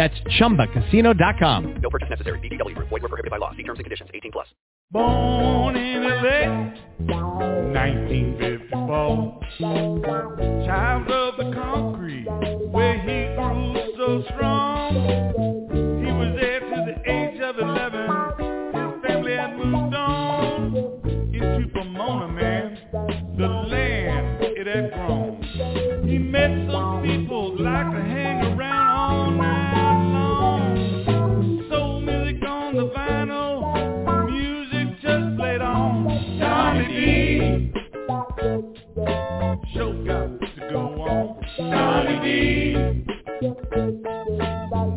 That's ChumbaCasino.com. No purchase necessary. VGW. Void were prohibited by law. See terms and conditions. 18 plus. Born in L.A., 1954. Child of the concrete, where he grew so strong. On. Johnny D.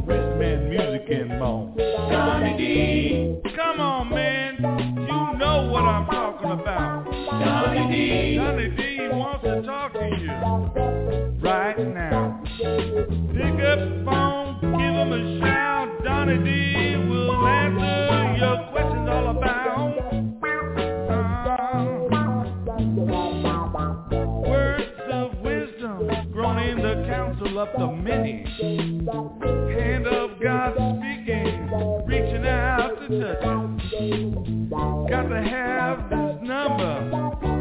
Wristman music and more. Johnny D. Come on, man. You know what I'm talking about. Johnny D. Johnny D wants to talk to you right now. Pick up the phone, give him a shout. Johnny D many. Hand of God speaking, reaching out to touch. Got to have this number.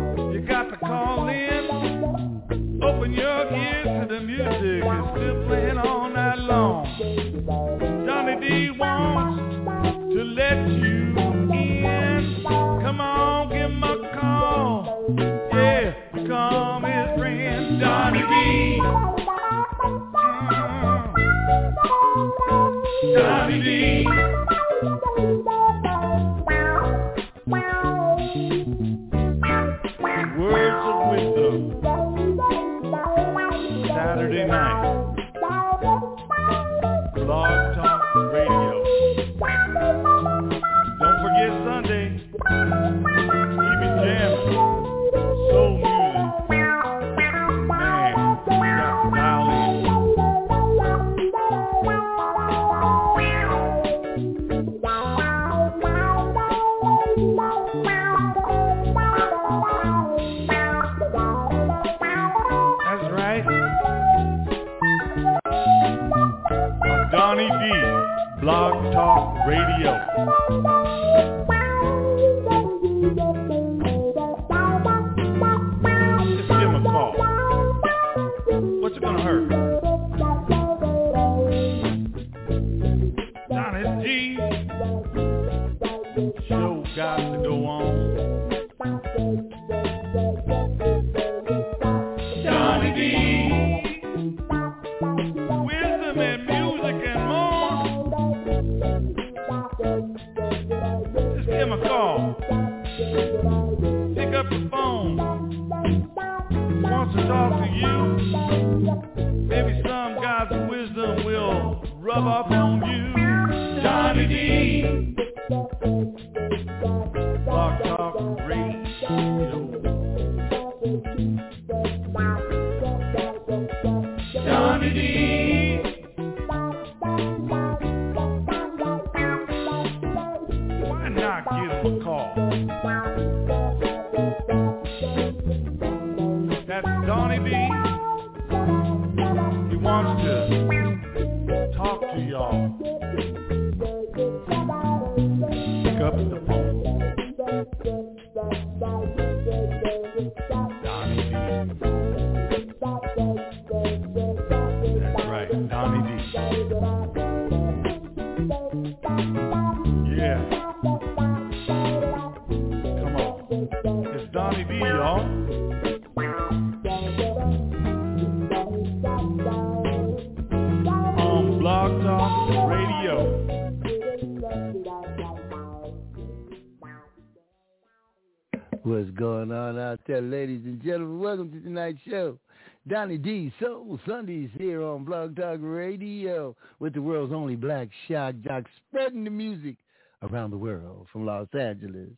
Welcome show. Donnie D, Soul Sundays here on Blog Talk Radio with the world's only black shock jock spreading the music around the world from Los Angeles,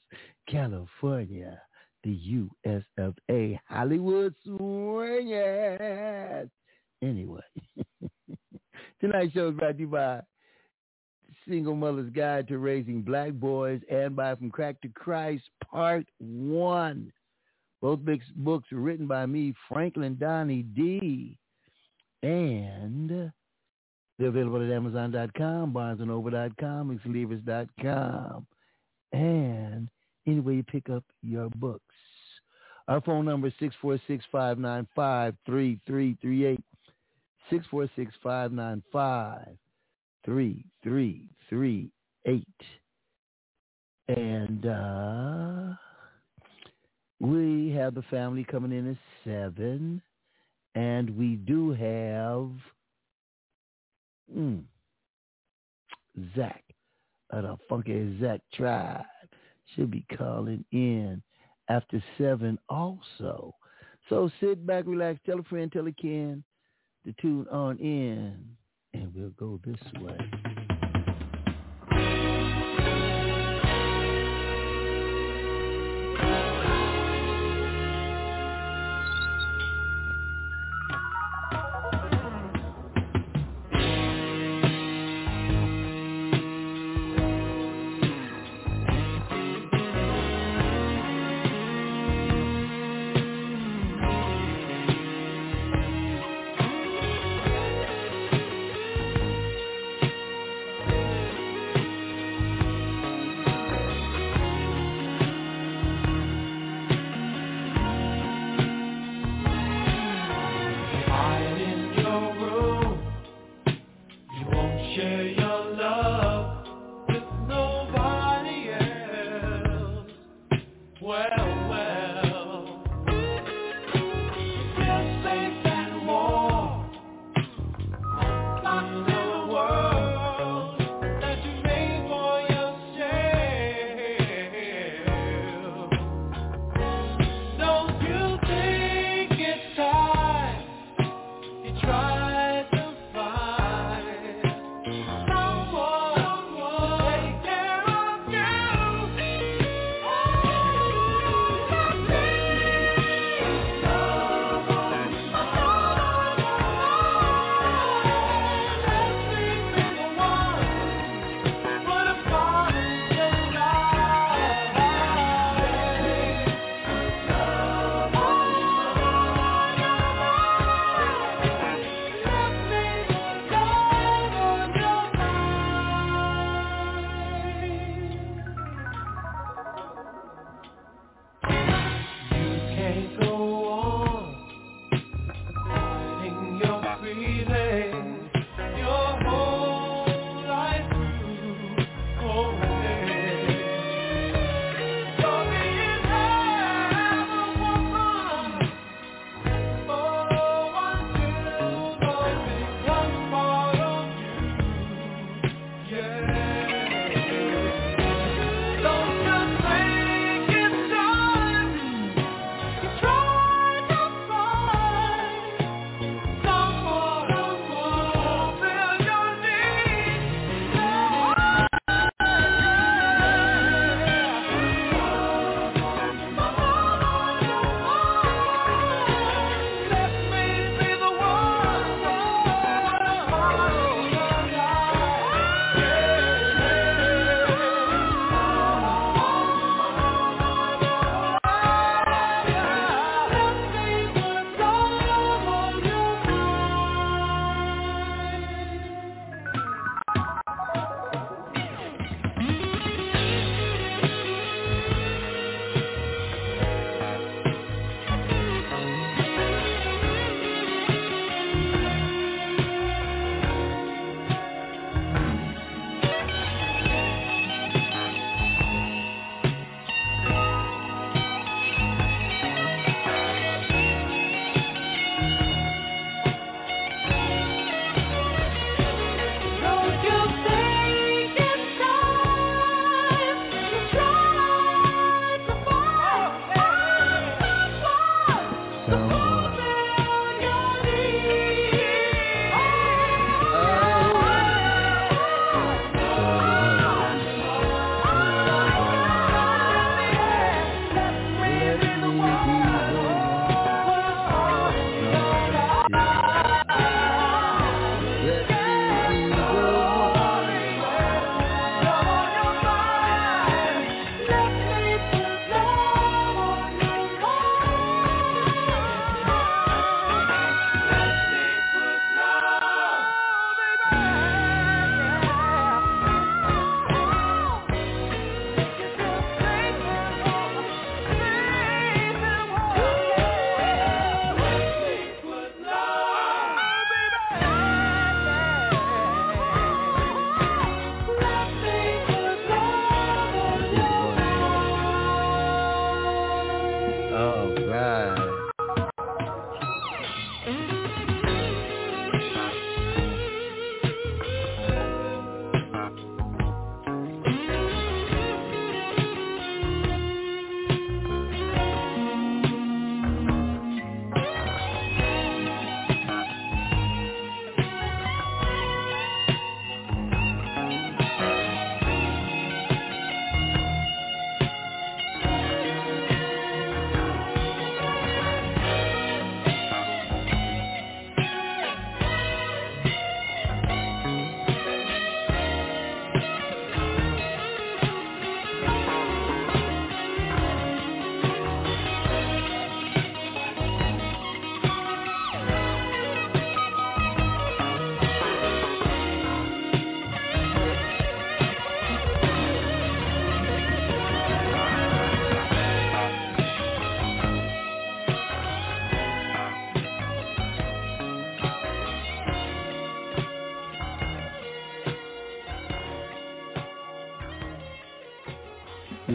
California, the US of A, Hollywood swingers. Anyway, tonight's show is brought to you by Single Mother's Guide to Raising Black Boys and by From Crack to Christ, Part 1. Both books were written by me, Franklin Donnie D. And they're available at Amazon.com, BarnesandNoble.com, Xlibris.com, and anywhere you pick up your books. Our phone number is 646-595-3338, 646-595-3338. And uh, we have the family coming in at 7, and we do have Mm. Zach of the Funky Zach Tribe should be calling in after seven also. So sit back, relax, tell a friend, tell a kin to tune on in, and we'll go this way.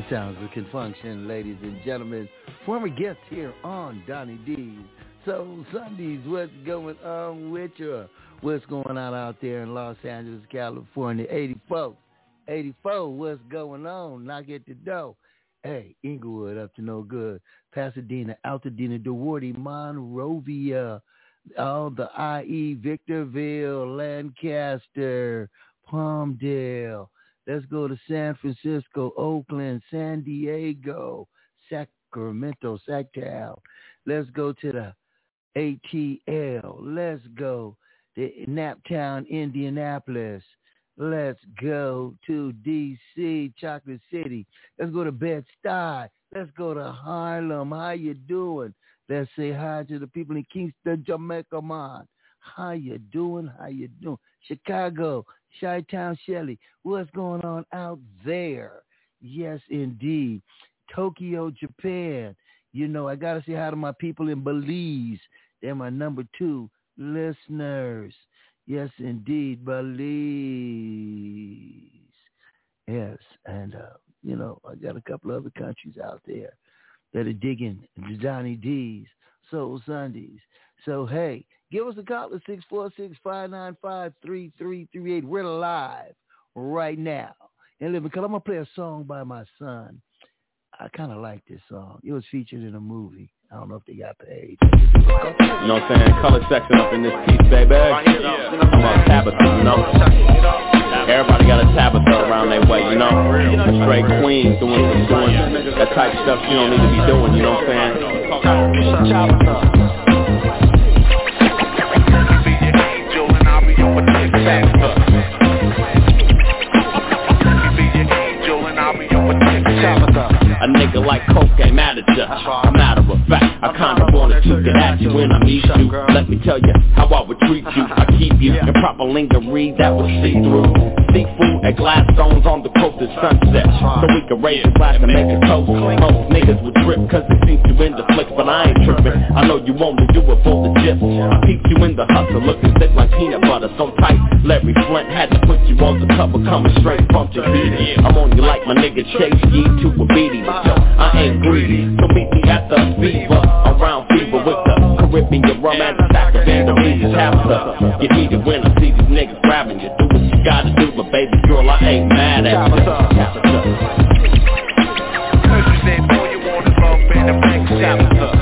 Sounds Funk Shun, ladies and gentlemen. Former guest here on Donnie D's. So Sundays, what's going on with you? What's going on out there in Los Angeles, California? 84. 84, what's going on? Knock at the door. Hey, Inglewood up to no good. Pasadena, Altadena, Duarte, Monrovia, all the IE, Victorville, Lancaster, Palmdale. Let's go to San Francisco, Oakland, San Diego, Sacramento, SacTown. Let's go to the ATL. Let's go to Naptown, Indianapolis. Let's go to D.C., Chocolate City. Let's go to Bed-Stuy. Let's go to Harlem. How you doing? Let's say hi to the people in Kingston, Jamaica, man. How you doing? How you doing? Chicago, Chi-Town, Shelly. What's going on out there? Yes, indeed. Tokyo, Japan. You know, I got to say hi to my people in Belize. They're my number two listeners. Yes, indeed, Belize. Yes, and uh, you know, I got a couple other countries out there that are digging Donnie D's Soul Sundays. So hey, give us a call at six four six five nine five three three three eight. We're live right now. And listen, because I'm gonna play a song by my son. I kind of like this song. It was featured in a movie. I don't know if they got paid. You know what I'm saying? Color section up in this piece, baby. I'm on Tabitha, you know? Everybody got a Tabitha around their way, you know? Straight queen doing some doing that type of stuff you don't need to be doing, you know what I'm saying? A nigga like Coke ain't mad at you. A matter of fact, I kinda wanted to get at you when I meet you. Let me tell you how I would treat you. I keep you in proper lingerie that would see through. Seafood at Gladstones on the coast at sunset. So we can raise a glass and make a toast. Most niggas would trip cause it seems you in the flicks, but I ain't tripping. I know you only do it for the gist. I peeped you in the hustle looking thick like peanut butter, so tight. Larry Flynt had to put you on the cover coming straight from Tahiti. I'm on you like my nigga Chase Yee to a beatie. I ain't greedy, so meet me at the fever. Around fever with the Caribbean rum and the sack of Vietnamese Tabitha. Get me the win, I see these niggas grabbing you. Do what you gotta do, but baby girl, I ain't mad at you. Tabitha. Tabitha,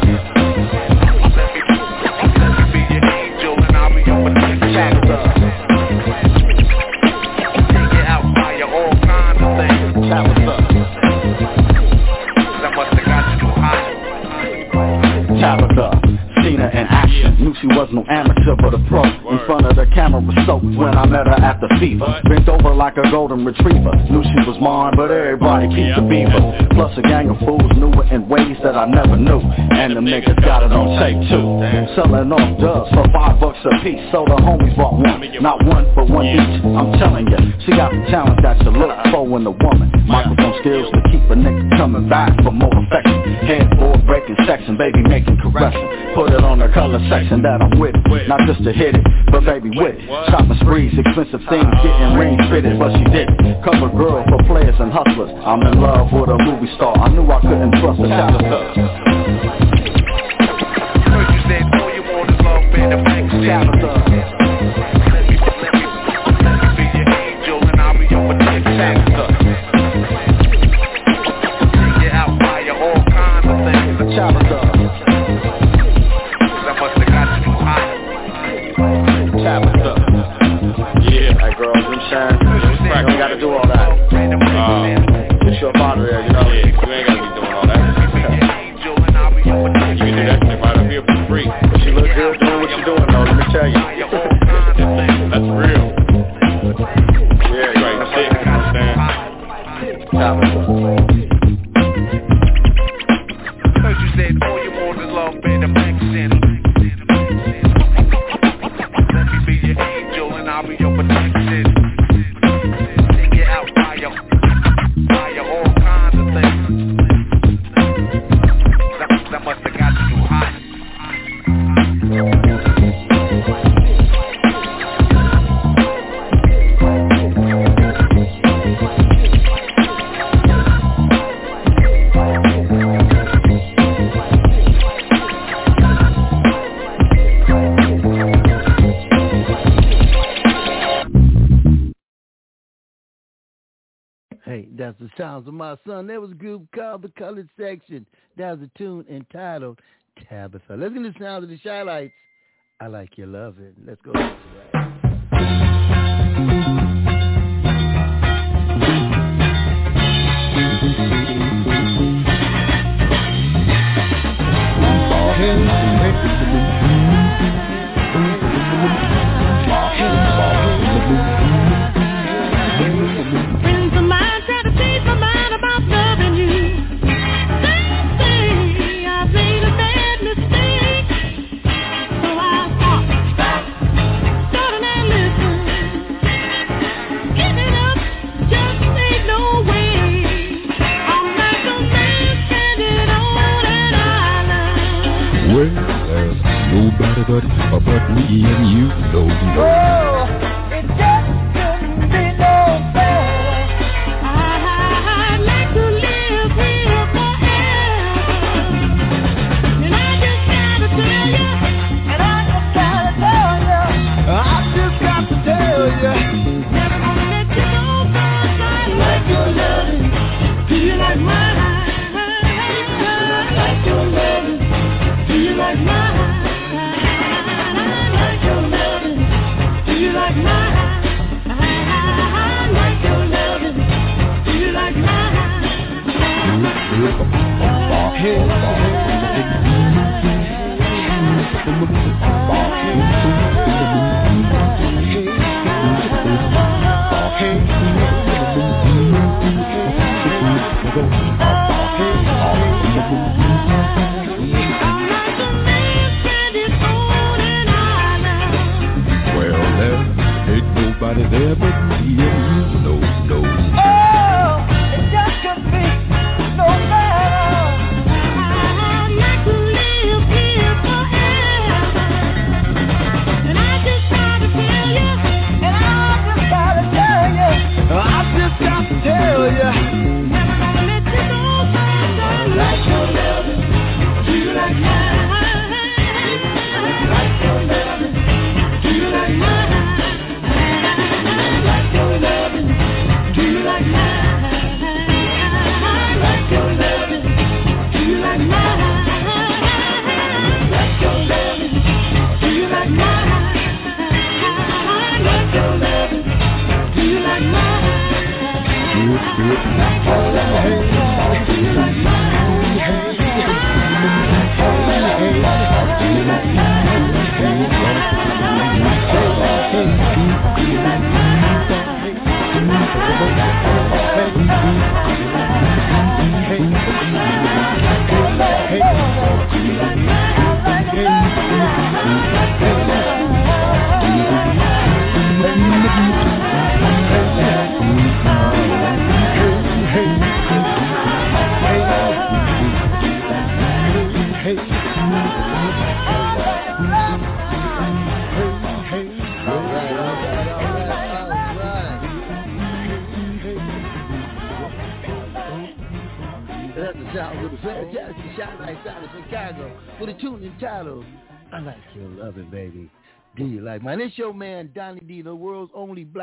she was no amateur but a pro. In front of the camera was soaked when I met her at the fever. Bent over like a golden retriever. Knew she was mine, but everybody keeps the beaver. Plus a gang of fools knew it in ways that I never knew. And them niggas got it on tape too. Selling off dubs for five bucks a piece. So the homies bought one, not one but one each. I'm telling ya, she got the talent that you look for in a woman. Microphone skills to keep a nigga coming back for more affection. Headboard breaking section, baby making correction. Put it on the color section that I'm with. Not just to hit it, but baby with it. Shopping sprees, expensive things, getting rings fitted, but she did it. Cover girl for players and hustlers. I'm in love with a movie star. I knew I couldn't trust a Tabitha. Tabitha. That's the sounds of my son. There was a group called the Colored Section. That was a tune entitled Tabitha. Let's get the sounds of the Chi-Lites. I like your loving. Let's go. Me and you, no,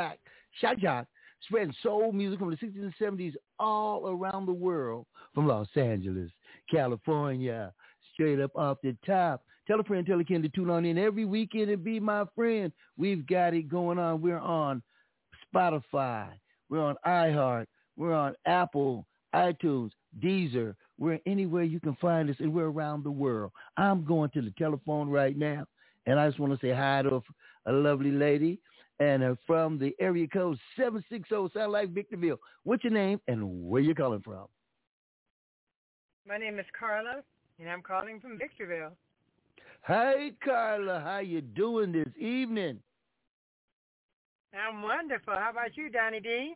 black shot jock, spreading soul music from the 60s and 70s all around the world from Los Angeles, California, straight up off the top. Tell a friend, tell a kin to tune on in every weekend and be my friend. We've got it going on. We're on Spotify. We're on iHeart. We're on Apple, iTunes, Deezer. We're anywhere you can find us, and we're around the world. I'm going to the telephone right now, and I just want to say hi to a, a lovely lady, and uh, from the area code 760, sound like Victorville. What's your name, and where you calling from? My name is Carla, and I'm calling from Victorville. Hey, Carla, how you doing this evening? I'm wonderful. How about you, Donnie D?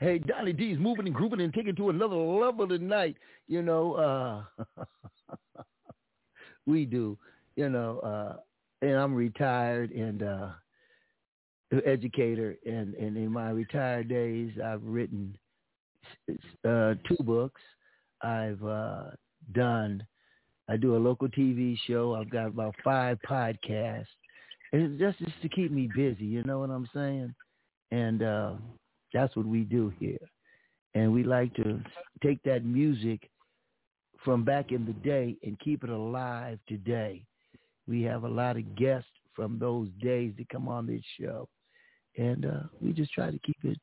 Hey, Donnie is moving and grooving and taking to another level tonight. You know, uh, we do. You know, uh, and I'm retired and uh, educator, and, and in my retired days, I've written uh, two books. I've uh, done. I do a local TV show. I've got about five podcasts. And it's just, just to keep me busy, you know what I'm saying? And uh, that's what we do here. and we like to take that music from back in the day and keep it alive today. We have a lot of guests from those days that come on this show, and uh, we just try to keep it.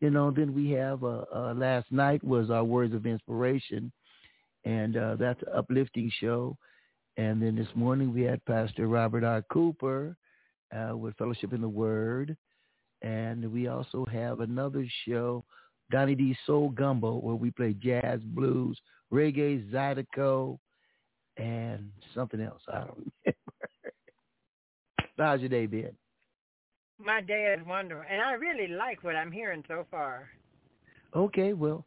You know, then we have uh, uh, last night was our words of inspiration, and uh, that's an uplifting show. And then this morning we had Pastor Robert R. Cooper uh, with Fellowship in the Word, and we also have another show, Donnie D Soul Gumbo, where we play jazz, blues, reggae, zydeco, and something else. I don't remember. How's your day been? My day is wonderful, and I really like what I'm hearing so far. Okay, well,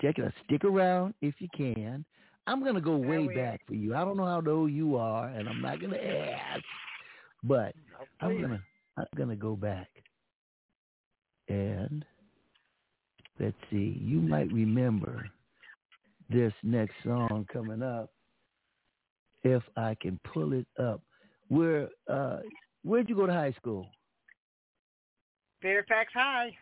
check it out. Stick around if you can. I'm gonna go way back for you. I don't know how old you are, and I'm not gonna ask, but I'm gonna I'm gonna go back. And let's see, you might remember this next song coming up if I can pull it up. Where uh where'd you go to high school? Fairfax High.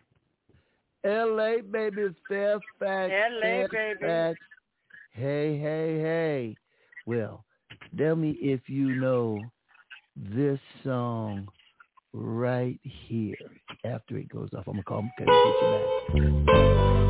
LA baby Fairfax. LA, baby. Fairfax. Hey, hey, hey. Well, tell me if you know this song right here. After it goes off, I'm gonna call him get you back.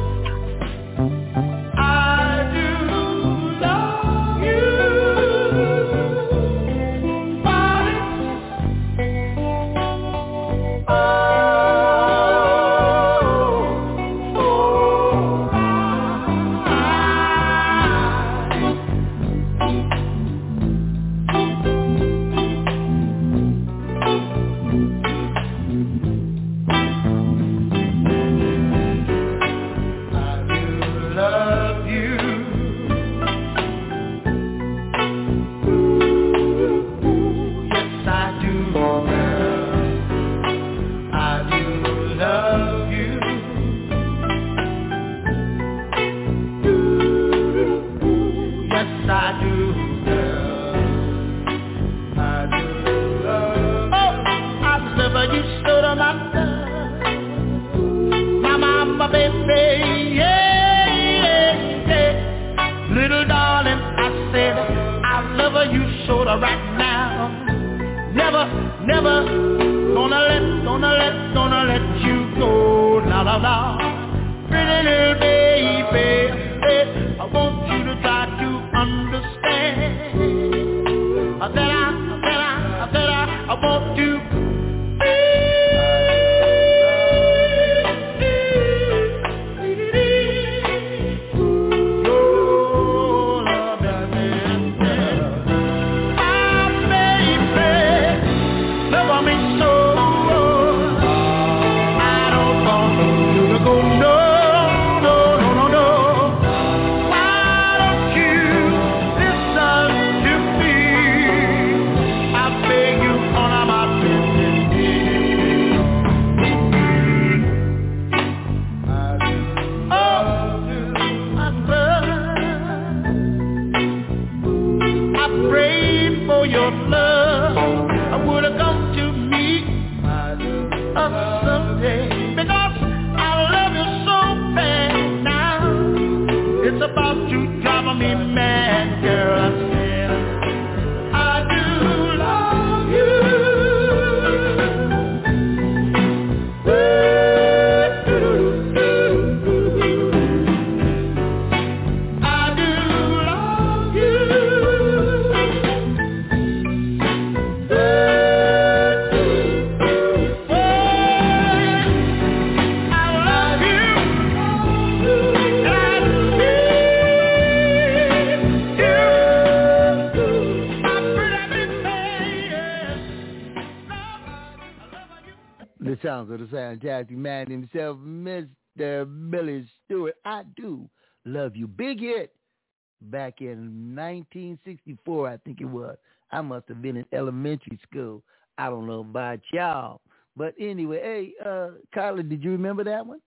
I must have been in elementary school. I don't know about y'all. But anyway, hey, uh, Carla, did you remember that one?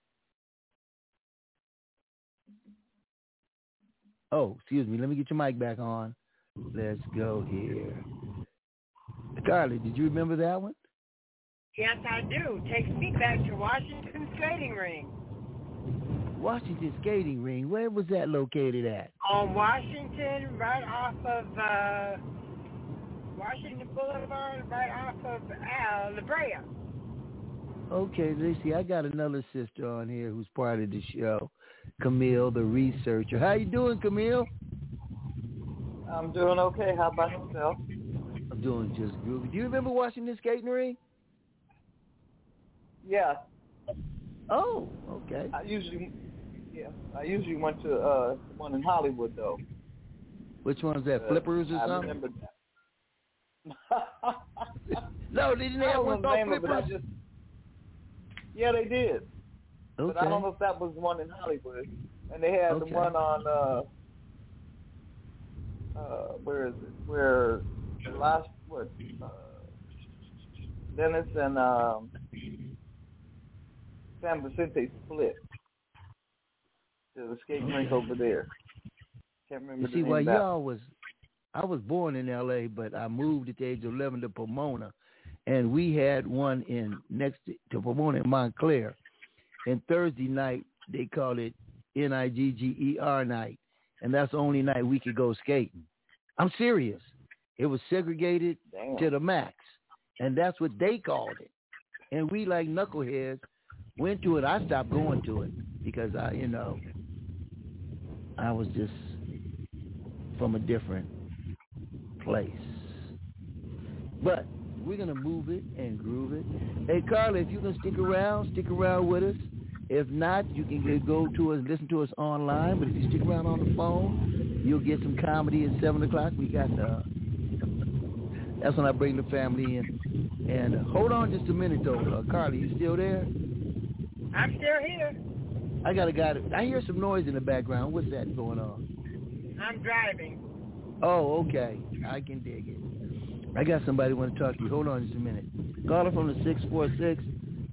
Oh, excuse me. Let me get your mic back on. Let's go here. Carly, did you remember that one? Yes, I do. Takes me back to Washington skating ring. Washington Skating Ring. Where was that located at? On Washington, right off of uh, Washington Boulevard, right off of uh, La Brea. Okay, let's. I got another sister on here who's part of the show, Camille, the researcher. How you doing, Camille? I'm doing okay. How about yourself? I'm doing just good. Do you remember watching Washington Skating Ring? Yeah, Oh, okay. I usually, yeah, I usually went to uh one in Hollywood though. Which one one's that? Uh, Flippers or I something? remember that. No, they didn't have one the called Flippers. just, yeah, they did. Okay. But I don't know if that was one in Hollywood. And they had Okay. the one on uh uh where is it? Where the last what uh Dennis and um San Vicente split. There's a skating rink over there. Can't remember You the see, name while y'all was, I was born in L.A., but I moved at the age of 11 to Pomona, and we had one in next to, to Pomona in Montclair. And Thursday night they called it N-I-G-G-E-R night, and that's the only night we could go skating. I'm serious. It was segregated Damn. to the max, and that's what they called it. And we like knuckleheads went to it. I stopped going to it because I, you know, I was just from a different place. But we're gonna move it and groove it. Hey, Carla, if you can stick around, stick around with us. If not, you can go to us, listen to us online. But if you stick around on the phone, you'll get some comedy at seven o'clock. We got uh, that's when I bring the family in. And uh, hold on just a minute though, uh, Carla, you still there? I'm still here. I got a guy. I hear some noise in the background. What's that going on? I'm driving. Oh, okay. I can dig it. I got somebody want to talk to you. Hold on just a minute. Caller from the 646.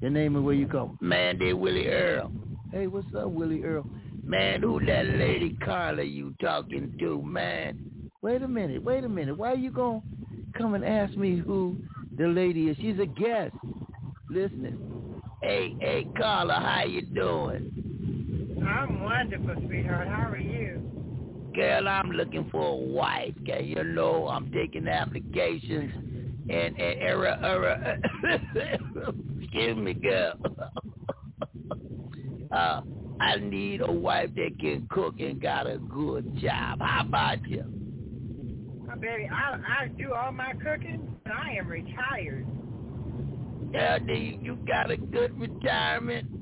Your name and where you come. Man, they Willie Earl. Hey, what's up, Willie Earl? Man, who that lady Carla you talking to, man? Wait a minute. Wait a minute. Why are you going to come and ask me who the lady is? She's a guest. Listening. Hey, hey, Carla, how you doing? I'm wonderful, sweetheart. How are you? Girl, I'm looking for a wife. Girl, you know I'm taking applications and and era era. Excuse me, girl. uh, I need a wife that can cook and got a good job. How about you? Oh, baby, I I do all my cooking, but I am retired. Yeah, you, you got a good retirement?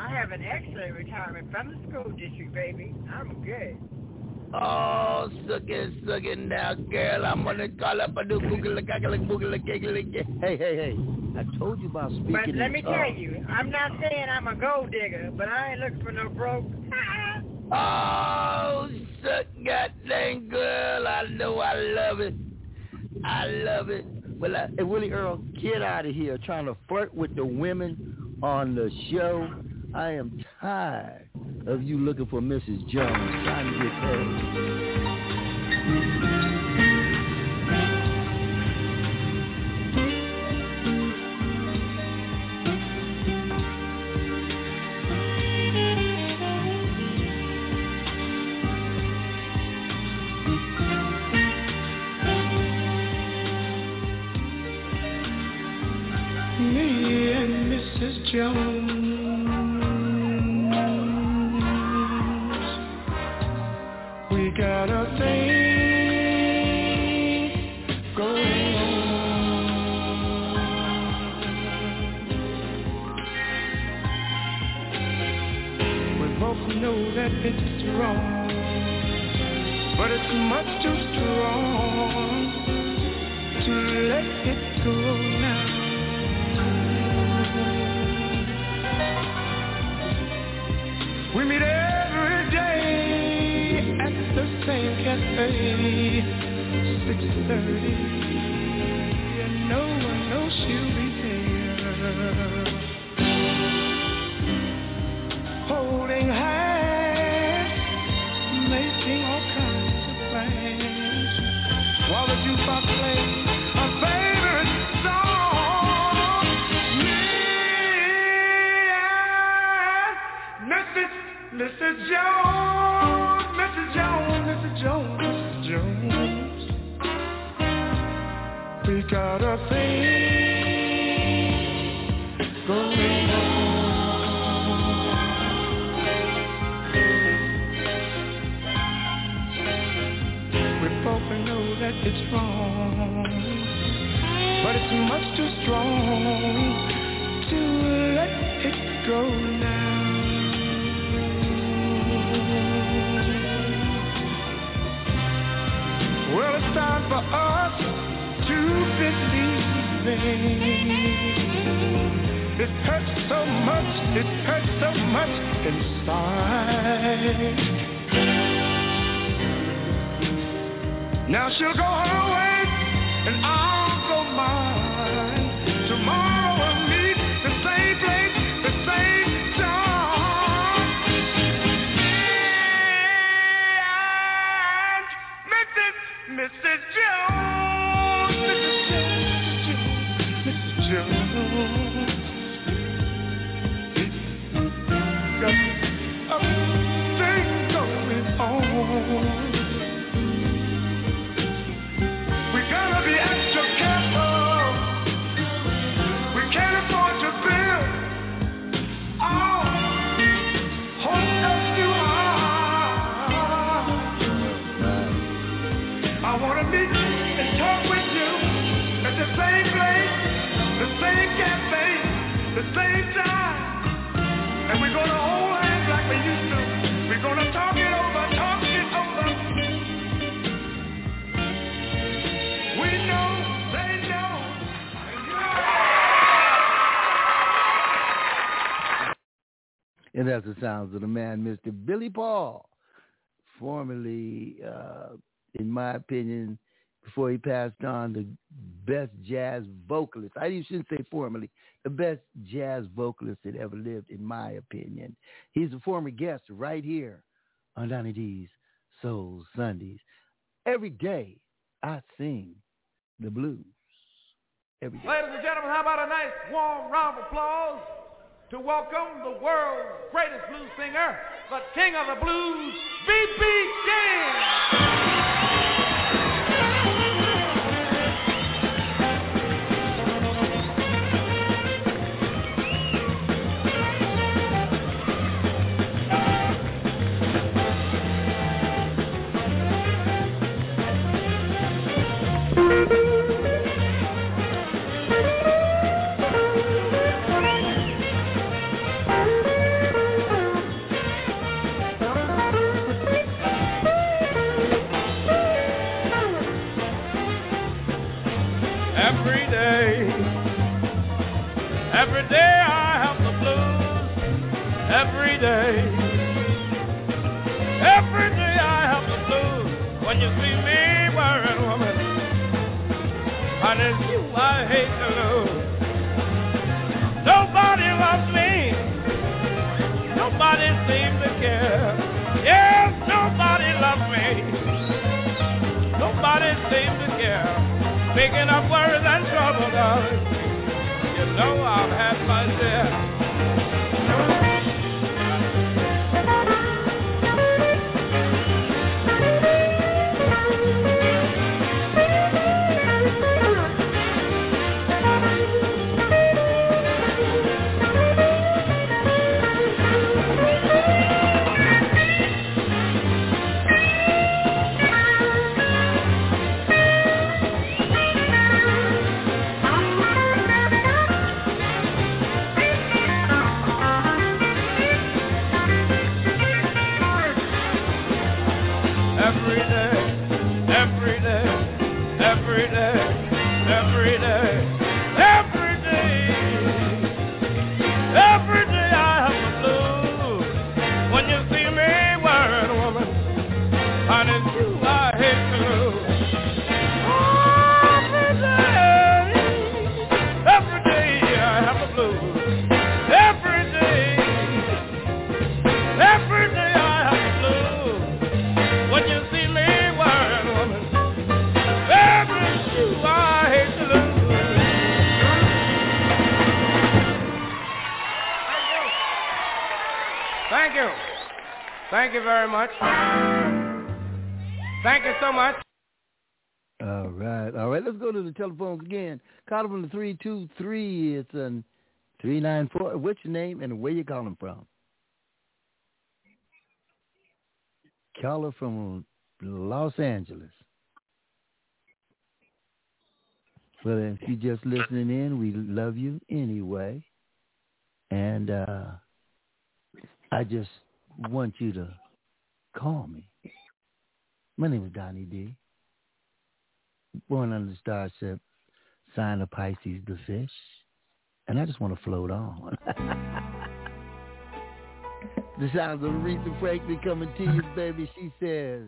I have an excellent retirement from the school district, baby. I'm good. Oh, suck it, suck it now, girl. I'm gonna call up a new boogala gaggala boogala giggly. Hey, hey, hey. I told you about speaking But let me tongues. tell you, I'm not saying I'm a gold digger, but I ain't looking for no broke. Oh, suck goddamn girl. I know I love it. I love it. Well, I, hey, Willie Earl, get out of here trying to flirt with the women on the show. I am tired of you looking for Mrs. Jones, trying to get her. Jones, that's the sounds of the man, Mr. Billy Paul, formerly, uh, in my opinion, before he passed on, the best jazz vocalist. I shouldn't say formerly, the best jazz vocalist that ever lived, in my opinion. He's a former guest right here on Donnie D's Soul Sundays. Every day I sing the blues. Every day. Ladies and gentlemen, how about a nice warm round of applause to welcome the world's greatest blues singer, the king of the blues, B.B. King. Very much. Thank you so much. All right. All right. Let's go to the telephones again. Call from the 323. It's an 394. What's your name and where you calling from? Caller from Los Angeles. Well, if you're just listening in, we love you anyway. And uh, I just want you to call me. My name is Donnie D. Born under the starship, sign of Pisces, the fish. And I just want to float on. the sounds of Aretha Franklin coming to you, baby. She says,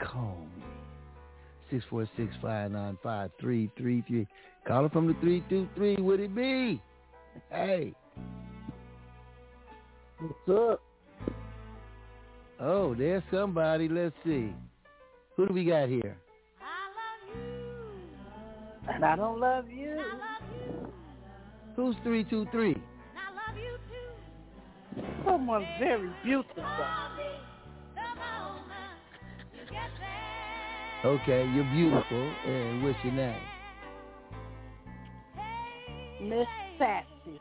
call me. 646-595-333. Call her from the 323. Would it be? Hey. What's up? Oh, there's somebody. Let's see. Who do we got here? I love you. And I don't love you. And I love you. Who's 323? Someone very beautiful. Okay, you're beautiful. And what's your name? Miss Sassy.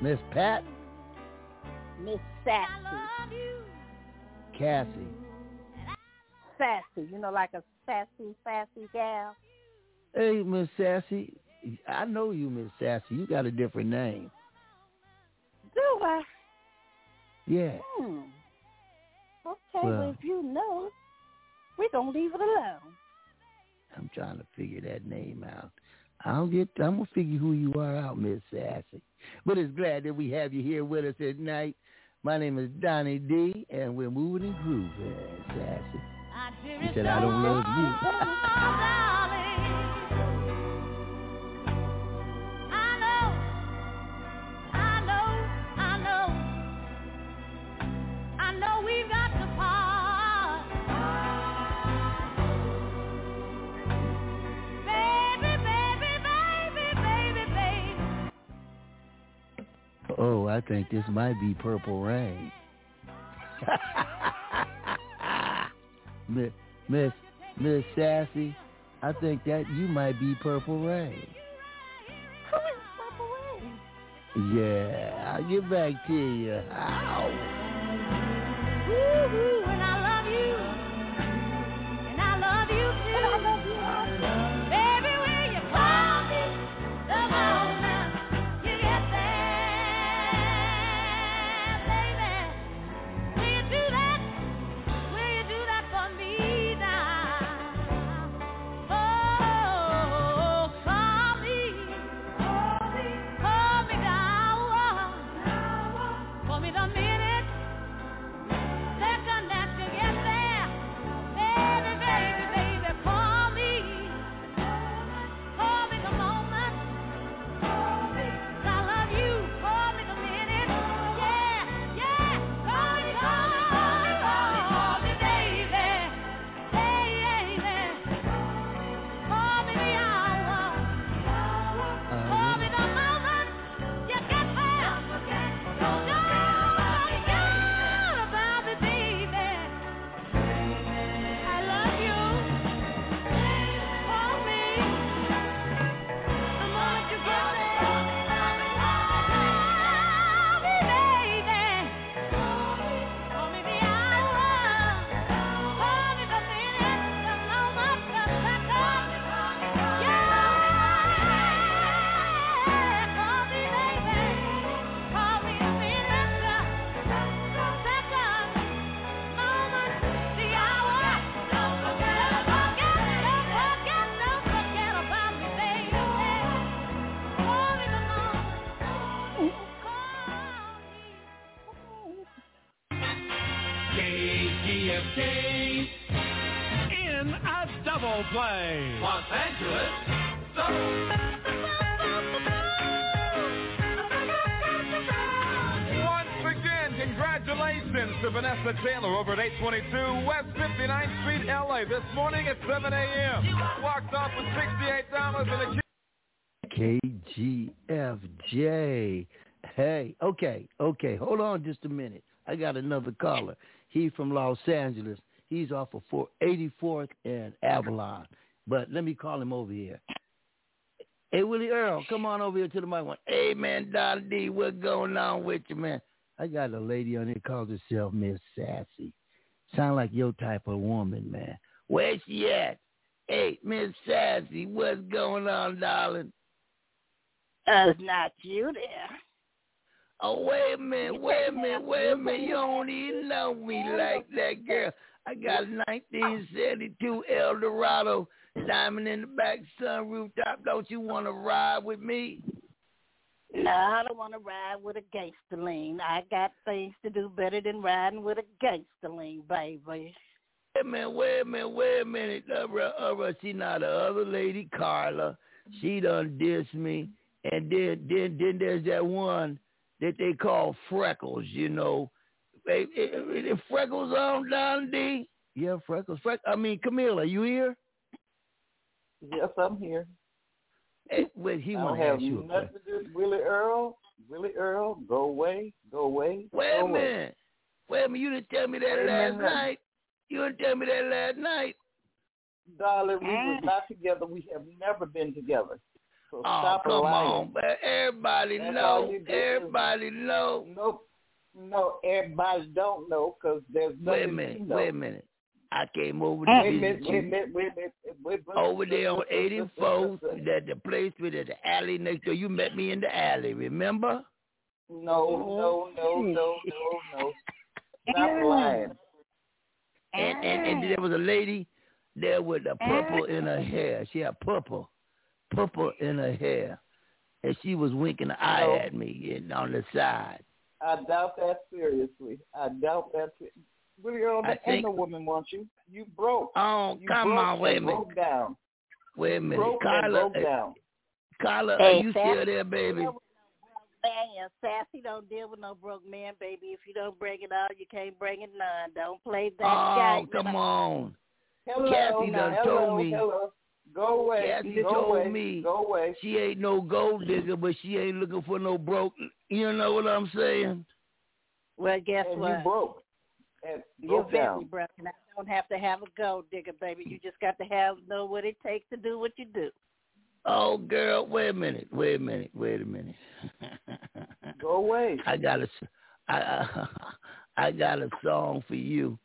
Miss Pat? Miss Sassy. Cassie. Sassy. You know, like a sassy, sassy gal. Hey, Miss Sassy. I know you, Miss Sassy. You got a different name. Do I? Yeah. Hmm. Okay, Well. well, if you know, we're going to leave it alone. I'm trying to figure that name out. I'll get. I'm gonna figure who you are out, Miss Sassy. But it's glad that we have you here with us at night. My name is Donnie D, and we're moving and grooving, Sassy. He said, "I don't love you." Oh, I think this might be Purple Rain. Miss Miss Miss Sassy, I think that you might be Purple Rain. Who is Purple Rain? Yeah, I'll get back to you. Ow. Okay, okay. Hold on just a minute. I got another caller. He's from Los Angeles. He's off of 4- 84th and Avalon. But let me call him over here. Hey, Willie Earl, come on over here to the microphone. Hey, man, Don D, what's going on with you, man? I got a lady on here calls herself Miss Sassy. Sound like your type of woman, man. Where's she at? Hey, Miss Sassy, what's going on, darling? Uh, it's not you there. Oh, wait a minute, wait a minute, wait a minute. You don't even know me like that, girl. I got a 1972 Eldorado diamond in the back sunroof top. Don't you want to ride with me? No, I don't want to ride with a gangster lean. I got things to do better than riding with a gangster lean, baby. Wait a minute, wait a minute, wait a minute. Uh, uh, uh, see now the other lady, Carla, she done dissed me. And then, then, then there's that one that they call Freckles, you know. Freckles on down D? Yeah, Freckles. Freck- I mean, Camille, are you here? Yes, I'm here. Hey, wait, he I don't want to have you nothing to do with Willie Earl. Willie Earl, go away, go away. Wait go a away. minute. Wait a minute. You didn't tell me that Wait last night. You didn't tell me that last night. Darling, we were not together. We have never been together. So Oh, stop come lying. on, man. Everybody That's know. you Everybody know. Nope. No, everybody don't know because there's nothing Wait a minute. know. Wait a minute. I came over to Wait a visit minute, wait you. minute, wait minute. Wait, wait, Over there on wait, wait, 84th, wait, wait. that the place with the alley next door. You met me in the alley, remember? No, no, no, no, no, no. Stop lying. And, and and there was a lady there with a purple in her hair. She had purple, purple in her hair, and she was winking an eye No. at me and on the side. I doubt that seriously. I doubt that. se- Willie Earl, I that think- ain't no woman wants you. You broke. Oh, You come broke on, wait a minute. Broke down. Wait a minute, broke and Carla. broke uh, down. Carla, Hey, are you Sassy. still there, baby? Man, sassy don't deal with no broke man, baby. If you don't bring it all, you can't bring it none. Don't play that Oh, game. come on. Hello, Kathy now, done hello, told me. Hello. Go away. Kathy go told away. me Go away. she ain't no gold digger, but she ain't looking for no broke. You know what I'm saying? Well, guess and what? you broke. And You're broke very down. broken. I don't have to have a gold digger, baby. You just got to have know what it takes to do what you do. Oh, girl, wait a minute, wait a minute, wait a minute. Go away. I got a, s- I, I, I got a song for you.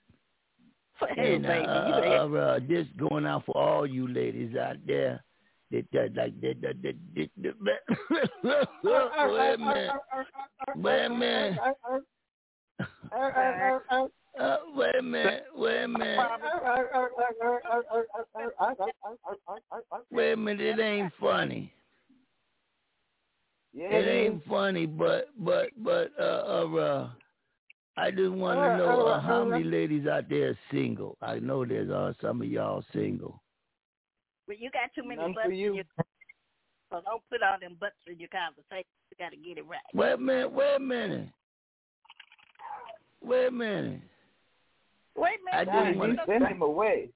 Hey, And uh, baby, uh, uh, uh, this going out for all you ladies out there. That, that, like that, that, that, that, that, wait a minute, wait a minute, uh, wait a minute, wait a minute, wait a minute. It ain't funny. Yeah, It ain't funny, but but but uh, uh, uh I just want to know uh, how many ladies out there are single. I know there's uh, some of y'all single. But you got too many None butts for in your so don't put all them butts in your conversation. You got to get it right. Wait a minute, wait a minute, wait a minute. Wait a minute. I just Daddy, want you send him away.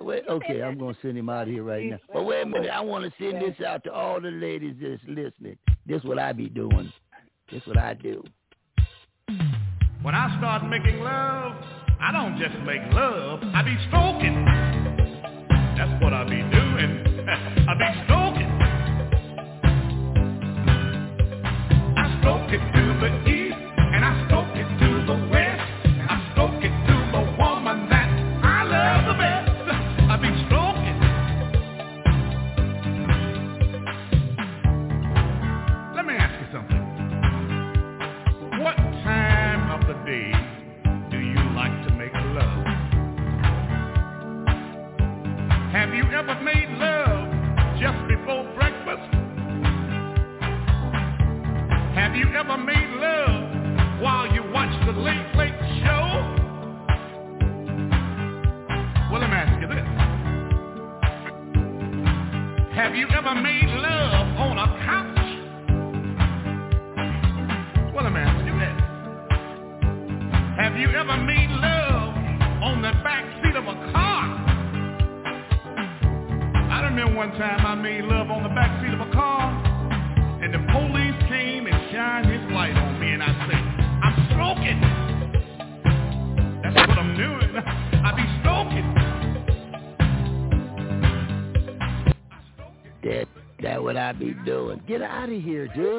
Wait, okay, I'm gonna send him out of here right now. But wait a minute, I want to send this out to all the ladies that's listening. This is what I be doing. This is what I do. When I start making love, I don't just make love, I be stroking. That's what I be doing. I be stroking. I stroke it to the east, and I stroke Get out of here, dude.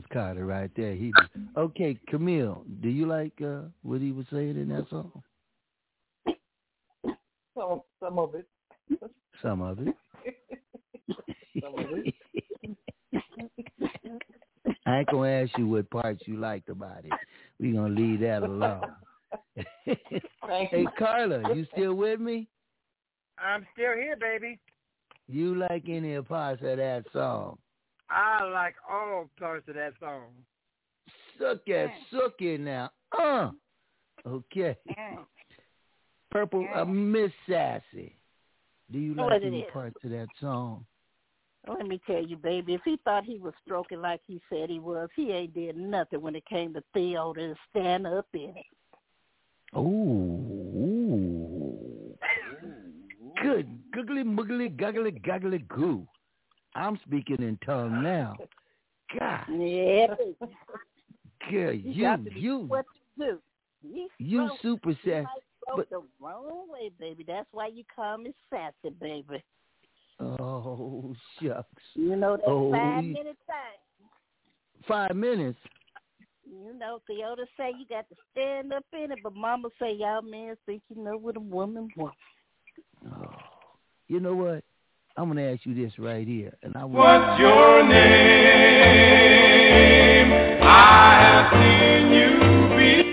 Sounds Carter right there. He okay, Camille. Do you like uh, what he was saying in that song? Some some of it. Some of it. Some of it. I ain't gonna ask you what parts you liked about it. We gonna leave that alone. Hey. Carla, you still with me? I'm still here, baby. You like any of parts of that song? I like all parts of that song. Suck it, suck it now. Uh. Okay. Purple, uh, Miss Sassy. Do you What like any is. parts of that song? Let me tell you, baby, if he thought he was stroking like he said he was, he ain't did nothing when it came to Theodore stand up in it. Ooh. Good googly muggly guggly guggly goo. I'm speaking in tongue now. God, Yeah, girl, You you got to be you what you do. You, you stroke- super sassy. but- the wrong way, baby. That's why you call me sassy, baby. Oh shucks. You know that Oh, five minute time. Five minutes. You know, Theodore say you got to stand up in it, but Mama say y'all men think you know what a woman wants. Oh, you know what? I'm gonna ask you this right here, and I. What's your name? I have seen you before.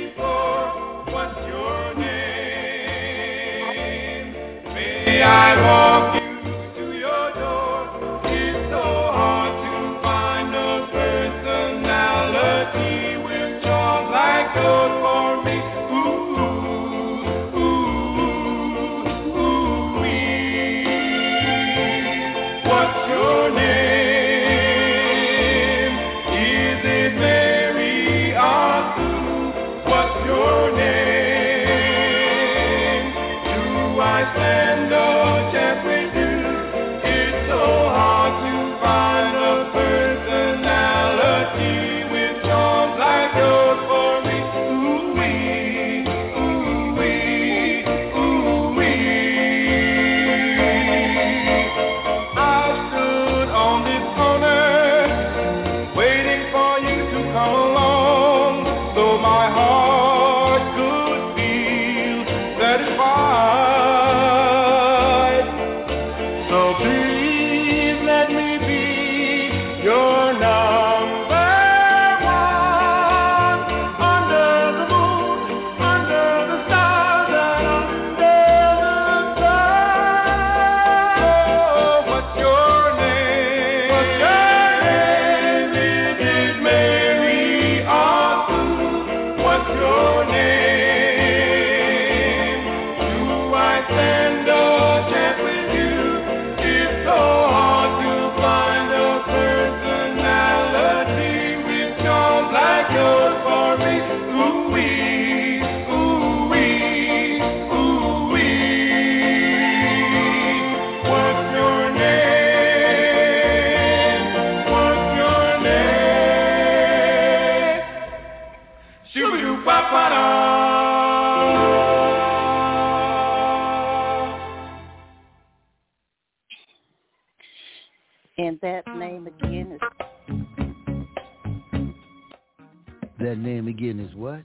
What?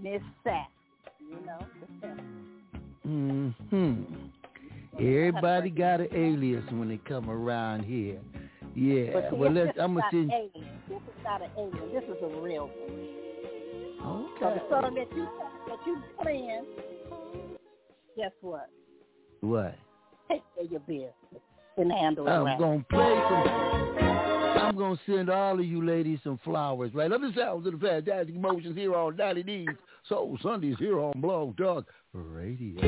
Miss Sass. You know. Hmm. Everybody got an alias when they come around here. Yeah. See, well, let's. I'm gonna send. This is not an alias. This is a real one. So Okay. the song that you that you playing, guess what? What? Take care of your business and handle it I'm right. gonna play some. I'm gonna send all of you ladies some flowers, right? Love the sounds of the fantastic emotions here on Donnie D's Soul Sundays here on Blog Talk Radio.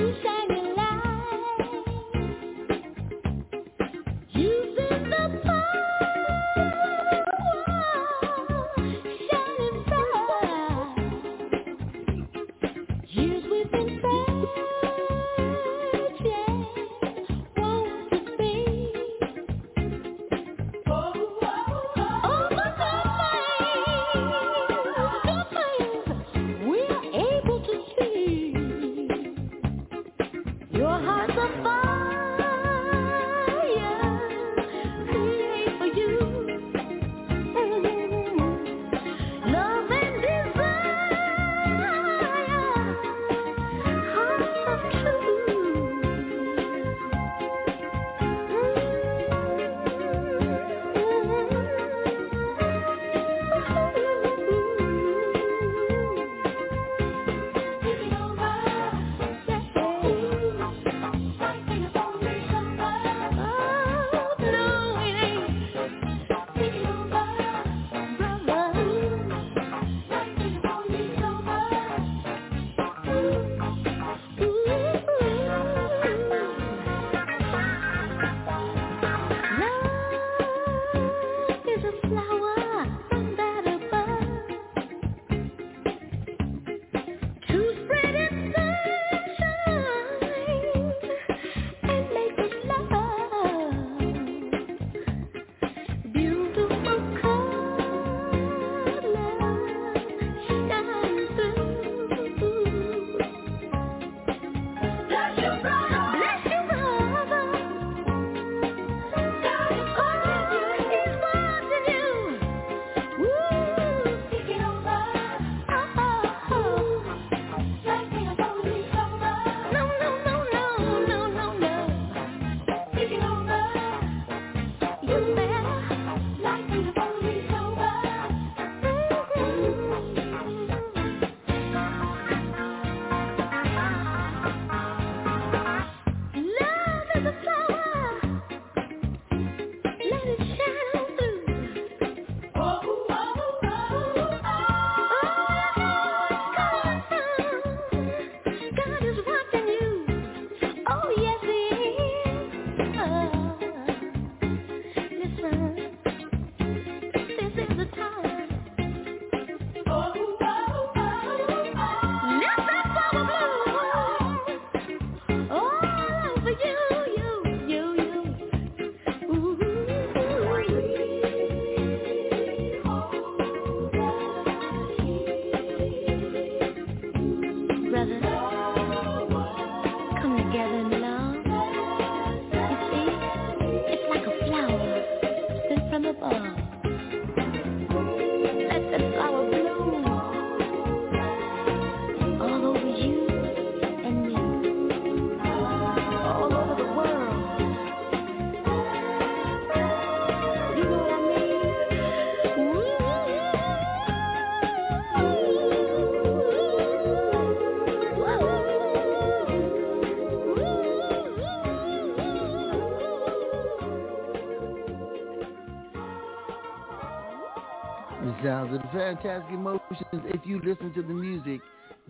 Fantastic emotions. If you listen to the music,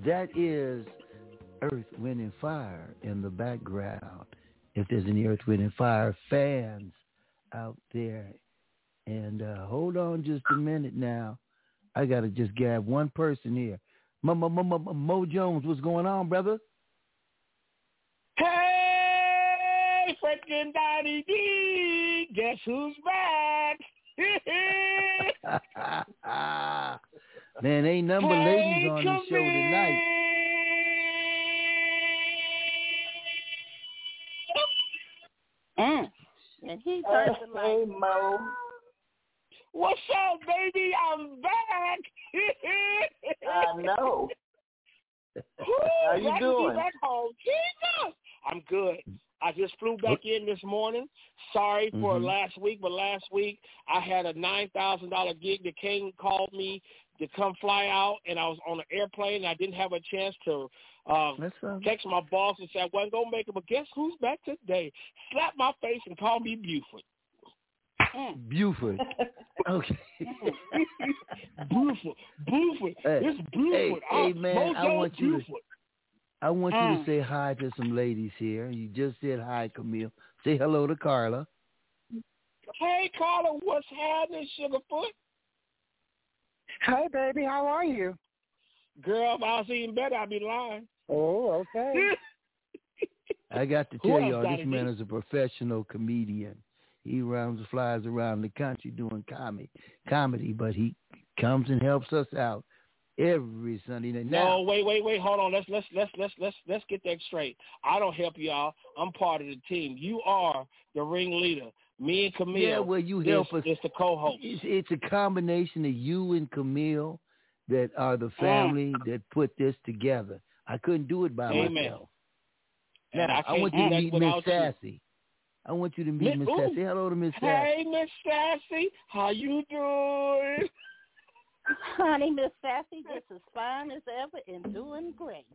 that is Earth, Wind, and Fire in the background. If there's any Earth, Wind, and Fire fans out there. And uh, hold on just a minute now. I got to just grab one person here. Mo, Jones, what's going on, brother? Hey, freaking Daddy D, guess who's back? Man, ain't number Hey, ladies on the show tonight. Mm. and he turned the light. Hey, Mo. What's up, baby? I'm back. I know. How you glad to be doing? back home. Jesus, I'm good. I just flew back in this morning. Sorry for Mhm. last week, but last week I had a nine thousand dollar gig. The king called me to come fly out, and I was on an airplane. And I didn't have a chance to uh, That's fine. text my boss and say I wasn't gonna make it. But guess who's back today? Slap my face and call me Buford. Buford. Okay. Buford, Buford, Hey, it's hey, Buford. hey, Uh, man, I want you to Buford. I want you Mm. to say hi to some ladies here. You just said hi, Camille. Say hello to Carla. Hey, Carla, what's happening, Sugarfoot? Hey, baby, how are you? Girl, if I was even better, I'd be lying. Oh, okay. I got to tell y'all, this man D? is a professional comedian. He rounds flies around the country doing comedy, comedy, but he comes and helps us out every Sunday night. No, wait, wait, wait. Hold on. Let's let's let's let's let's let's get that straight. I don't help y'all. I'm part of the team. You are the ringleader. Me and Camille. yeah, well, you is, help us. is the co-host. It's, it's a combination of you and Camille that are the family that put this together. I couldn't do it by Amen. myself. And Now, I I, want you to meet Miss without you. Sassy. I want you to meet Miss. Sassy. Hello to Miss Sassy. Hey, Miss Sassy, how you doing? Honey, Miss Sassy, just as fine as ever and doing great.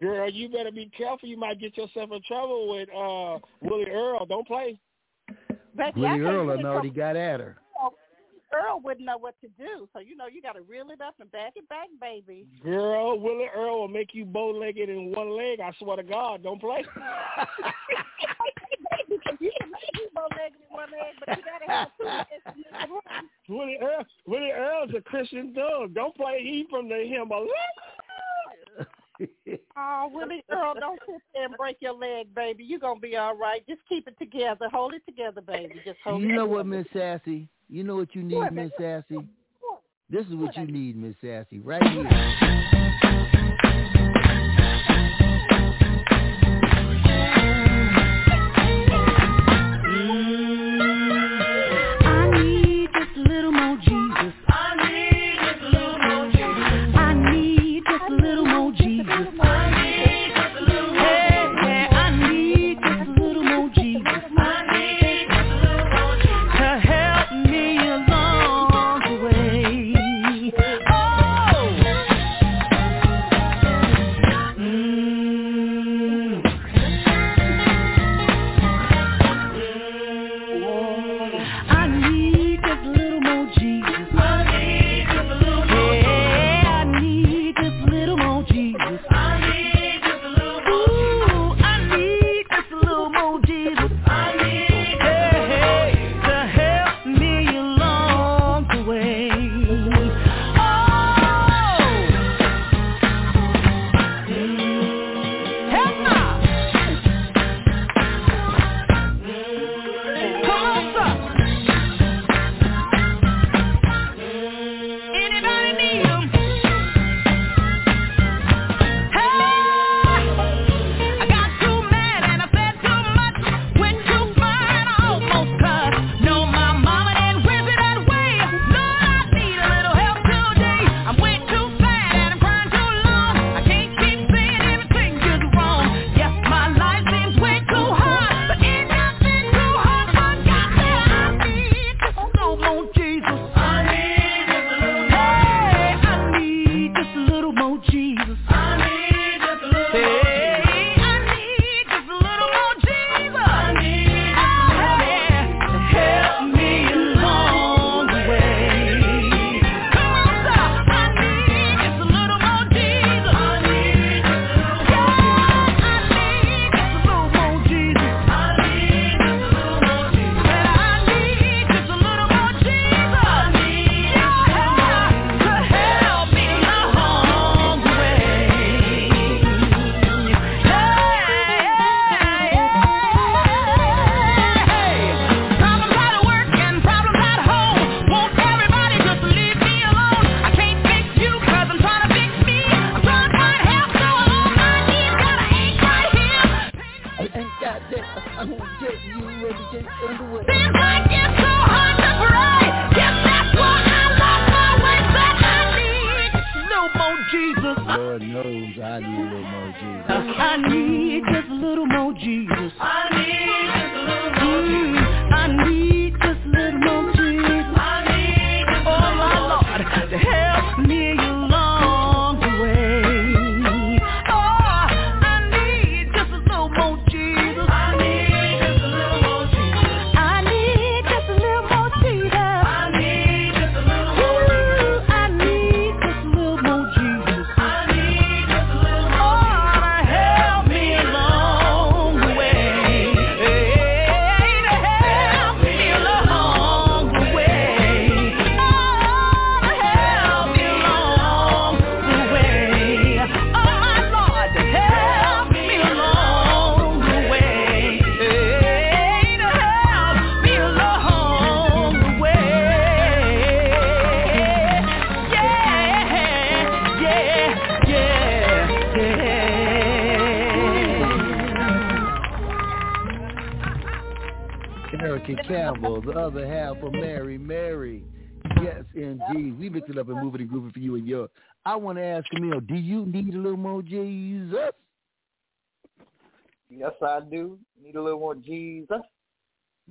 Girl, you better be careful. You might get yourself in trouble with uh Willie Earl. Don't play. Baby, Willie Earl really done already come- got at her. Earl wouldn't know what to do, so you know you got to reel it up and back it back, baby. Girl, Willie Earl will make you bow legged in one leg. I swear to God, don't play. you can make you bow legged in one leg, but you got to have two legs to make it happen. Willie Earl, Willie Earl's a Christian dog. Don't play. He from the Himalaya. Oh, Willie Earl, don't sit there and break your leg, baby. You're going to be all right. Just keep it together. Hold it together, baby. Just hold you it You know together. what, Miss Sassy? You know what you need, Miss Sassy? This is what What you need, Miss Sassy, right here.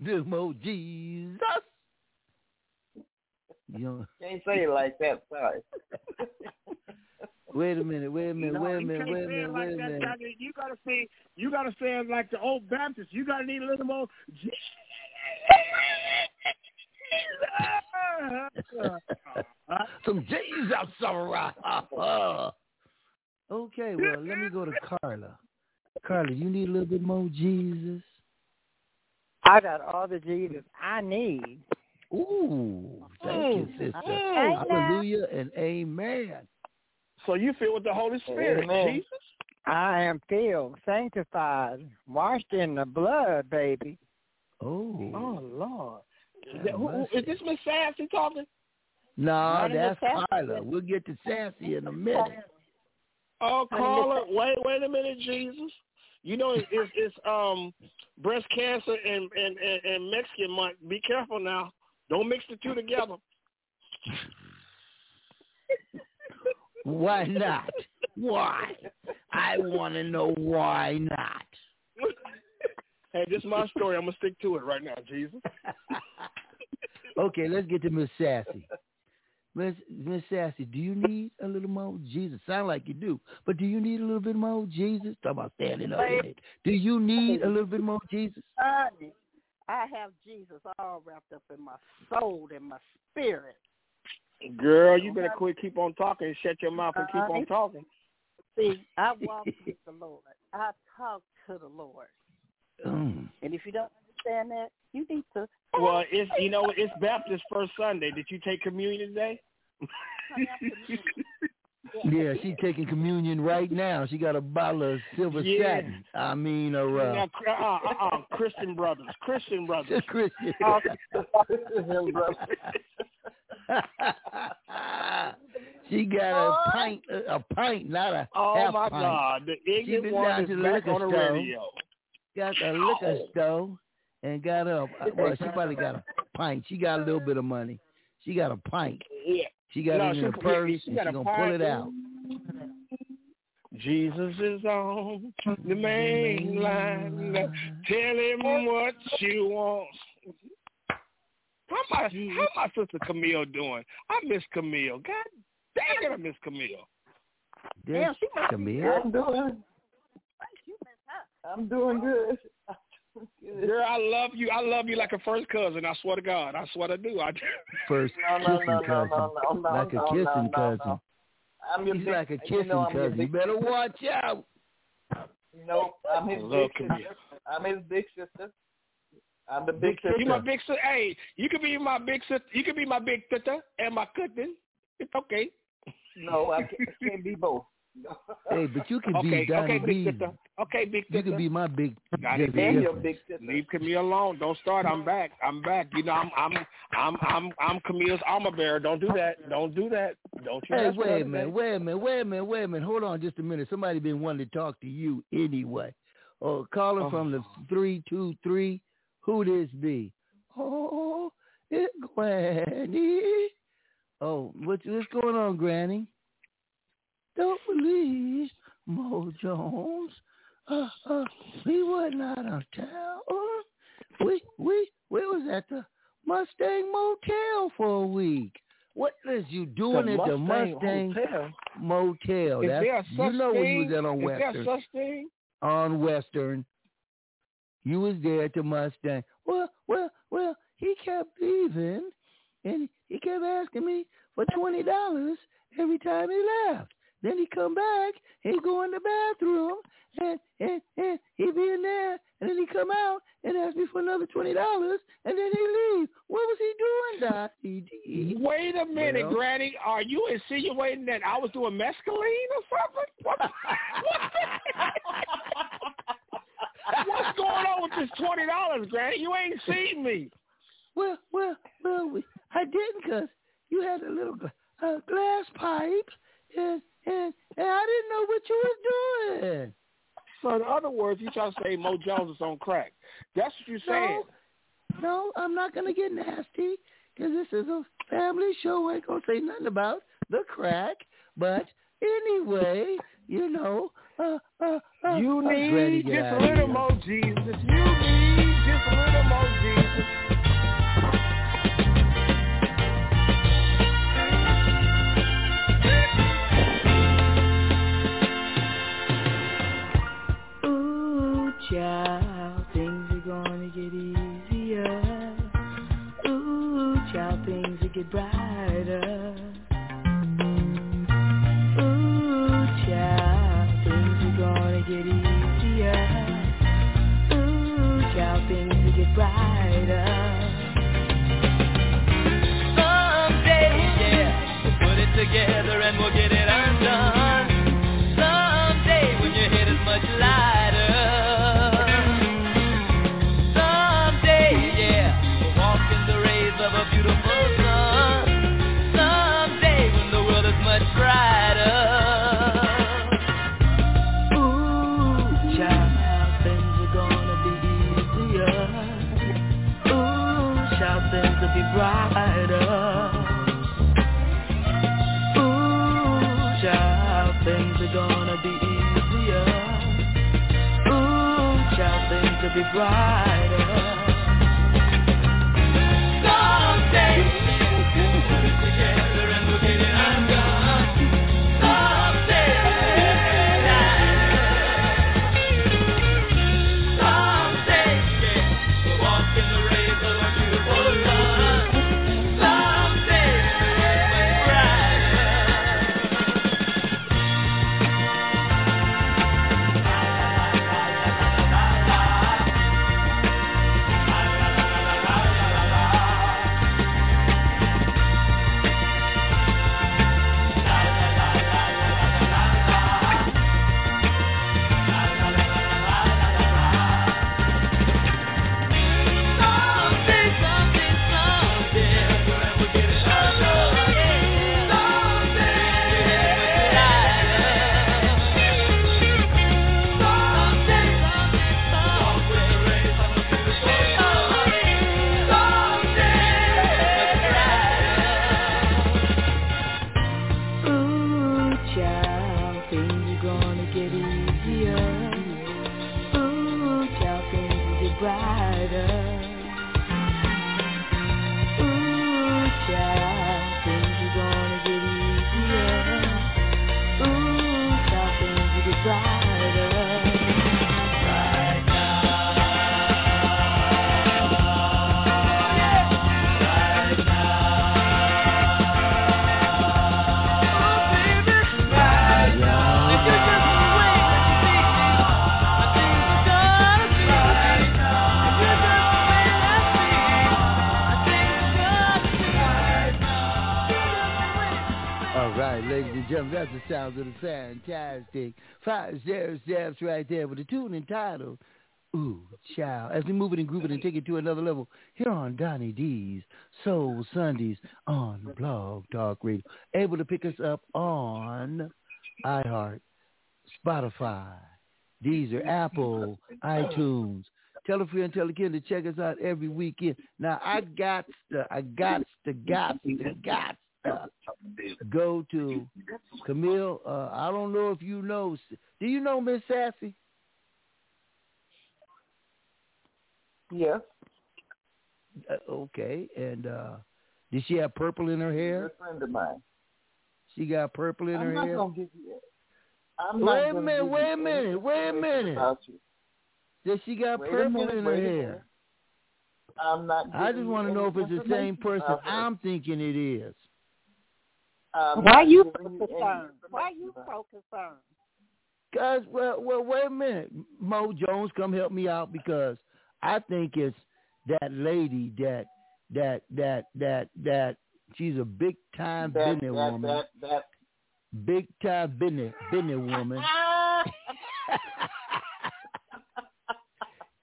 Little more Jesus. You know, Can't say it like that. Sorry. wait a minute, wait a minute, No, wait a you minute, can't wait a minute, like wait a minute. Johnny. You gotta say you gotta say it like the old Baptist. You gotta need a little more. Jesus. Some Jesus around. okay, well, let me go to Carla. Carla, you need a little bit more Jesus? I got all the Jesus I need. Ooh, thank you, sister. Amen. Hallelujah and amen. So you feel with the Holy Spirit, Amen. Jesus? I am filled, sanctified, washed in the blood, baby. Oh. Oh Lord. Is, that- who, who, is this Miss Sassy talking? No, Not in the that's Sassy. Carla. We'll get to Sassy in a minute. Oh, Honey, caller, Miss- wait, wait a minute, Jesus. You know it's it's, um breast cancer and, and and and Mexican month. Be careful now. Don't mix the two together. Why not? Why? I want to know why not. Hey, this is my story. I'm gonna stick to it right now, Jesus. Okay, let's get to Miss Sassy. Miss Miss Sassy, do you need a little more Jesus? Sound like you do, but do you need a little bit more Jesus? Talk about standing up in it. Do you need a little bit more Jesus? Honey, I have Jesus all wrapped up in my soul and my spirit. Girl, you better quit, keep on talking, and shut your mouth and keep on talking. See, I walk with the Lord. I talk to the Lord. Mm. And if you don't understand that, you need to. Well, it's you know it's Baptist First Sunday. Did you take communion today? Yeah, she taking communion right now. She got a bottle of silver Yeah. satin. I mean, a uh, uh, uh, uh, Christian brothers, Christian brothers. Christian. Oh. she got a pint, a pint, not a Oh half my. God, the She ignorant been one down is to back liquor on the store. radio. Got a liquor store and got up. well. She probably got a pint. She got a little bit of money. She got a pint. Yeah. She got No, it in she- her purse she and she got a gonna pint, pull it out. Jesus is on the main line. Tell him what you want. How my how my sister Camille doing? I miss Camille. God dang it, I miss Camille. This Camille. I'm doing. I'm doing good. Girl, I love you. I love you like a first cousin. I swear to God. I swear to do. I do. First No, no, kissing no, no, cousin, no, no, no, like a kissing no, no, cousin. I'm your He's big, like a you kissing know cousin. You better watch out. Nope, I'm his big sister. I'm his big sister. I'm the big, Big sister. You my big sister. Hey, you could be my big sister. You could be my big sister and my cousin. It's okay. No, I can't, I can't be both. Hey, but you can Okay, be Donnie okay, big sister. Okay, big Sister. You can be my big. Got it. Your big sister. Leave Camille alone. Don't start. I'm back. I'm back. You know, I'm I'm I'm I'm I'm Camille's armor bearer. Don't do that. Don't do that. Don't you Hey, mess with her wait a minute, wait a minute, wait a minute, wait a minute. Hold on just a minute. Somebody been wanting to talk to you anyway. Uh, oh, caller Oh. from the three two three. Who this be? Oh, it's Granny. Oh, what's what's going on, Granny? Don't believe Mo Jones. Uh, uh, we wasn't out of town. Uh, we we we was at the Mustang Motel for a week. What is you doing The at the Mustang Hotel? Motel? Is That's, you know where you thing? was at on Western such thing? on Western. You was there at the Mustang. Well, well, well, he kept leaving, and he kept asking me for twenty dollars every time he left. Then he come back, and he go in the bathroom, and and and he be in there, and then he come out and ask me for another twenty dollars, and then he leave. What was he doing, Dottie D? Wait a minute, Well- Granny. Are you insinuating that I was doing mescaline or something? What, what's going on with this twenty dollars, Granny? You ain't seen me. Well, well, well, we, I didn't because you had a little uh, glass pipe, and, and and I didn't know what you was doing. So in other words, you trying to say Mo Jones is on crack. That's what you're saying. No, no, I'm not gonna get nasty because this is a family show. I ain't gonna say nothing about the crack, but anyway, you know, uh, uh, uh, You uh, need just a little more Jesus. You need just a little more Jesus. Child, things are gonna get easier. Ooh, child, things will get brighter. Be brighter. That's the sounds of the fantastic Five Stairsteps right there with the tune entitled Ooh, Child. As we move it and groove it and take it to another level here on Donnie D's Soul Sundays on Blog Talk Radio. Able to pick us up on iHeart, Spotify, Deezer, Apple, iTunes, Tell a friend, tell a kid to check us out every weekend. Now I got the, I got the, got to, got to go to Camille. Uh, I don't know if you know. Do you know Miss Sassy? Yes. Uh, okay, and uh did she have purple in her hair? Good friend of mine. She got purple in I'm her hair. give you. I'm not Wait a minute, wait a minute, wait a minute. Did she got Wait purple minute, in her hair? I'm not. I just want to know if it's the same person. I'm thinking it is. I'm Why not you giving so you any concerned? Why you information about so concerned? Guys, well, well, wait a minute. Mo Jones, come help me out because I think it's that lady that that that that that she's a big time that, business that, woman, that, that, big time business business woman.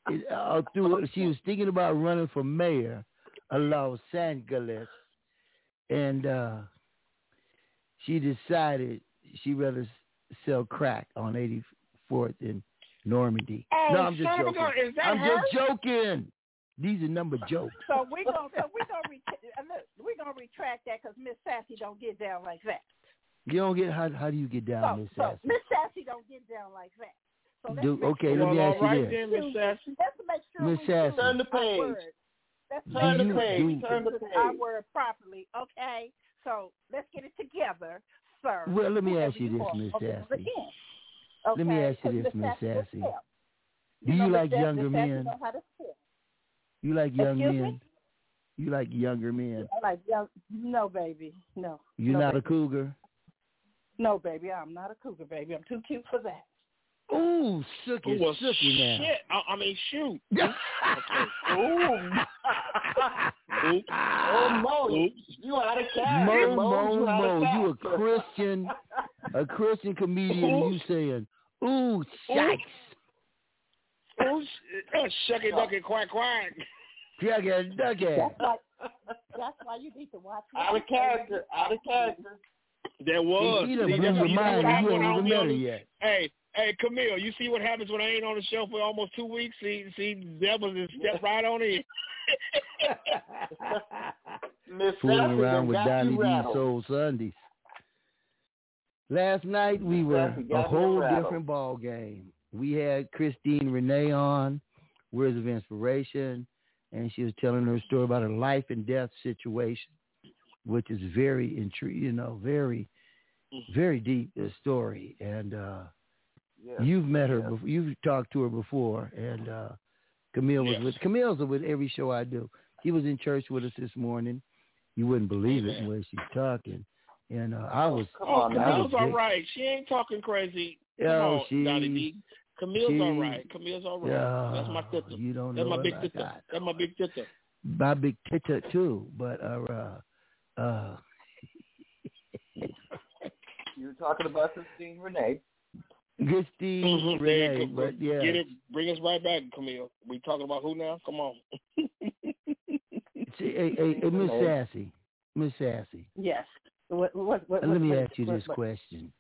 It, uh, through, she was thinking about running for mayor of Los Angeles, and uh, she decided she'd rather sell crack on 84th in Normandie. Oh, no, I'm just son of a joking. gun, is that I'm her? just joking. These are number jokes. So we're gonna so we gonna ret- uh, look, we gonna retract that because Miss Sassy don't get down like that. You don't get how how do you get down, So, Miss so Sassy? Miss Sassy don't get down like that. So let's Do- make okay, sure let me we ask you this. Miss Sassy. Let's make sure Miss we Sassy. Turn the page. words. Let's Do turn the page. do- Turn the page. Our word properly, okay? So let's get it together, sir. Well, let me ask you this, are. Miss Sassy. again. Let me ask you this, Miss Sassy Sassy. Do you know, Miss like Sassy- younger Sassy men? know how to spell. You like young Excuse me? men? You like younger men? I like young. No, baby. No. You're no, not a cougar? No, baby. I'm not a cougar, baby. I'm too cute for that. Ooh, sooky, well, sooky now. shit. I, I mean, shoot. Ooh. Oh, Mo, you out of cash. Mo, Mo, Mo, you Mo, you a. Christian, a Christian comedian, and you saying, ooh, shikes. Ooh, sh- uh, shuck it, duck it, quack, quack. Juggy, ducky. That's why. That's why you need to watch. Out of character. Out of character. There was. He done See, that's your what- you know what you when ain't I even don't be met on her the- yet. Hey, hey, Camille, you see what happens when I ain't on the show for almost two weeks? See, see, devils just step right on in. Fooling around with got Donnie you D rattled. Soul Sundays. Last night we were a whole different ball game. We had Christine Renee on, Words of Inspiration, and she was telling her story about her life and death situation, which is very intriguing, you know, very, very deep uh, story. And uh Yes. you've met her yes. before. You've talked to her before, and uh Camille was Yes. with Camille's with every show I do. He was in church with us this morning. You wouldn't believe it the way she's talking, and uh, I was. Come Oh, on. Camille's all big- right. She ain't talking crazy. Come Oh, on, she- Donnie D. Camille's she- all right. Camille's all right. Yeah, That's my sister. You don't That's know my big sister. I- That's my big sister. My big tita too, but uh, uh, uh, You were talking about Christine Renee. Christine Mhm, there you Renee, go. but yeah, Get it. Bring us right back, Camille. We talking about who now? Come on. See, hey, hey, hey, Miss Sassy, Miss Sassy. Yes. What? What? What? Let what- me ask you this what- question.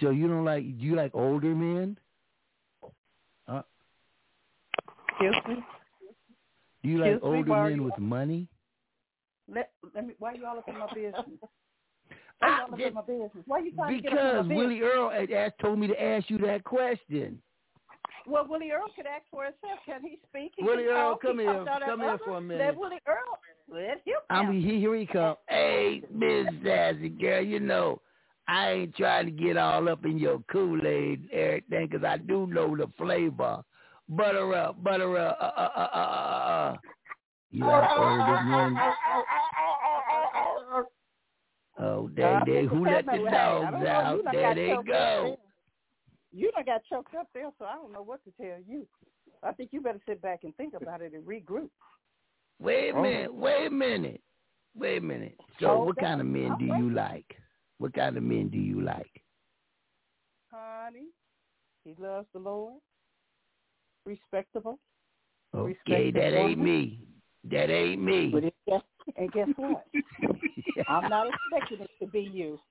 So you don't like? Do you like older men? Uh, Excuse me. do you like Excuse older Barney? men with money? Let, let me. Why you all up in my business? Why you all up in my business? Why you trying to get Because Willie? Earl had asked, told me to ask you that question. Well, Willie Earl could ask for himself. Can he speak? He Willie Earl, talk. come he here. talked all that Come here for a minute. Let Willie Earl. Let him. I mean, he, here he come. Hey, Miss Sassy girl, you know, I ain't trying to get all up in your Kool-Aid and everything because I do know the flavor. Butter up, butter up. Uh, uh, uh, uh, uh, uh. You like older men? Oh, Oh, there, I there. think Who let the cat hey, I dogs don't know, out? There they go. there. You done got choked up there, so I don't know what to tell you. I think you better sit back and think about it and regroup. Wait a Oh. minute. Wait a minute. Wait a minute. So, Hold what kind of men I'm do you like? What kind of men do you like? Honey, he loves the Lord. Respectable. Okay, Respected that ain't me. That ain't me. But it, guess, and guess what? I'm not expecting it to be you.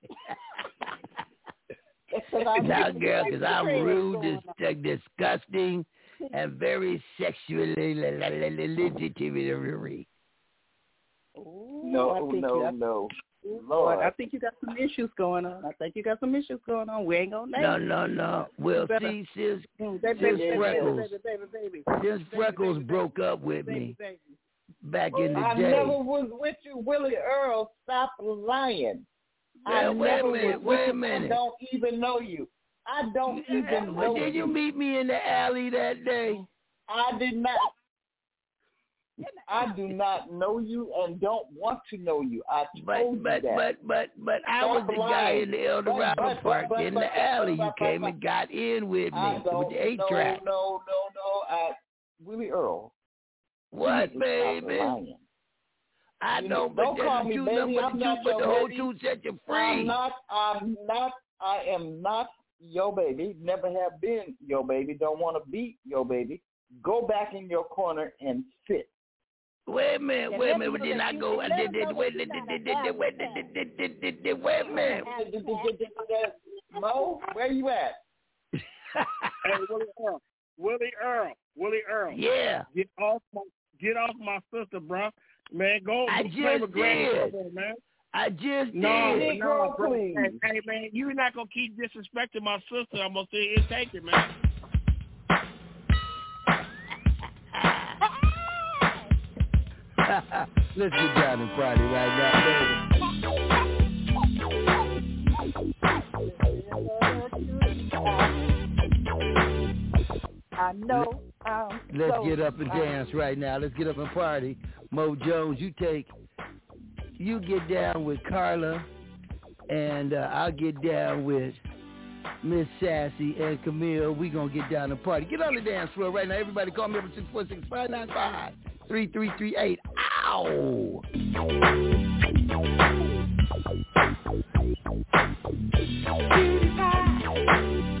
Because I'm now, getting girl, because I'm rude, dis- uh, disgusting, and very sexually legitimate. No, no, no. Lord, Lord. I think you got some issues going on. I think you got some issues going on. We ain't gonna name No, no, no. Well, You better- see, since Mm, baby, since baby, baby, Freckles, baby, baby, baby, since Freckles broke up with baby, me baby. Back in the I day. never was with you, Willie Earl. Stop lying. I Well, wait a never minute, was with wait a minute. I don't even know you. I don't even Well, know did you meet me in the alley that day? I did not. I do not know you and don't want to know you. I But told but you that. but but but I Stop was the guy in the El Dorado but- Park but- in but- the but- alley. You but- came but- and got in with me I with the eight no, track. no, no, no. I, uh, Willie Earl. What, baby? I You know, don't call me two baby. number I'm two, not but your the whole baby. two set you I'm not. I'm not. I am not your baby. Never have been your baby. Don't want to be your baby. Go back in your corner and sit. Wait a minute, wait a minute. me Did I go? you- I did did wait that did did did did wait did did did did did wait a minute. Mo, where you at? Hey, Willie Earl. Willie Earl. Willie Earl. Yeah. Get off my get off my sister, bro. Man, go I play just with Granny did. Man. I just No, did. no, bro. Hey, hey, man, you're not gonna keep disrespecting my sister. I'm gonna say it, take it, man. Let's get down and party right now, baby. I know. I'm Let's so get up and fine. dance right now. Let's get up and party. Mo Jones, you take, you get down with Carla, and uh, I'll get down with Miss Sassy and Camille. We gonna get down and party. Get on the dance floor right now. Everybody, call me up at six four six five nine five three three three eight. Ow! You're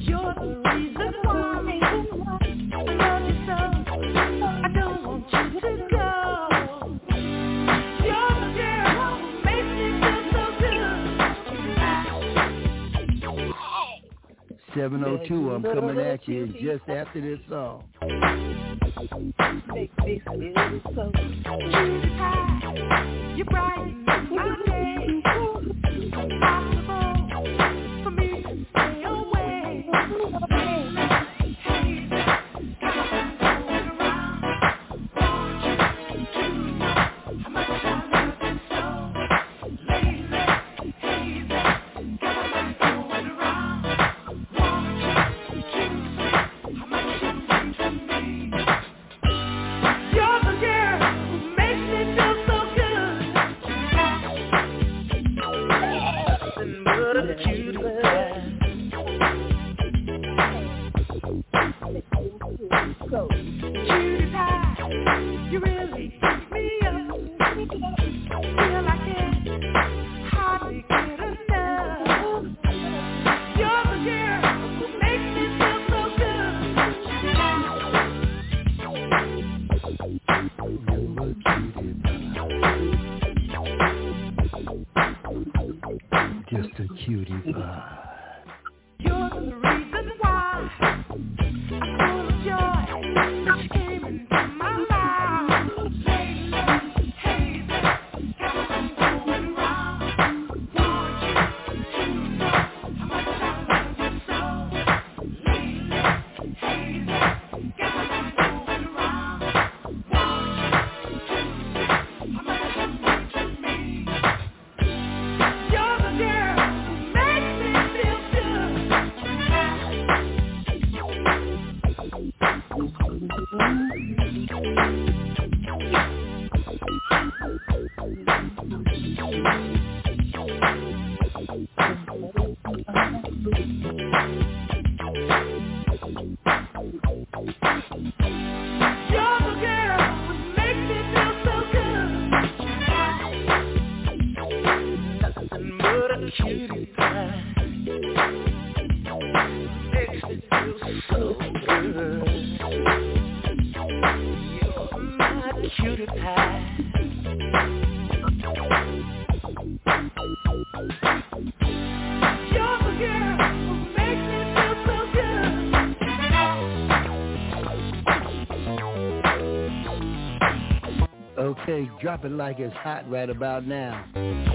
702, I'm coming at you just after this song. You. Drop it like it's hot right about now.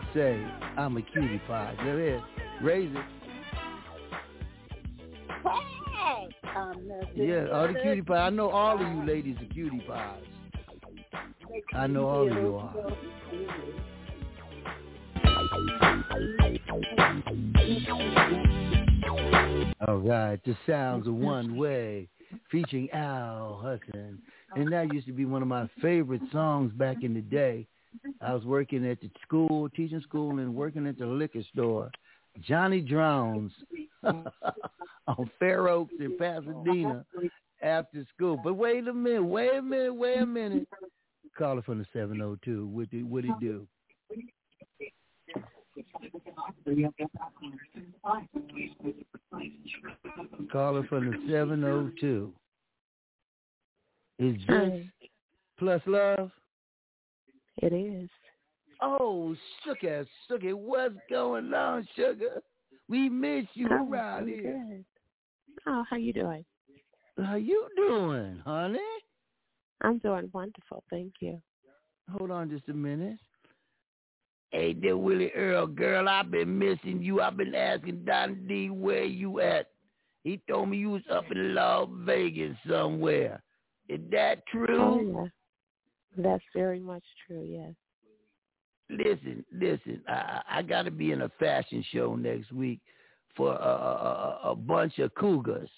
And say, I'm a cutie pie. Go ahead. Raise it. I'm Yeah, all the cutie pie. I know all of you ladies are cutie pies. I know all of you are. All right, the sounds of one way, featuring Al Hudson, and that used to be one of my favorite songs back in the day. I was working at the school, teaching school, and working at the liquor store. Johnny Drones on Fair Oaks in Pasadena after school. But wait a minute, wait a minute, wait a minute. Caller from the 702. What did what he do? Caller from the 702. Is this plus love? It is. Oh, sugar, sugar, what's going on, sugar? We miss you Oh, around here. good. Oh, how you doing? How you doing, honey? I'm doing wonderful, thank you. Hold on just a minute. Hey, there, Willie Earl, girl, I've been missing you. I've been asking Don D where you at. He told me you was up in Las Vegas somewhere. Is that Oh true? yeah. That's very much true, yes. Listen, listen. I, I got to be in a fashion show next week for a, a, a- a bunch of cougars,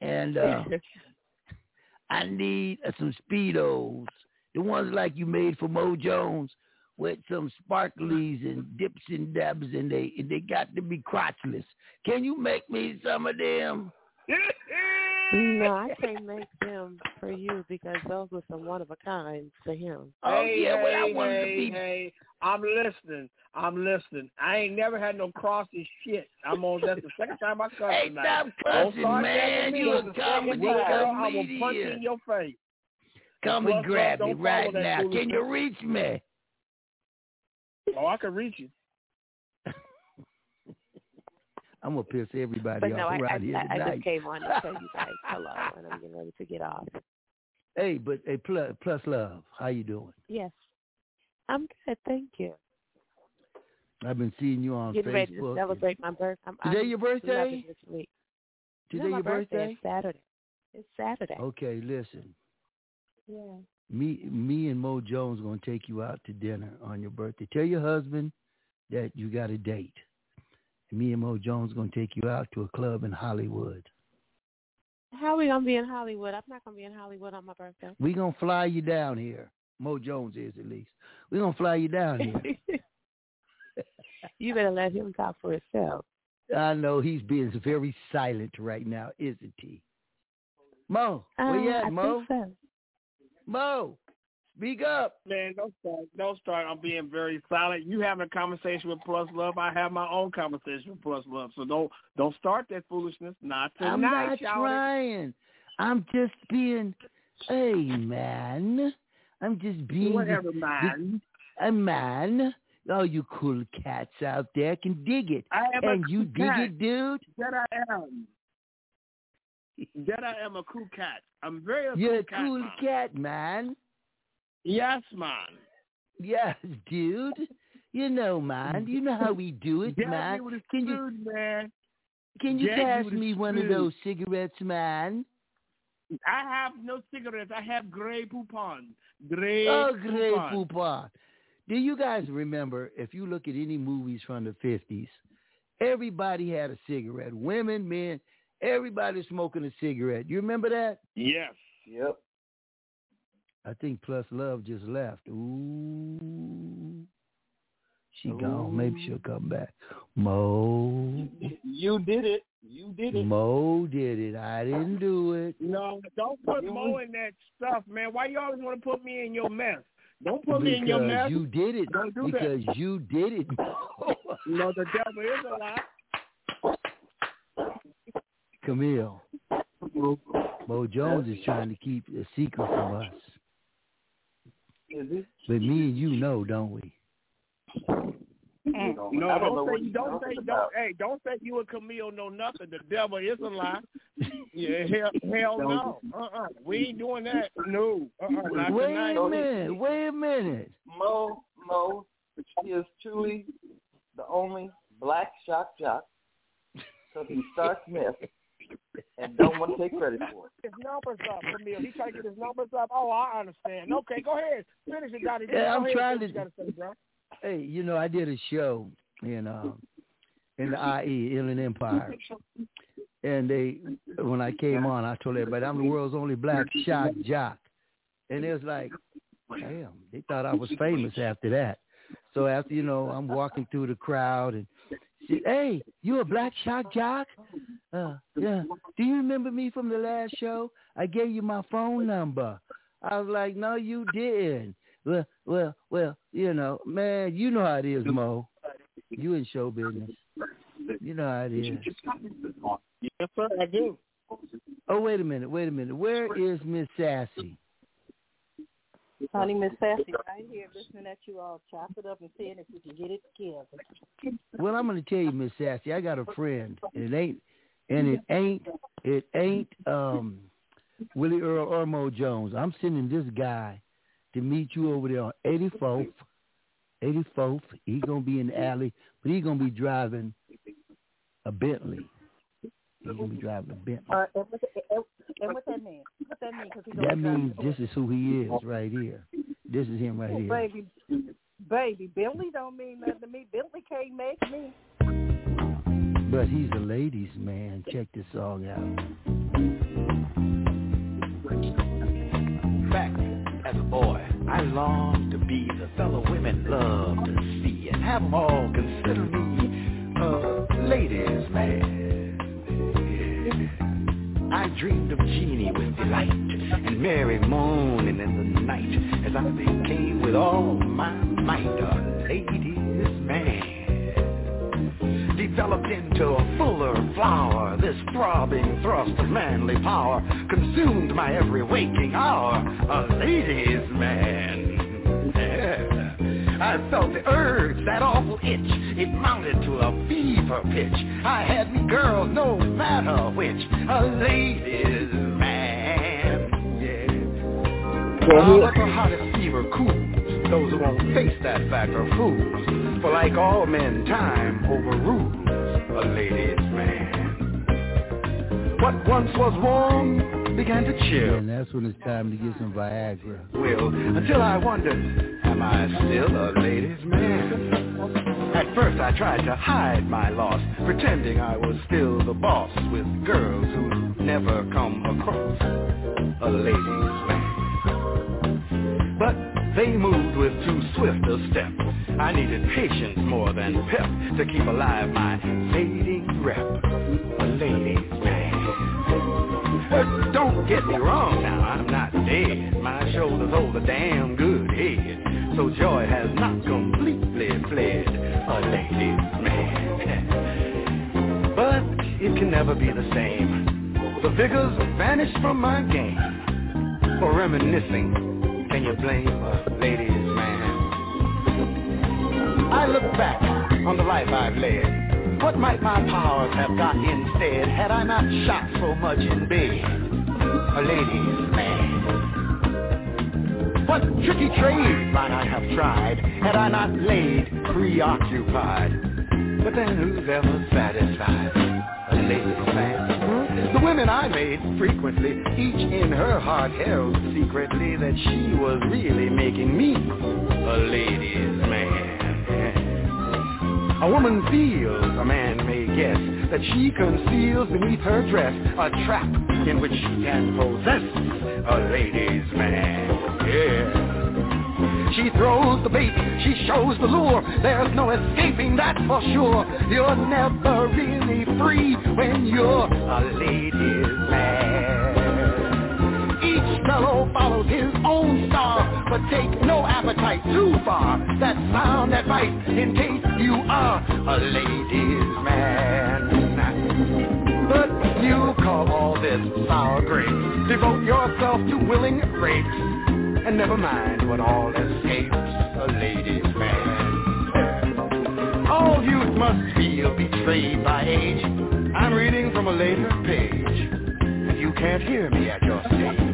and uh, I need uh, some speedos, the ones like you made for Mo Jones, with some sparklies and dips and dabs, and they and they got to be crotchless. Can you make me some of them? no, I can't make them for you because those were some one of a kind for him. Oh hey, yeah, well I hey, wanted hey, to be. hey, I'm listening. I'm listening. I ain't never had no crossy shit. I'm on. That's the second time I cussed Hey, tonight. stop Don't cussing, start man. that with You me. a It's the second comedy time. I will punch you in your face. Come Plus, and grab me right now. Can you reach me? Oh, I can reach you. I'm gonna piss everybody But no, off I, I, around here I, I just came on to tell you guys hello and I'm getting ready to get off. Hey, but hey, plus, plus love, how you doing? Yes. I'm good, thank you. I've been seeing you on Getting ready to celebrate my birthday. I'm, Today I'm your birthday? This week. Today no, your birthday? is Saturday. It's Saturday. Okay, listen. Yeah. Me, me and Mo Jones gonna take you out to dinner on your birthday. Tell your husband that you got a date. And me and Mo Jones gonna take you out to a club in Hollywood. How are we gonna be in Hollywood? I'm not gonna be in Hollywood on my birthday. We gonna fly you down here. Mo Jones is at least. We gonna fly you down here. you better let him talk for himself. I know he's being very silent right now, isn't he? Mo, where you Uh, at, I Mo? so. Mo, speak up. Man, don't start. Don't start. I'm being very silent. You having a conversation with Plus Love. I have my own conversation with Plus Love. So don't don't start that foolishness. Not tonight, I'm not trying. I'm just being, hey man, I'm just being Whatever, man. a man. All you cool cats out there can dig it, I am a and you cool dig cat. it, dude. That I am. That I am a cool cat. I'm very a You're cool a cat. cool man. cat, man. Yes, man. Yes, dude. You know, man. You know how we do it, Gag man. me with a Can you man. can you Gag pass with a me one of those cigarettes, man? I have no cigarettes. I have Grey Poupon. Grey Oh, great Poupon. poupon. Do you guys remember, if you look at any movies from the 50s, everybody had a cigarette. Women, men, everybody smoking a cigarette. You remember that? Yes. Yep. I think Plus Love just left. Ooh. She gone. Maybe she'll come back. Mo. You did it. You did it. Mo did it. I didn't do it. No, don't put Mo in that stuff, man. Why you always want to put me in your mess? Don't put me in your mess. you did it. Don't do because that. you did it. no, the devil is a lie. Camille. Mo Jones is trying to keep a secret from us. But me and you know, don't we? Mm, No, don't say you don't say don't hey don't say you and Camille know nothing. The devil is a lie. Yeah, hell, hell no. Uh uh We ain't doing that. No. Uh uh Not Wait tonight. a minute. Wait a minute. Mo Mo she is truly the only black shock jock because he starts mess and don't want to take credit for it. His numbers up, Camille. He trying to get his numbers up. Oh, I understand. Okay, go ahead. Finish it, Dottie. Yeah, Go I'm ahead, trying to- you say, bro. Hey, you know, I did a show in uh, in the IE, Inland Empire. And they when I came on I told everybody I'm the world's only black shock jock. And it was like, damn, they thought I was famous after that. So after, you know, I'm walking through the crowd and she, hey, you a black shock jock? Uh, yeah. Do you remember me from the last show? I gave you my phone number. I was like, no, you didn't. Well, well, well, you know, man, you know how it is, Mo. You in show business. You know how it is. Yes, sir, I do. Oh, wait a minute, wait a minute. Where is Miss Sassy? Honey, Miss Sassy, right here listening at you all chop it up and seeing if we can get it together. Well, I'm gonna tell you, Miss Sassy, I got a friend, and it ain't, and it ain't, it ain't um Willie Earl or Mo Jones. I'm sending this guy to meet you over there on 84th. 84th. He's gonna be in the alley, but he's gonna be driving a Bentley. He's gonna be driving a Bentley. Uh, and, what, and, and what that mean? What that mean? Cause he That means this is who he is right here. This is him right Oh, here. baby, baby, Bentley don't mean nothing to me. Bentley can't make me. But he's a ladies' man. Check this song out. Back as a boy, I longed to be the fellow women love to see and have them all consider me a ladies' man. I dreamed of Jeannie with delight and Mary moaning in the night as I became with all my might a ladies' man. Developed into a fuller flower, this throbbing thrust of manly power consumed my every waking hour, a ladies' man. I felt the urge, that awful itch. It mounted to a fever pitch. I had me girls, no matter which, a ladies' man. Yeah. Ah, but the hottest fever cools. Those who won't face that fact are fools. For like all men, time overrules a ladies' man. What once was warm began to chill. And that's when it's time to get some Viagra. Will until I wondered, am I still a ladies' man? At first I tried to hide my loss, pretending I was still the boss with girls who never come across a ladies' man. But they moved with too swift a step. I needed patience more than pep to keep alive my fading rep, a man. But don't get me wrong now, I'm not dead. My shoulders hold a damn good head. So joy has not completely fled, a lady's man. But it can never be the same. The vigors vanished from my game. For reminiscing, can you blame a lady's man? I look back on the life I've led. What might my powers have got instead had I not shot so much in bed? A ladies' man. What tricky trade might I have tried had I not laid preoccupied? But then who's ever satisfied? A ladies' man. The women I made frequently, each in her heart held secretly that she was really making me a ladies' man. A woman feels, a man may guess, that she conceals beneath her dress, a trap in which she can possess a ladies' man. Yeah. She throws the bait, she shows the lure. There's no escaping that for sure. You're never really free when you're a ladies' man. Each fellow follows his own star, but take no appetite too far. That sound advice in case you are a ladies' man. But you call all this sour grapes. Devote yourself to willing rapes. And never mind what all escapes a ladies' man. All youth must feel betrayed by age. I'm reading from a later page. And you can't hear me at your stage.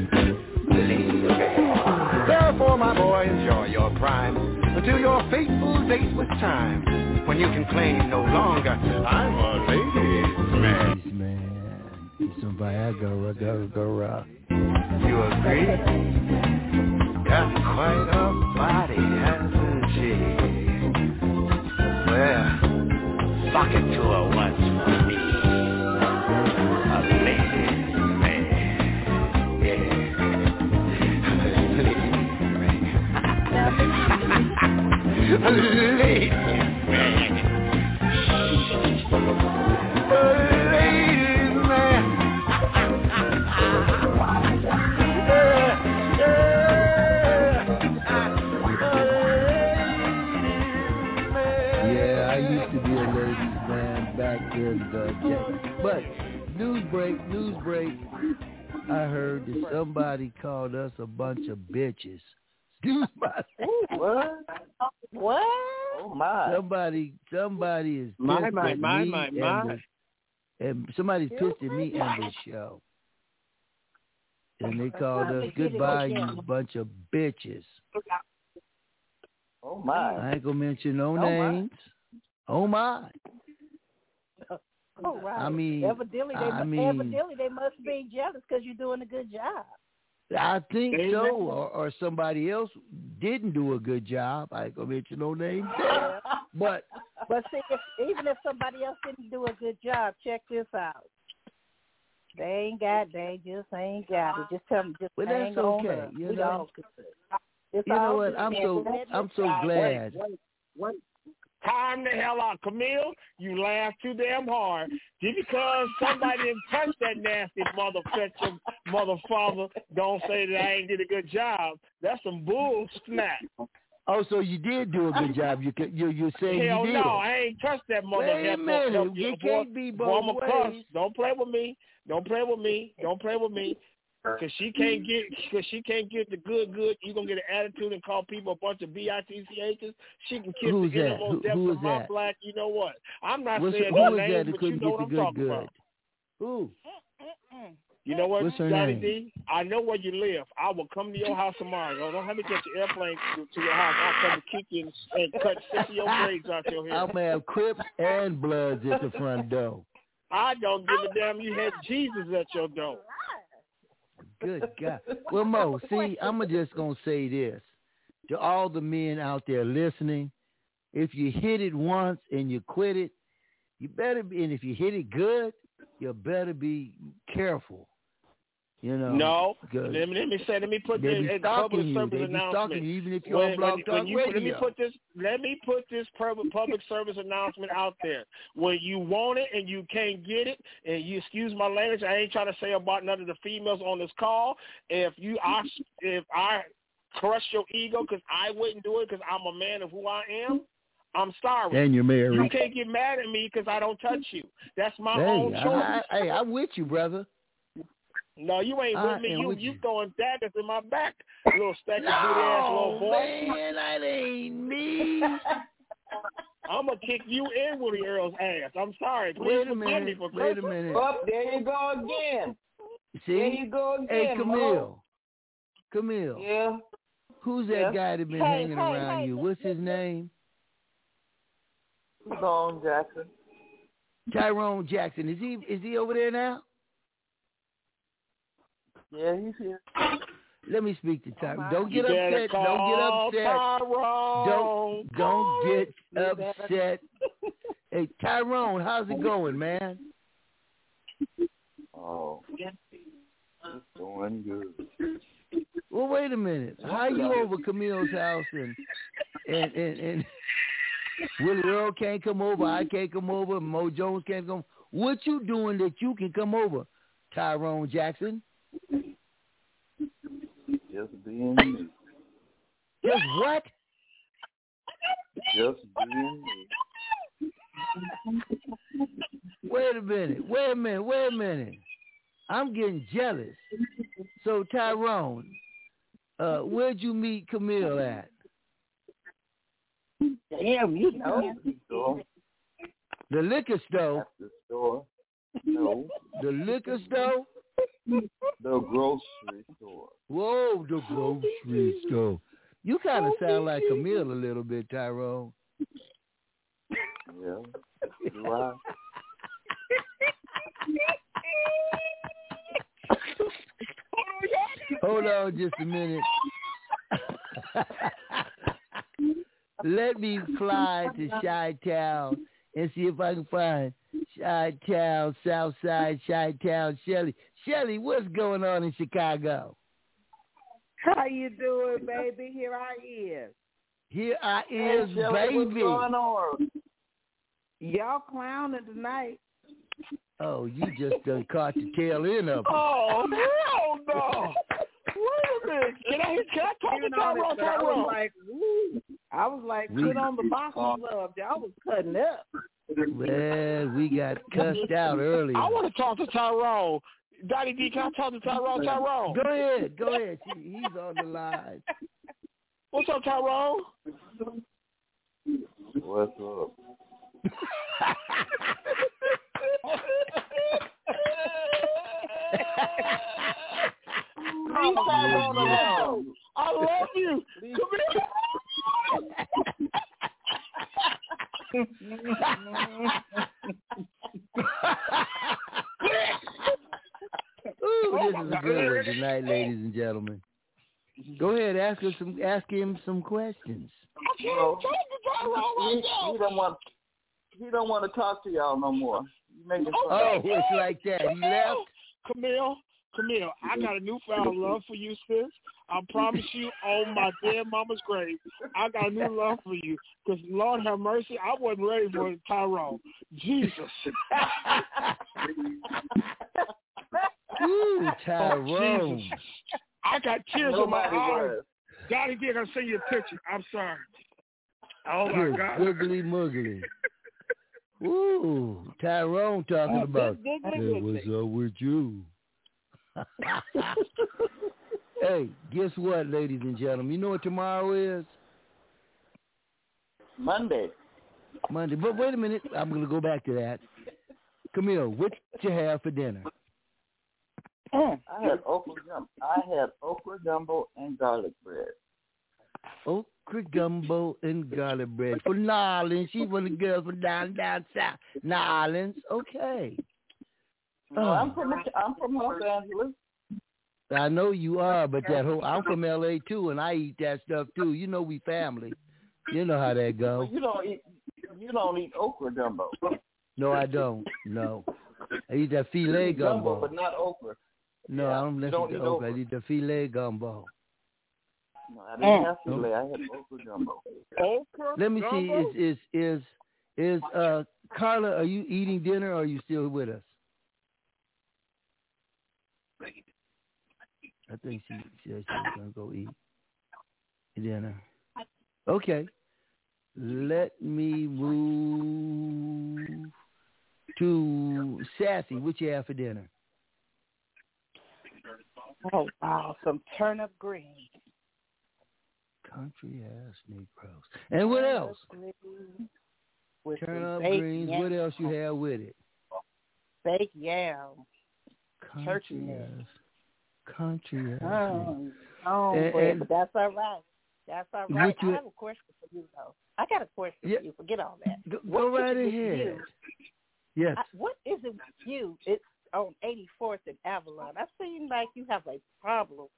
Therefore, my boy, enjoy your prime until your fateful date with time. When you can claim no longer, I'm a ladies' man. Ladies, man. Some Viagra, go, go, uh, You agree? Got quite a body, hasn't she? Well, sock it to her once for me. A man. A ladies' man. Yeah, I used to be a ladies' man back in the day. But news break, news break. I heard that somebody called us a bunch of bitches. What? What? Oh my! Somebody, somebody is My, pissed my, at my, me my, and my. the- and somebody's pissed at me and the show. And they called us goodbye, you bunch of bitches. Oh my! I ain't gonna mention no Oh, my. names. Oh my! Oh, right. I mean, evidently they, I mean- evidently they must be jealous because you're doing a good job. I think Amen. so, or, or somebody else didn't do a good job. I ain't gonna mention no names. there. But But see, if, even if somebody else didn't do a good job, check this out. They ain't got. They just ain't got it. Just tell them. Just Well, hang that's on okay, up. you know. good. You know what? I'm so I'm so Wait, glad. wait, wait. Time the hell out, Camille. You laugh too damn hard. Just because somebody didn't touch that nasty motherfucker, motherfucker, don't say that I ain't did a good job. That's some bull snap. Oh, so you did do a good job. You you you saying Hell you did. no, I ain't touched that mother. Wait a minute. You can't be both a cuss. ways. Don't play with me. Don't play with me. Don't play with me. Cause she can't get, cause she can't get the good, good. You gonna get an attitude and call people a bunch of bitchs. She can kiss Who's the that? innermost depths who of is my that? black. You know what? I'm not What's- saying who no is names, that that but you know get what I'm good talking good? about. Who? You know what, What's her Johnny name? D? I know where you live. I will come to your house tomorrow. Don't, don't have me catch your airplane to, to your house. I'll come to kick you and, and cut six of your braids out your hair. I'm gonna have Crips and Bloods at the front door. I don't give a damn. You had Jesus at your door. Good God. Well, Mo, see, I'm just gonna say this to all the men out there listening: if you hit it once and you quit it, you better be. And if you hit it good, you better be careful. You know. No, because let me, let me say. Let me put they this in public you. service They announcement. you, even if you're When- on Blog Talk you, Let me put this. Let me put this public public service announcement out there. When you want it and you can't get it, and you excuse my language, I ain't trying to say about none of the females on this call. If you, I, if I crush your ego because I wouldn't do it because I'm a man of who I am. I'm sorry. And you're married. You can't get mad at me because I don't touch you. That's my Hey, own choice. I, I, hey, I'm with you, brother. No, you ain't I with me. You with you you. throwing daggers in my back, little stacky booty ass little No, boy. man, that ain't me. I'm gonna kick you in Willie Earl's ass. I'm sorry. Please Wait a forgive me minute. for Wait a minute. Up there you go again. See? There you go again. Hey, Mo. Camille. Camille. Yeah. Who's that Yeah. guy that been Hey, hanging hey, around hey, you? What's his name? Tyrone Jackson. Tyrone Jackson. Is he is he over there now? Yeah, he's here. Let me speak to Tyrone. Oh, don't get upset. Don't get upset. Tyrone. Don't don't get You upset Hey, Tyrone, how's it going, man? Oh, it's going good. Well, wait a minute. How you over Camille's house and and and, and Willie Earl can't come over, I can't come over, Mo Jones can't come. What you doing that you can come over, Tyrone Jackson? Just being me. Just what? Just being me. Wait a minute. Wait a minute. Wait a minute. I'm getting jealous. So Tyrone, uh, where'd you meet Camille at? Damn, you know. The liquor store. The store. No. The liquor store. The grocery store. Whoa, the grocery store. You kind of sound like Camille a little bit, Tyrone. Yeah. Do I? Hold on just a minute. Let me fly to Chi Town and see if I can find Chi uh, Town, South Side, Chi Town, Shelly. Shelly, what's going on in Chicago? How you doing, baby? Here I is. Here I Hey, is, baby. What's going on? Y'all clowning tonight. Oh, you just done caught the tail end of it. Oh hell no! Wait a minute. Can I can I talk to You know, Tyrone? but I was like, woo. I was like, We- put on the boxing gloves. Y'all was cutting up. Well, we got cussed out earlier. I want to talk to Tyrone. Daddy D, can I talk to Tyrone? Tyrone. Go ahead, go ahead. He- He's on the line. What's up, Tyrone? What's up? Leave Tyrone alone. I love you. Come Ooh, Oh, this is a good one tonight, ladies and gentlemen. Go ahead, ask us some, ask him some questions. I can't talk to Tyrone He, now. he don't want. He don't want to talk to y'all no more. You making oh, fun. Oh, it's like that. He left. Camille, Camille, I got a newfound love for you, sis. I promise you on my dead mama's grave, I got a new love for you. Because Lord have mercy, I wasn't ready for Tyrone. Jesus. Ooh, Oh, Tyrone. Jesus. I got tears in my eyes. was. Daddy D, I gotta send you a picture. I'm sorry. Oh my Good God. Googly muggly. Ooh, Tyrone talking about good, good, hey, good, what's good. up with you? hey, guess what, ladies and gentlemen? You know what tomorrow is? Monday. Monday. But wait a minute, I'm gonna go back to that. Camille, what you have for dinner? Oh, I had okra gumbo. I had okra gumbo and garlic bread. Okra gumbo and garlic bread for Nolans. She one of the girls from down down south. Nolans, okay. No, Oh. I'm from I'm from Los Angeles. I know you are, but that whole I'm from LA too, and I eat that stuff too. You know we family. You know how that Well, go. you don't eat you don't eat okra gumbo. No, I don't. No, I eat that filé gumbo, gumbo. but not okra. No, I don't you listen don't to eat okra. I okra. eat the filé gumbo. No, I didn't have filé. I had okra gumbo. Okra Let me see. Is is is is uh Carla? Are you eating dinner? or Are you still with us? I think she said she was gonna go eat dinner. Okay. Let me move to Sassy. What you have for dinner? Oh wow, some turnip greens. Country ass Negroes. And what else? With Turn some up baked greens. What else you have with it? Baked yam. Turkey Country ass. Country ass. Oh, oh And- boy, and- but that's all right. That's all right. you- I have a question for you though. I got a question Yeah. for you. Forget all that. Go, go right ahead. you? Yes. I, what is it with you? It's on 84th and Avalon. I seem like you have a problem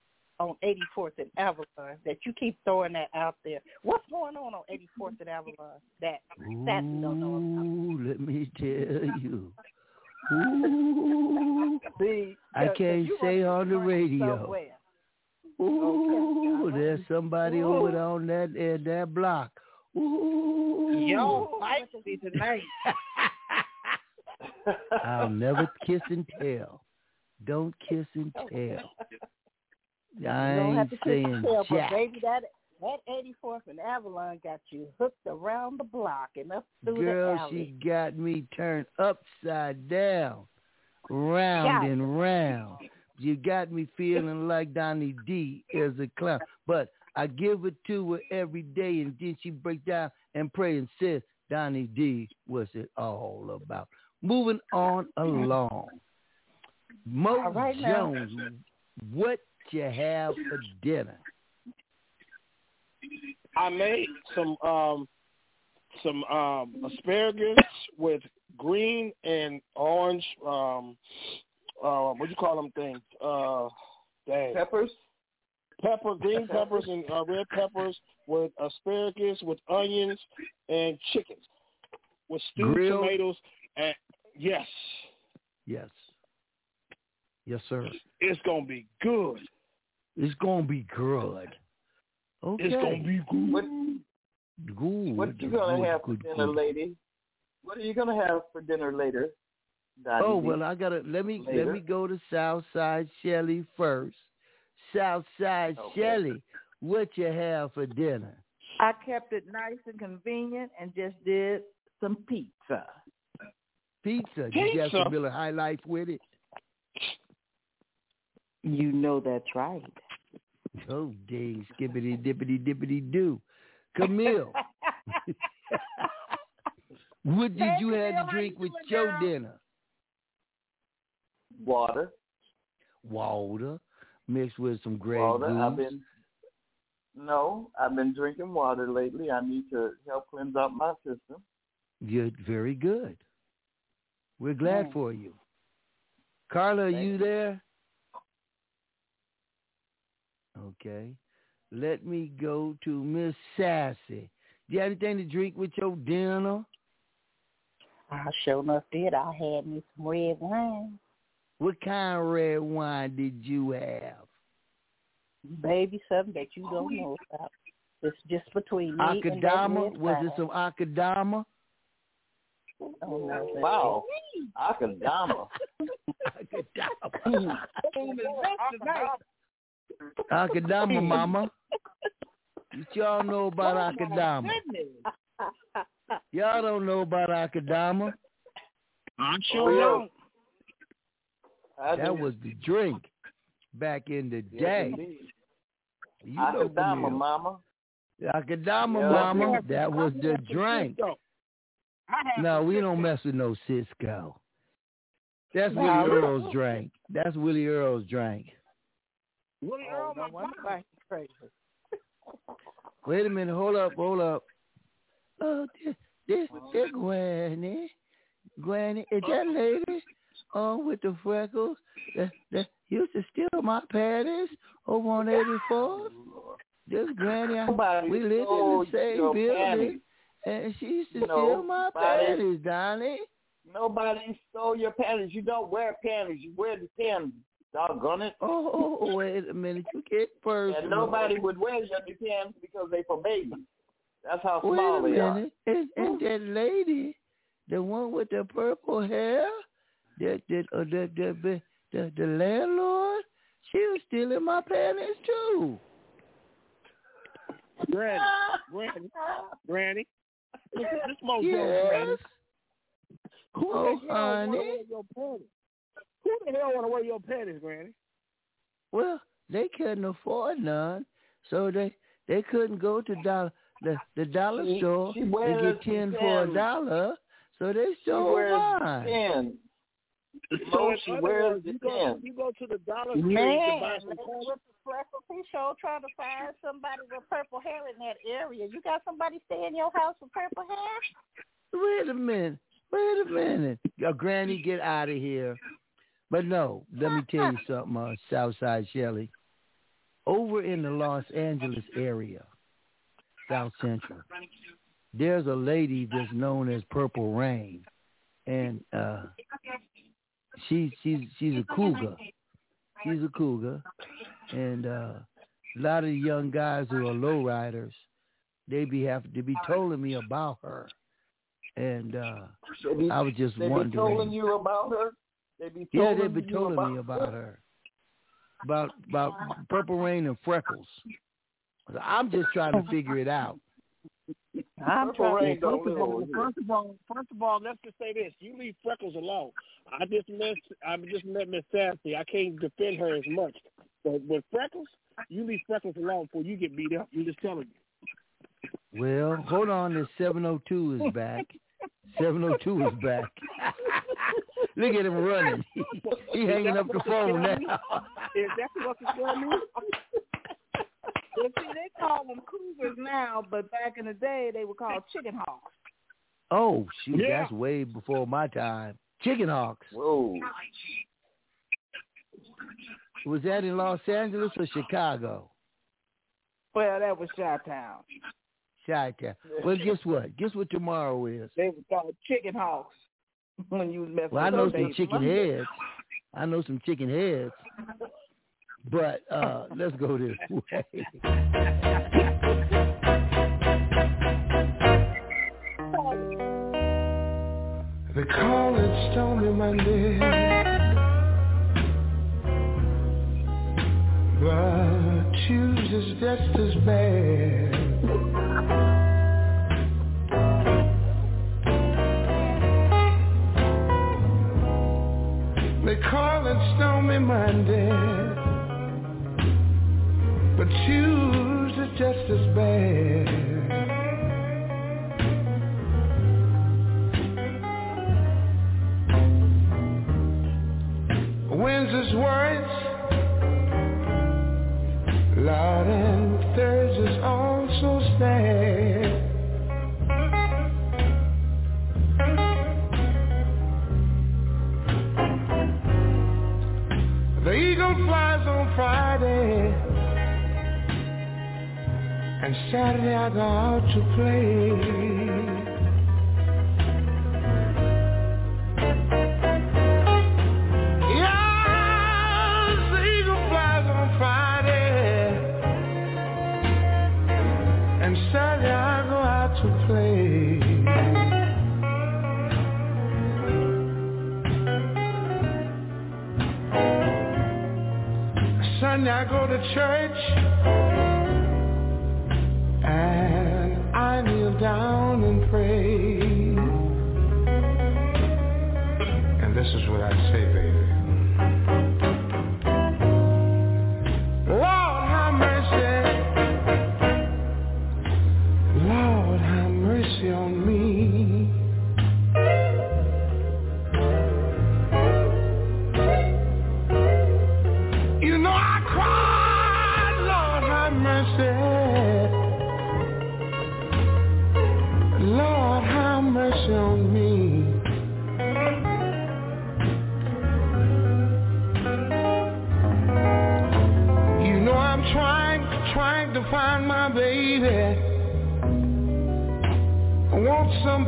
on 84th and Avalon that you keep throwing that out there. What's going on on 84th and Avalon that Sassy don't know about? Let me tell you. Ooh, See, I can't say on the radio. somewhere. Ooh, there's somebody Ooh. over there on that uh, that block. Ooh, fight me tonight. I'll never kiss and tell. Don't kiss and tell. I you don't have ain't saying tell, but baby, that that 84th and Avalon got you hooked around the block and up through Girl, the alley. Girl she got me turned upside down, round it. and round. You got me feeling like Donnie D is a clown. But I give it to her every day, and then she break down and pray and says, Donnie D, what's it all about? Moving on along. Mo right now. Jones, what you have for dinner? I made some um some um asparagus with green and orange um uh what do you call them things? Uh dang. Peppers? Pepper, green peppers and uh, red peppers with asparagus with onions and chickens. With stewed Grilled? tomatoes and yes, Yes. Yes, sir. it's gonna be good. It's gonna be good. Okay. It's gonna be good. What, good. what you gonna good, have good, for dinner, good. lady? What are you gonna have for dinner later? Donnie Oh D? well, I gotta let me let me go to Southside Shelly first. Southside Okay. Shelly, what you have for dinner? I kept it nice and convenient and just did some pizza. Pizza. You got some Miller High Life with it? You know that's right. Oh dang, skippity dippity dippity do. Camille, what did you have to drink with your dinner? Water. Water mixed with some Grey Water. I've been no, I've been drinking water lately. I need to help cleanse out my system. Good, very good. We're glad Mm. for you. Carla, are you there? Okay. Let me go to Miss Sassy. Do you have anything to drink with your dinner? I sure enough did. I had me some red wine. What kind of red wine did you have? Baby, something that you don't know about. It's just between me and that Akadama? red Was it some Akadama? Oh, no. Wow. Akadama. Akadama, mama. What y'all know about oh, Akadama? Y'all don't know about Akadama? I'm sure oh, don't. That was the drink back in the day. indeed. You know Akadama, mama. Akadama, Yeah. mama. That was the drink. No, we don't mess with no Cisco. That's Willie Earl's drink. That's Willie Earl's drink. Willie Oh, no wonder why crazy. Wait a minute. Hold up. Hold up. Oh, this, this, this Granny. Granny, is that lady on with the freckles that, that used to steal my panties over on 84th? This Granny, I, we lived in the same building, panties. and she used to No, steal my panties, Donnie. Nobody stole your panties. You don't wear panties. You wear the Tims. Doggone it. Oh, wait a minute. You get first. And nobody would wear your Tims because they for babies. That's how Wait small a they are. And, and that lady, the one with the purple hair, that that uh, the, the the the the landlord, she was stealing my panties too. Granny, Granny, Granny. This, this Mo Yes. Granny. Who Oh, the hell want to honey. your panties? Who the hell want to wear your panties, Granny? Well, they couldn't afford none, so they they couldn't go to dollar the the dollar She- store she and get ten for a dollar. So they She stole wears mine. Tims. So Mo, in she other wears words, the you go, Tims. you go to the Dollar Tree to Man, buy some with panties. the freckles, he sure trying to find somebody with purple hair in that area. You got somebody stay in your house with purple hair? Wait a minute. Wait a minute. Your granny, get out of here. But no, let me tell you something, uh, Southside Shelley. over in the Los Angeles area, South Central, there's a lady that's known as Purple Rain, and uh, she she's she's a cougar. She's a cougar, and uh, a lot of the young guys who are lowriders, they be have to be telling me about her, and uh, They be- I was just they be wondering. telling you about her. They be Yeah, they've been telling about me about her. About about Purple Rain and Freckles. So I'm just trying to figure it out. I'm Purple Rain trying don't first of all, first of all, first of all, let's just say this: you leave Freckles alone. I just met, I just met Miss Sassy. I can't defend her as much, but with Freckles, you leave Freckles alone before you get beat up. I'm just telling you. Well, hold on, this 702 is back. 702 is back. Look at him running. he hanging up the phone now. Is that what the score means? Well, see, they call them cougars now, but back in the day, they were called chicken hawks. Oh, shoot, Yeah. that's way before my time. Chicken Hawks. Whoa. Was that in Los Angeles or Chicago? Well, that was Chi-Town. Chi-Town. Well, guess what? Guess what tomorrow is? They were called chicken hawks when you was messing Well, I know some babies. chicken heads. I know some chicken heads. But uh let's go this way. They call it Stormy Monday. But Tuesday's just as bad. Call it Stormy Monday. But Tuesday's just as bad. Wednesday's words loud and and Saturday I go out to play. The eagle flies on Friday, and Saturday I go out to play. Sunday I go to church, down and pray. And this is what I say, baby.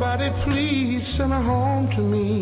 Somebody, please send her home to me.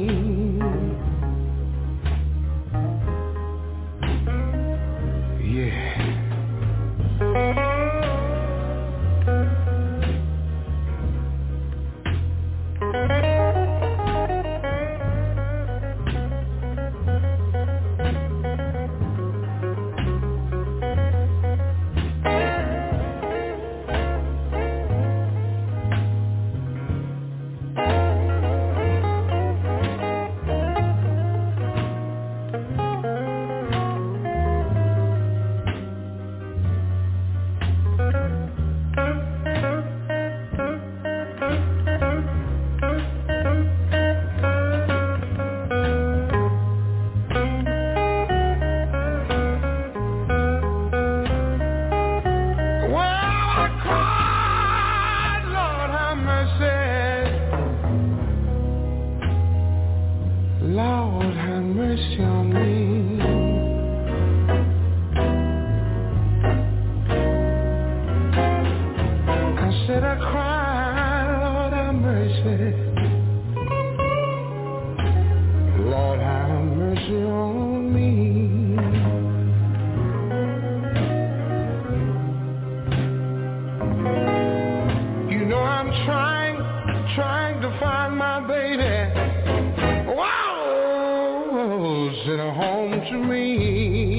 it a home to me?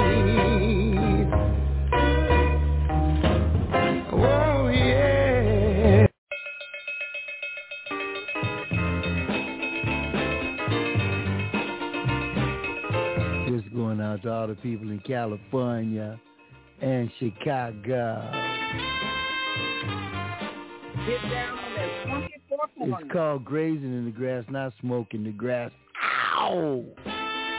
Oh, going out to all the people in California and Chicago. It's called grazing in the grass, not smoking the grass. Ow!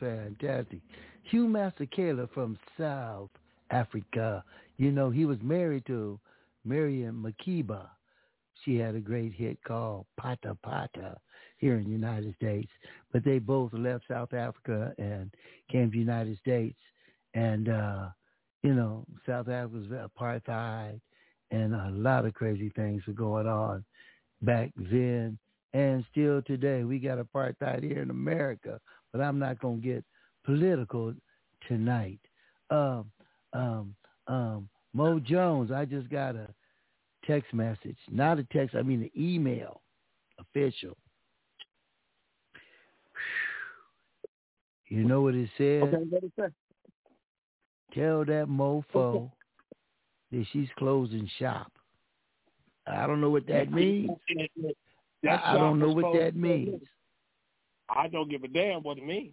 fantastic Hugh Masekela from South Africa. You know, he was married to Miriam Makeba. She had a great hit called Pata Pata here in the United States. But they both left South Africa and came to the United States. And, uh, you know, South Africa was apartheid and a lot of crazy things were going on back then and still today. We got apartheid here in America, but I'm not going to get political tonight. Um, um, um, Mo Jones, I just got a text message, not a text, I mean an email, official. You know what it says? Okay, what it say? Tell that mofo that she's closing shop. I don't know what that means. I don't know what that means. I don't give a damn what it means.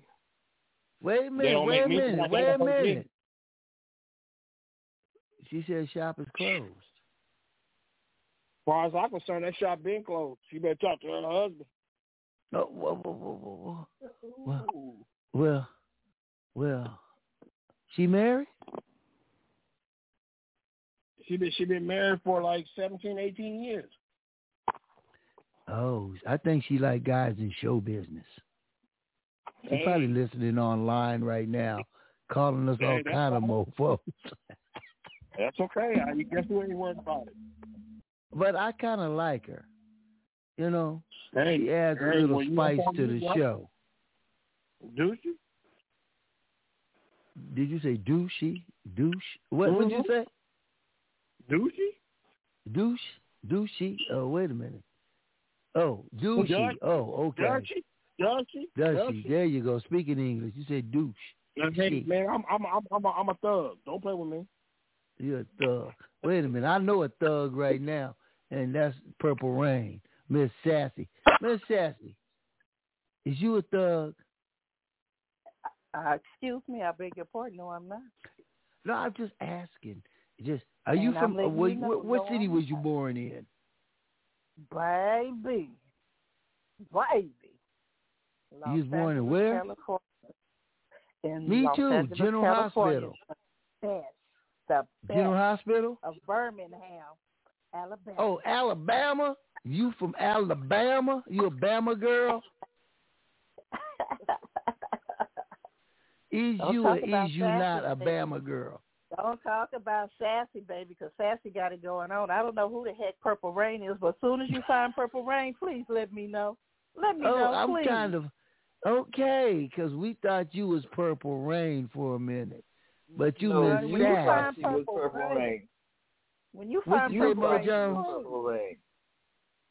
Wait a minute, wait a minute, wait a don't make me. minute. She said shop is closed. As far as I'm concerned, that shop been closed. She better talk to her husband. Oh, whoa, whoa, whoa, whoa, whoa. Well, well, well, she married? She been she been married for like 17, 18 years. Oh, I think she like guys in show business. She's Hey. probably listening online right now, calling us Hey, all kind of mofos. That's okay. I guess you ain't worried about it. But I kind of like her. You know, Hey, she adds a little well, spice to the show. Do you? Did you say douchey? Douche? What would you mm-hmm. say? Douchey? Douche? Douchey? Oh, uh, wait a minute. Oh, douchey. Does- Oh, okay. Does she? Does she? Does Does she? she? There you go. Speaking English. You said douche. Hey, man, I'm I'm I'm I'm a, I'm a thug. Don't play with me. You're a thug. Wait a minute. I know a thug right now, and that's Purple Rain, Miss Sassy. Miss Sassy, is you a thug? Uh, excuse me, I beg your pardon. No, I'm not. No, I'm just asking. Just are you And I'm from? letting what you know, what, what no, city I'm was you born in? Baby. Baby. You was born in where? California. in Me Los too. Angeles, General California. Hospital. Yes, General Hospital. of Birmingham, Alabama. Oh, Alabama. You from Alabama? You a Bama girl? Is Don't you or is you not a. Bama girl? Don't talk about Sassy, baby, because Sassy got it going on. I don't know who the heck Purple Rain is, but as soon as you find Purple Rain, please let me know. Let me oh, know, I'm please. kind of okay because we thought you was Purple Rain for a minute, but you No, Miss you you find She was Purple Purple Rain. Rain. When you What find you say, Purple Rain, Jones? Purple Rain.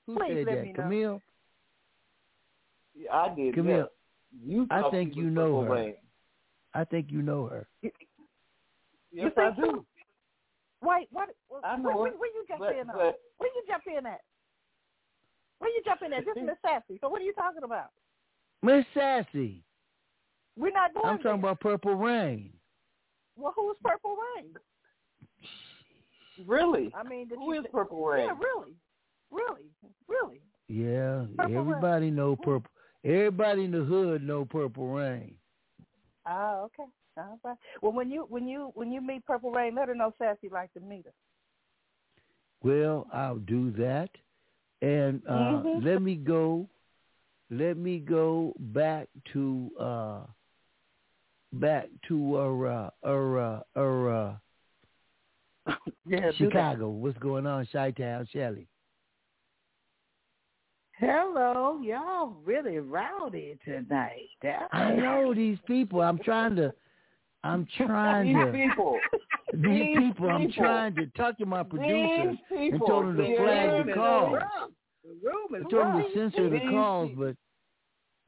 Who please said let that? me know. Camille. Yeah, I did. Camille. Yeah. You I think you know Purple her. Rain. I think you know her. Yes, think I do. Wait, what? what I know where, where, where you jump but- in on? but- Where you jump in at? Where you jump in at? This is Miss Sassy. So what are you talking about? Miss Sassy. We're not going I'm there. talking about Purple Rain. Well, who's Purple Rain? Really? I mean, did Who you is Purple Rain? Yeah, really, really, really. Yeah, Purple everybody know Purple. Everybody in the hood know Purple Rain. Oh, okay. All right. Well, when you when you when you meet Purple Rain, let her know Sassy like to meet her. Well, I'll do that. And uh, Mhm. let me go. Let me go back to uh, back to uh, uh, uh, uh, Yeah. Chicago. What's going on, Chi-Town, Shelly? Hello, y'all really rowdy tonight. That's I know these people. I'm trying to. I'm trying These to. people. These These people. I'm people. trying to talk to my producer These and told him to flag the calls. The room I is told him rough. to censor the calls, but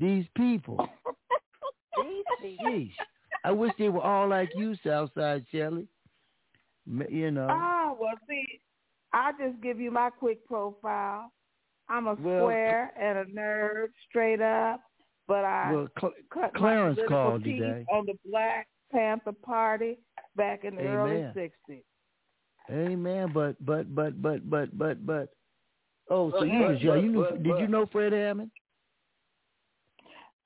these people. These people. I wish they were all like you, Southside Shelly. You know. Ah, well, see, I'll just give you my quick profile. I'm a Well, square and a nerd, straight up, but I Well, Cl- cut Clarence called today. on the Black Panther Party back in the early Amen. '60s. Amen. But but but but but but but. Oh, so But- you was but- young. You knew? but- did you know Fred Hampton?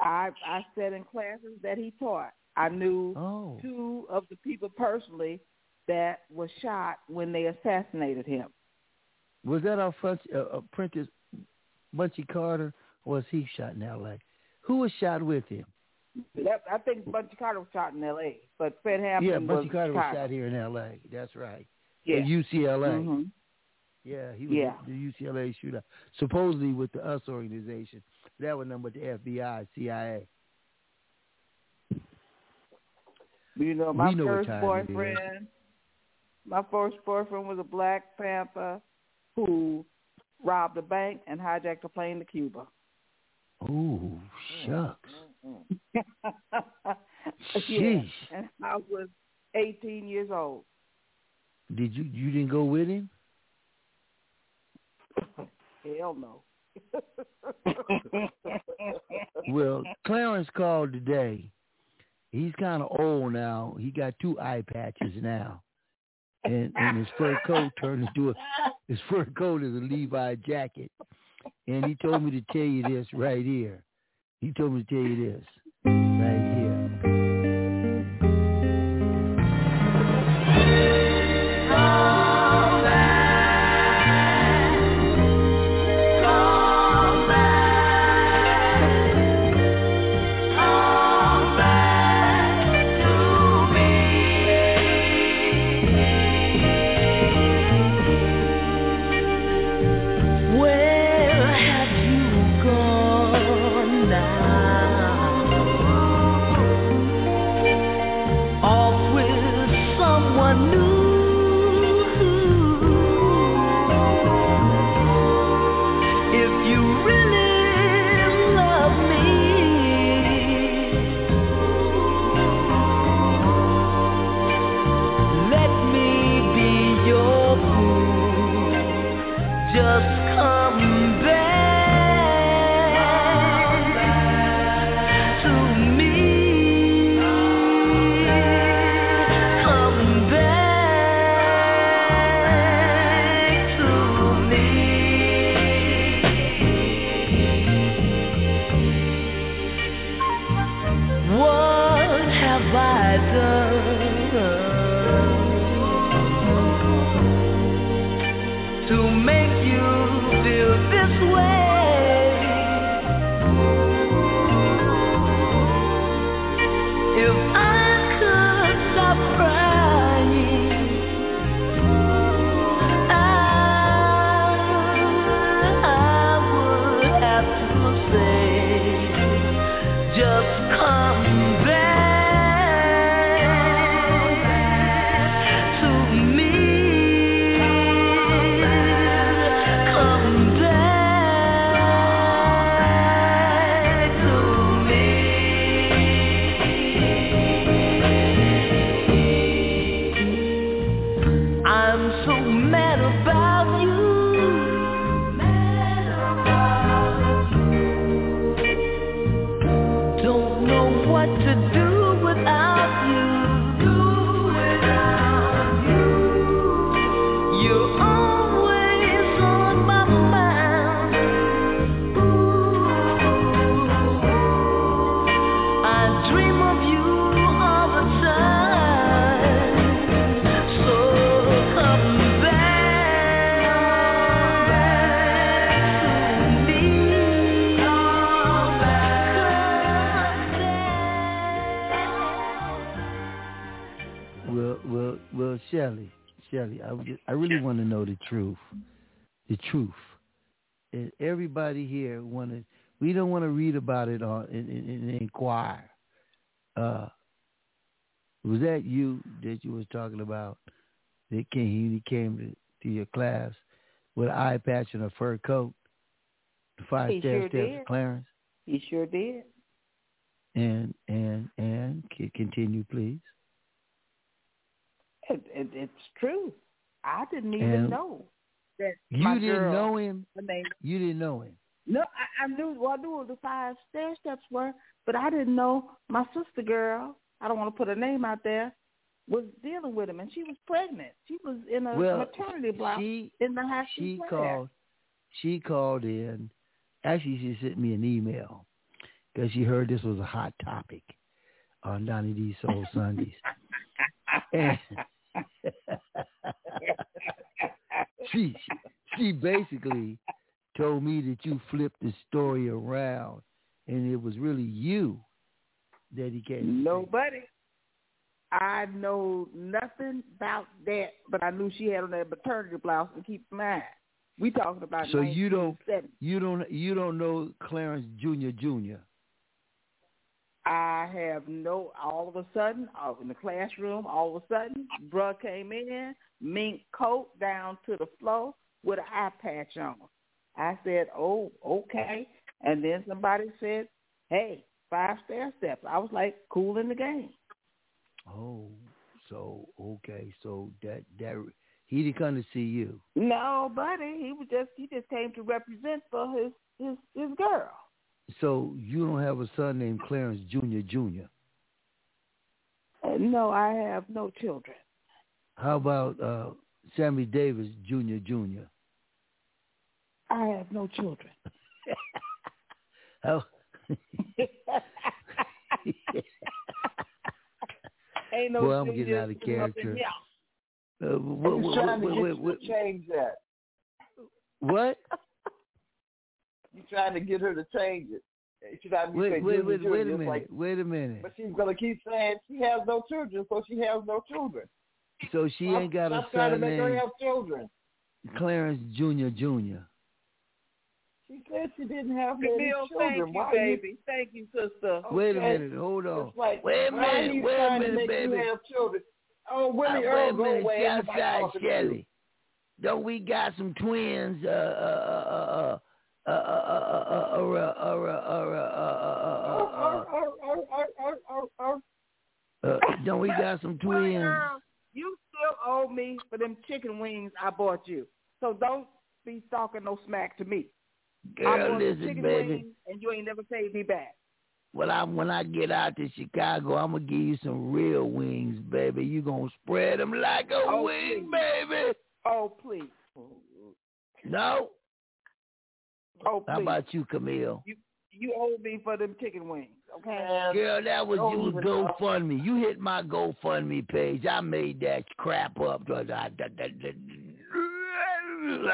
I I sat in classes that he taught. I knew Oh. two of the people personally that were shot when they assassinated him. Was that our front, uh, apprentice, Bunchy Carter, was he shot in L.A.? Who was shot with him? That, I think Bunchy Carter was shot in L.A., but Fred Hampton yeah, was Bunchy Carter was shot here in L.A. That's right. Yeah. At UCLA. Mhm. Yeah, he was Yeah. the UCLA shooter. Supposedly with the US organization. That was number the FBI, CIA. You know, my know first time it is. boyfriend, my first boyfriend was a Black Panther who robbed a bank and hijacked a plane to Cuba. Oh, shucks. Mm. yeah, Sheesh. and I was 18 years old. Did you you didn't go with him? Hell no. Well, Clarence called today. He's kind of old now. He got two eye patches now, and and his fur coat turned into a his fur coat is a Levi jacket. And he told me to tell you this right here. He told me to tell you this really want to know the truth. The truth. And everybody here want to. We don't want to read about it on in, in, in inquire. Uh, was that you that you was talking about? That came he came to, to your class with an eye patch and a fur coat. The five He sure steps did. of Clarence. He sure did. And and and continue, please. It, it, it's true. I didn't even And know that You didn't girl, know him. You didn't know him. no, I, I knew. Well, I knew what the five stair steps were, but I didn't know my sister girl. I don't want to put her name out there. Was dealing with him, and she was pregnant. She was in a Well, maternity block she in the house. she called. She called in. Actually, she sent me an email because she heard this was a hot topic on Donnie D Soul Sundays. and she she basically told me that you flipped the story around, and it was really you that he came. Nobody. I know nothing about that, but I knew she had on that maternity blouse to keep in mind. We talking about So you don't you don't you don't know Clarence Junior Junior. I have no. All of a sudden, uh, in the classroom, all of a sudden, bruh came in, mink coat down to the floor with an eye patch on. I said, "Oh, okay." And then somebody said, "Hey, five stair steps." I was like, "Cool in the game." Oh, so okay, so that that he didn't come to see you. No, buddy, he was just he just came to represent for his his his girl. So you don't have a son named Clarence Junior Junior. Uh, no, I have no children. How about uh Sammy Davis Junior Junior? I have no children. How Ain't no Boy, I'm getting out of sitting up in character. uh, I'm what, just what, what, what, what, change that. what? You trying to get her to change it. Should I be Wait, saying wait, wait, wait a minute. like- Wait a minute. but she's gonna keep saying she has no children, so she has no children. So she ain't got a Stop trying to son make her have children. Clarence Junior Junior. She said she didn't have any Camille, children. thank you, Why are you- baby. Thank you, sister. Wait a minute. Hold on. It's like, wait a minute. Wait a minute, baby. You have children. Oh, Willie Uh, Earl, wait a go minute, away. Ain't nobody Southside talking. Shelley. Don't we got some twins? Uh, uh, uh, uh, don't we got some twins? Well, you still owe me for them chicken wings I bought you. So don't be talking no smack to me. Girl, listen, baby. and you ain't never paid me back. Well, I, when I get out to Chicago, I'm gonna give you some real wings, baby. You gonna spread them like a oh, wing, please. baby. Oh, please. No, Oh, please. How about you, Camille? You you owe me for them chicken wings, okay? Girl, that was Don't you even GoFundMe. You hit my GoFundMe page. I made that crap up. because I,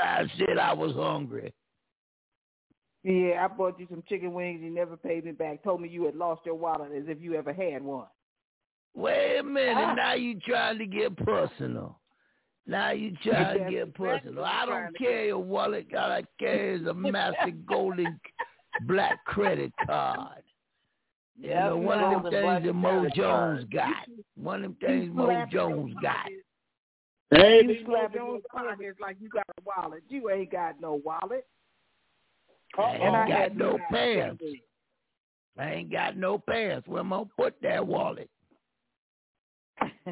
I said I was hungry. Yeah, I bought you some chicken wings. You never paid me back. Told me you had lost your wallet as if you ever had one. Wait a minute. Ah. Now you trying to get personal. Now you try to get exactly personal. what I don't to carry a wallet. All I carry is a massive golden black credit card. You Yeah, know, one of them things that Mo Jones got. One of them things You Mo Jones got. Hey, you slapping your pockets like you got a wallet. You ain't got no wallet. I and I ain't got no pants. I ain't got no pants. Where am I gonna put that wallet?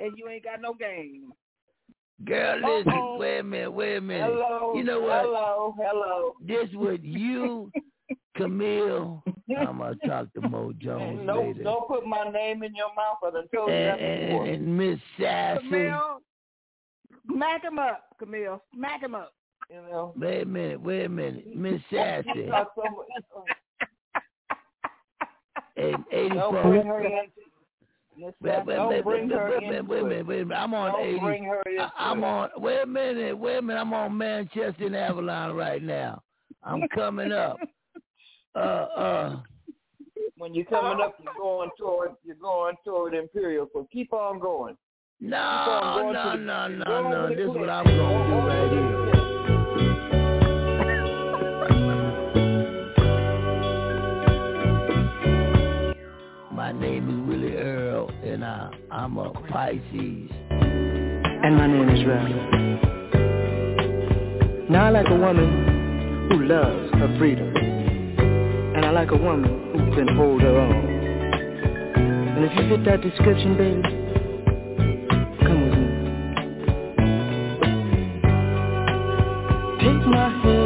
and you ain't got no game. Girl, listen, Uh-oh. wait a minute, wait a minute. Hello. You know what? Hello. Hello. This with you, Camille. I'm gonna talk to Mo Jones no, later. don't put my name in your mouth. I done told you And, that before. and, Miss Sassy. Camille, smack him up, Camille. Smack him up. You know. Wait a minute, wait a minute. Miss Sassy. You got so much- And Don't bring 84. her Wait, wait, wait, wait, wait, wait, wait, wait, wait, I'm on Don't 80. I, I'm on, wait a minute, wait a minute. I'm on Manchester and Avalon right now. I'm coming up. uh, uh. When you're coming up, you're going toward, you're going toward Imperial. So keep on going. No, keep on going no, no, no, no, no. This is what I'm going to do right here. I'm a Pisces. And my name is Ralph. Now I like a woman who loves her freedom. And I like a woman who can hold her own. And if you fit that description, baby, come with me. Take my hand.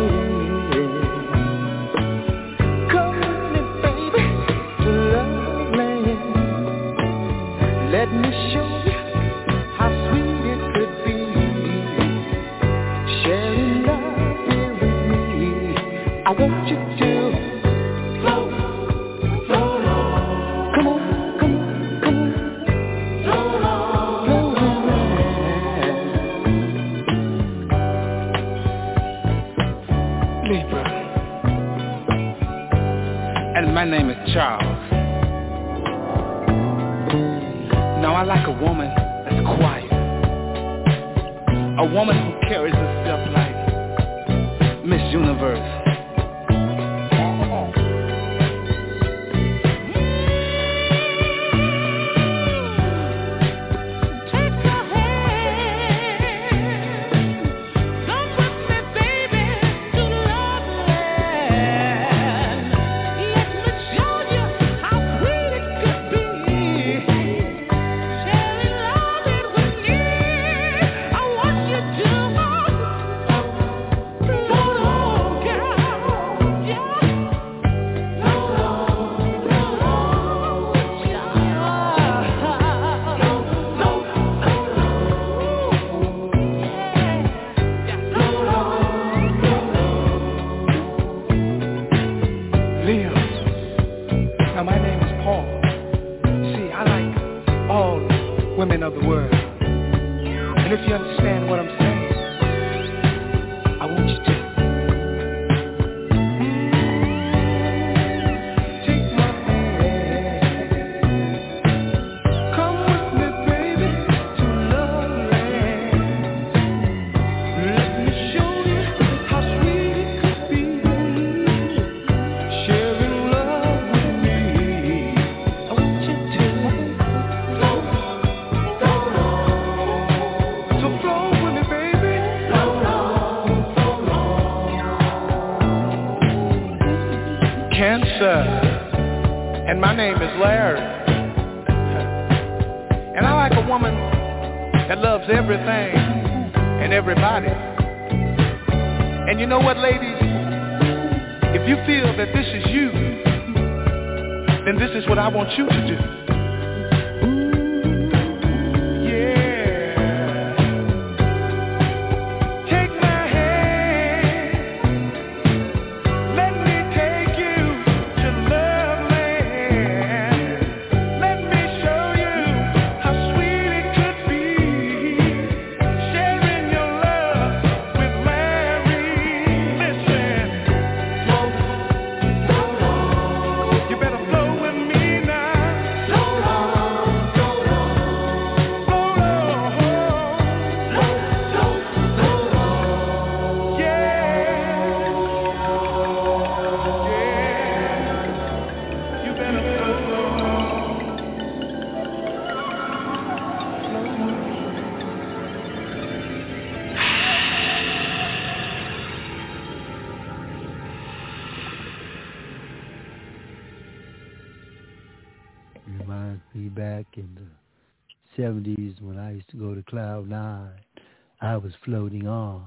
was floating on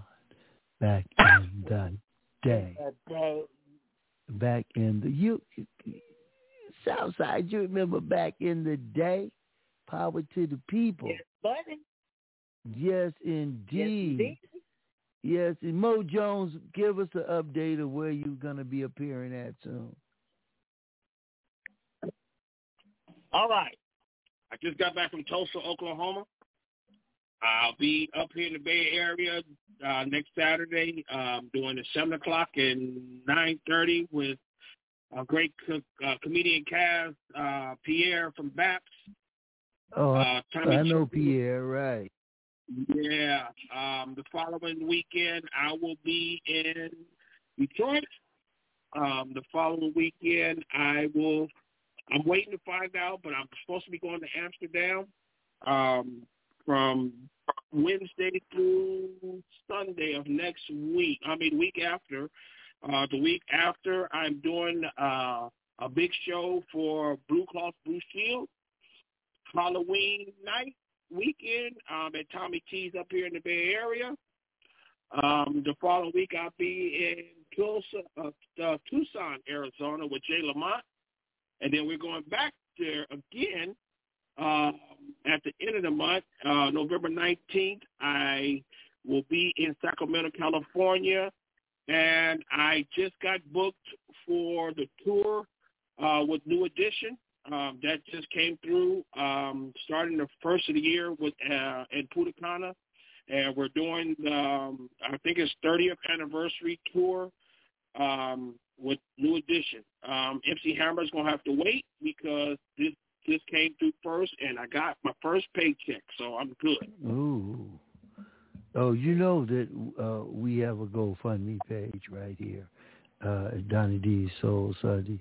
back in the day. Back in the you Southside, you remember back in the day? Power to the people. Yes, buddy. Yes, indeed. Yes, indeed. yes Mo Jones, give us an update of where you're going to be appearing at soon. All right. I just got back from Tulsa, Oklahoma. I'll be up here in the Bay Area uh, next Saturday um, doing the 7 o'clock and 9.30 with a great co- uh, comedian cast, uh, Pierre from BAPS. Oh, uh, Tommy I know Pierre, right. Yeah. Um, the following weekend, I will be in Detroit. Um, the following weekend, I will, I'm waiting to find out, but I'm supposed to be going to Amsterdam um, from Wednesday through Sunday of next week. I mean, week after. Uh, the week after, I'm doing uh, a big show for Blue Cross Blue Shield Halloween night weekend um, at Tommy T's up here in the Bay Area. Um, the following week, I'll be in Tulsa, uh, uh, Tucson, Arizona with Jay Lamont. And then we're going back there again um, at the end of the month, uh, November 19th. I will be in Sacramento, California. And I just got booked for the tour uh, with New Edition. Um, that just came through um, starting the first of the year with uh, in Punta Cana. And we're doing, um, I think it's 30th anniversary tour um, with New Edition. Um, MC Hammer's going to have to wait because this this came through first, and I got my first paycheck, so I'm good. Ooh. Oh, you know that uh, we have a GoFundMe page right here uh, at Donnie D's Soul Sundays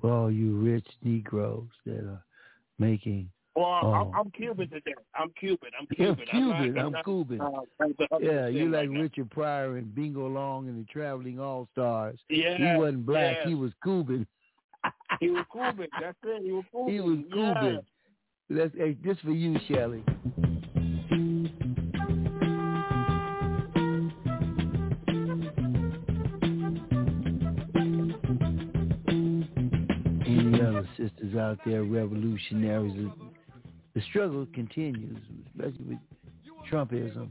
for all you rich Negroes that are making. Well, Oh. I'm, I'm Cuban today. I'm Cuban. I'm Yeah, Cuban. Cuban. not- I'm not, Cuban. uh, like the other Yeah, you like right now. Richard Pryor and Bingo Long and the Traveling All Stars. Yeah, he wasn't black. yeah. He was Cuban. He was Cuban. That's it. He was Cuban. He was Yeah. Cuban. Let's hey, this for you, Shelley. Any other sisters out there, revolutionaries? The struggle continues, especially with Trumpism.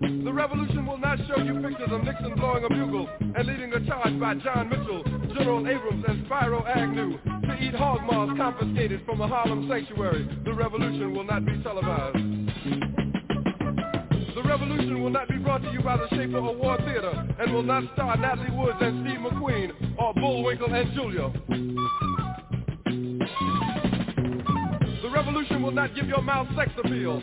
The revolution will not show you pictures of Nixon blowing a bugle and leading a charge by John Mitchell, General Abrams, and Spiro Agnew to eat hog confiscated from a Harlem sanctuary. The revolution will not be televised. The revolution will not be brought to you by the Schaefer Award Theater and will not star Natalie Woods and Steve McQueen or Bullwinkle and Julia. The revolution will not give your mouth sex appeal.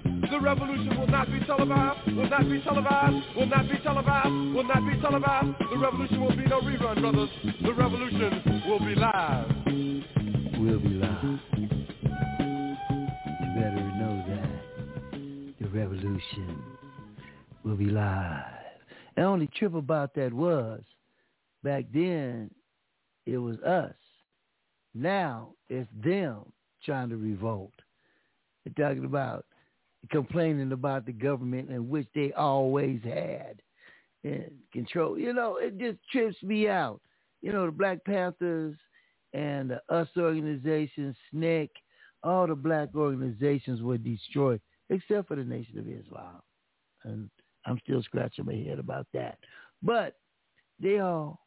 The revolution will not be televised, will not be televised, will not be televised, will not be televised. The revolution will be no rerun, brothers. The revolution will be live. We'll be live. You better know that. The revolution will be live. The only trip about that was, back then, it was us. Now it's them trying to revolt. They're talking about complaining about the government and which they always had control. You know, it just trips me out. You know, the Black Panthers and the US organization, SNCC, all the black organizations were destroyed except for the Nation of Islam. And I'm still scratching my head about that. But they all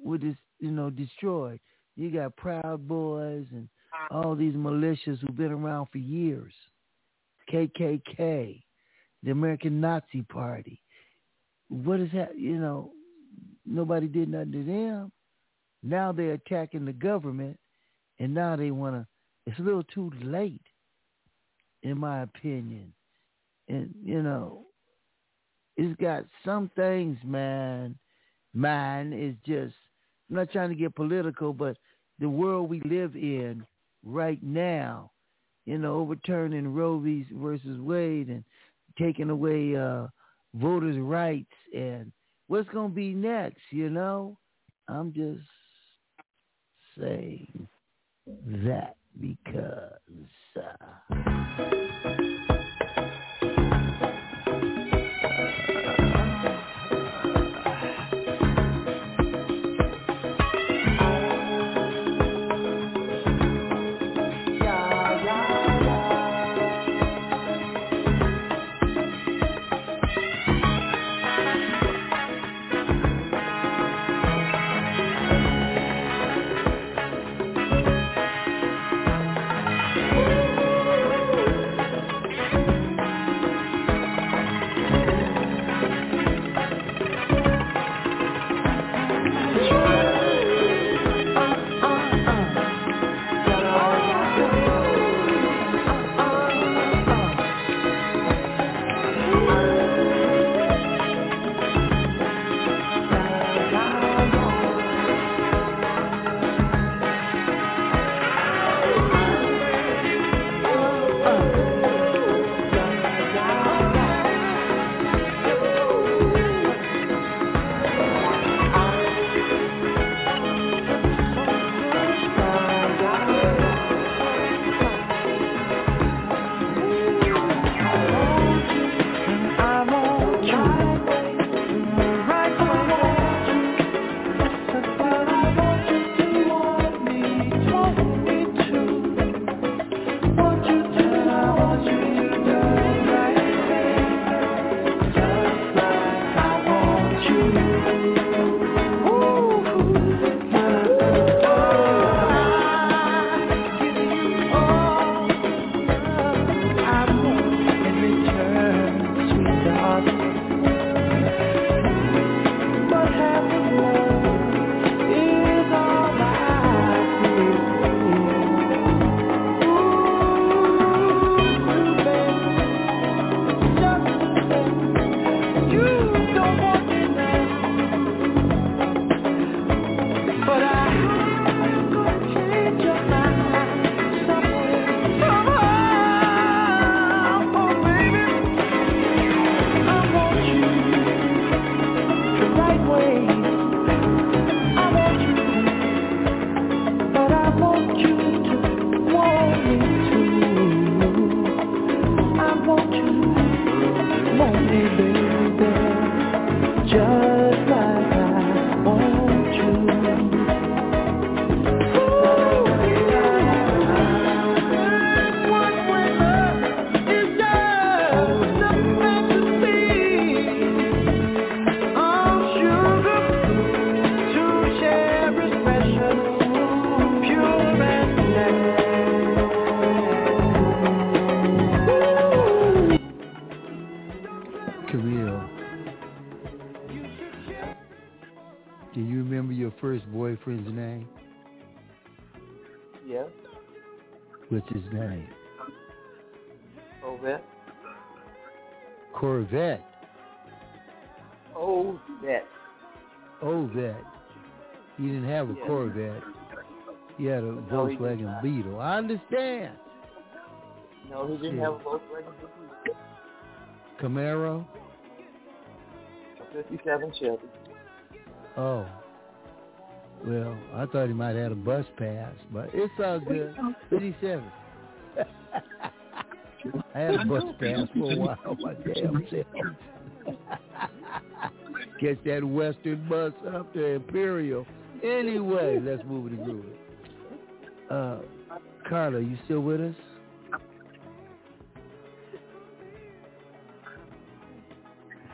were just, you know, destroyed. You got Proud Boys and all these militias who've been around for years. KKK, the American Nazi Party. What is that? You know, nobody did nothing to them. Now they're attacking the government, and now they want to. It's a little too late, in my opinion. And you know, it's got some things, man. Mine is just. I'm not trying to get political, but the world we live in right now, you know, overturning Roe v. versus Wade and taking away uh, voters' rights and what's going to be next, you know? I'm just saying that because. Uh, What's his name? Corvette. Corvette. Ovette. Ovette. He didn't have a Yes. Corvette. He had a No, Volkswagen. Beetle. I understand. No, he didn't Yeah. have a Volkswagen Beetle. Camaro. A 57 Chevy. Oh. Well, I thought he might have had a bus pass, but it's all good. 57. I had a bus pass for a while. My damn self. Catch that Western bus up to Imperial. Anyway, let's move it and groove. Uh, Carla, you still with us?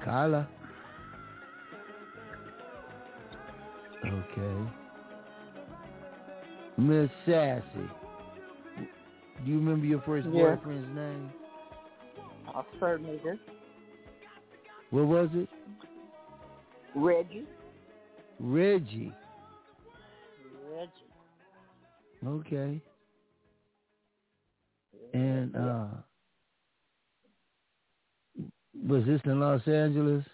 Carla. Okay. Miss Sassy. Do you remember your first Yeah. boyfriend's name? I certainly do. What was it? Reggie. Reggie. Reggie. Okay. And uh was this in Los Angeles?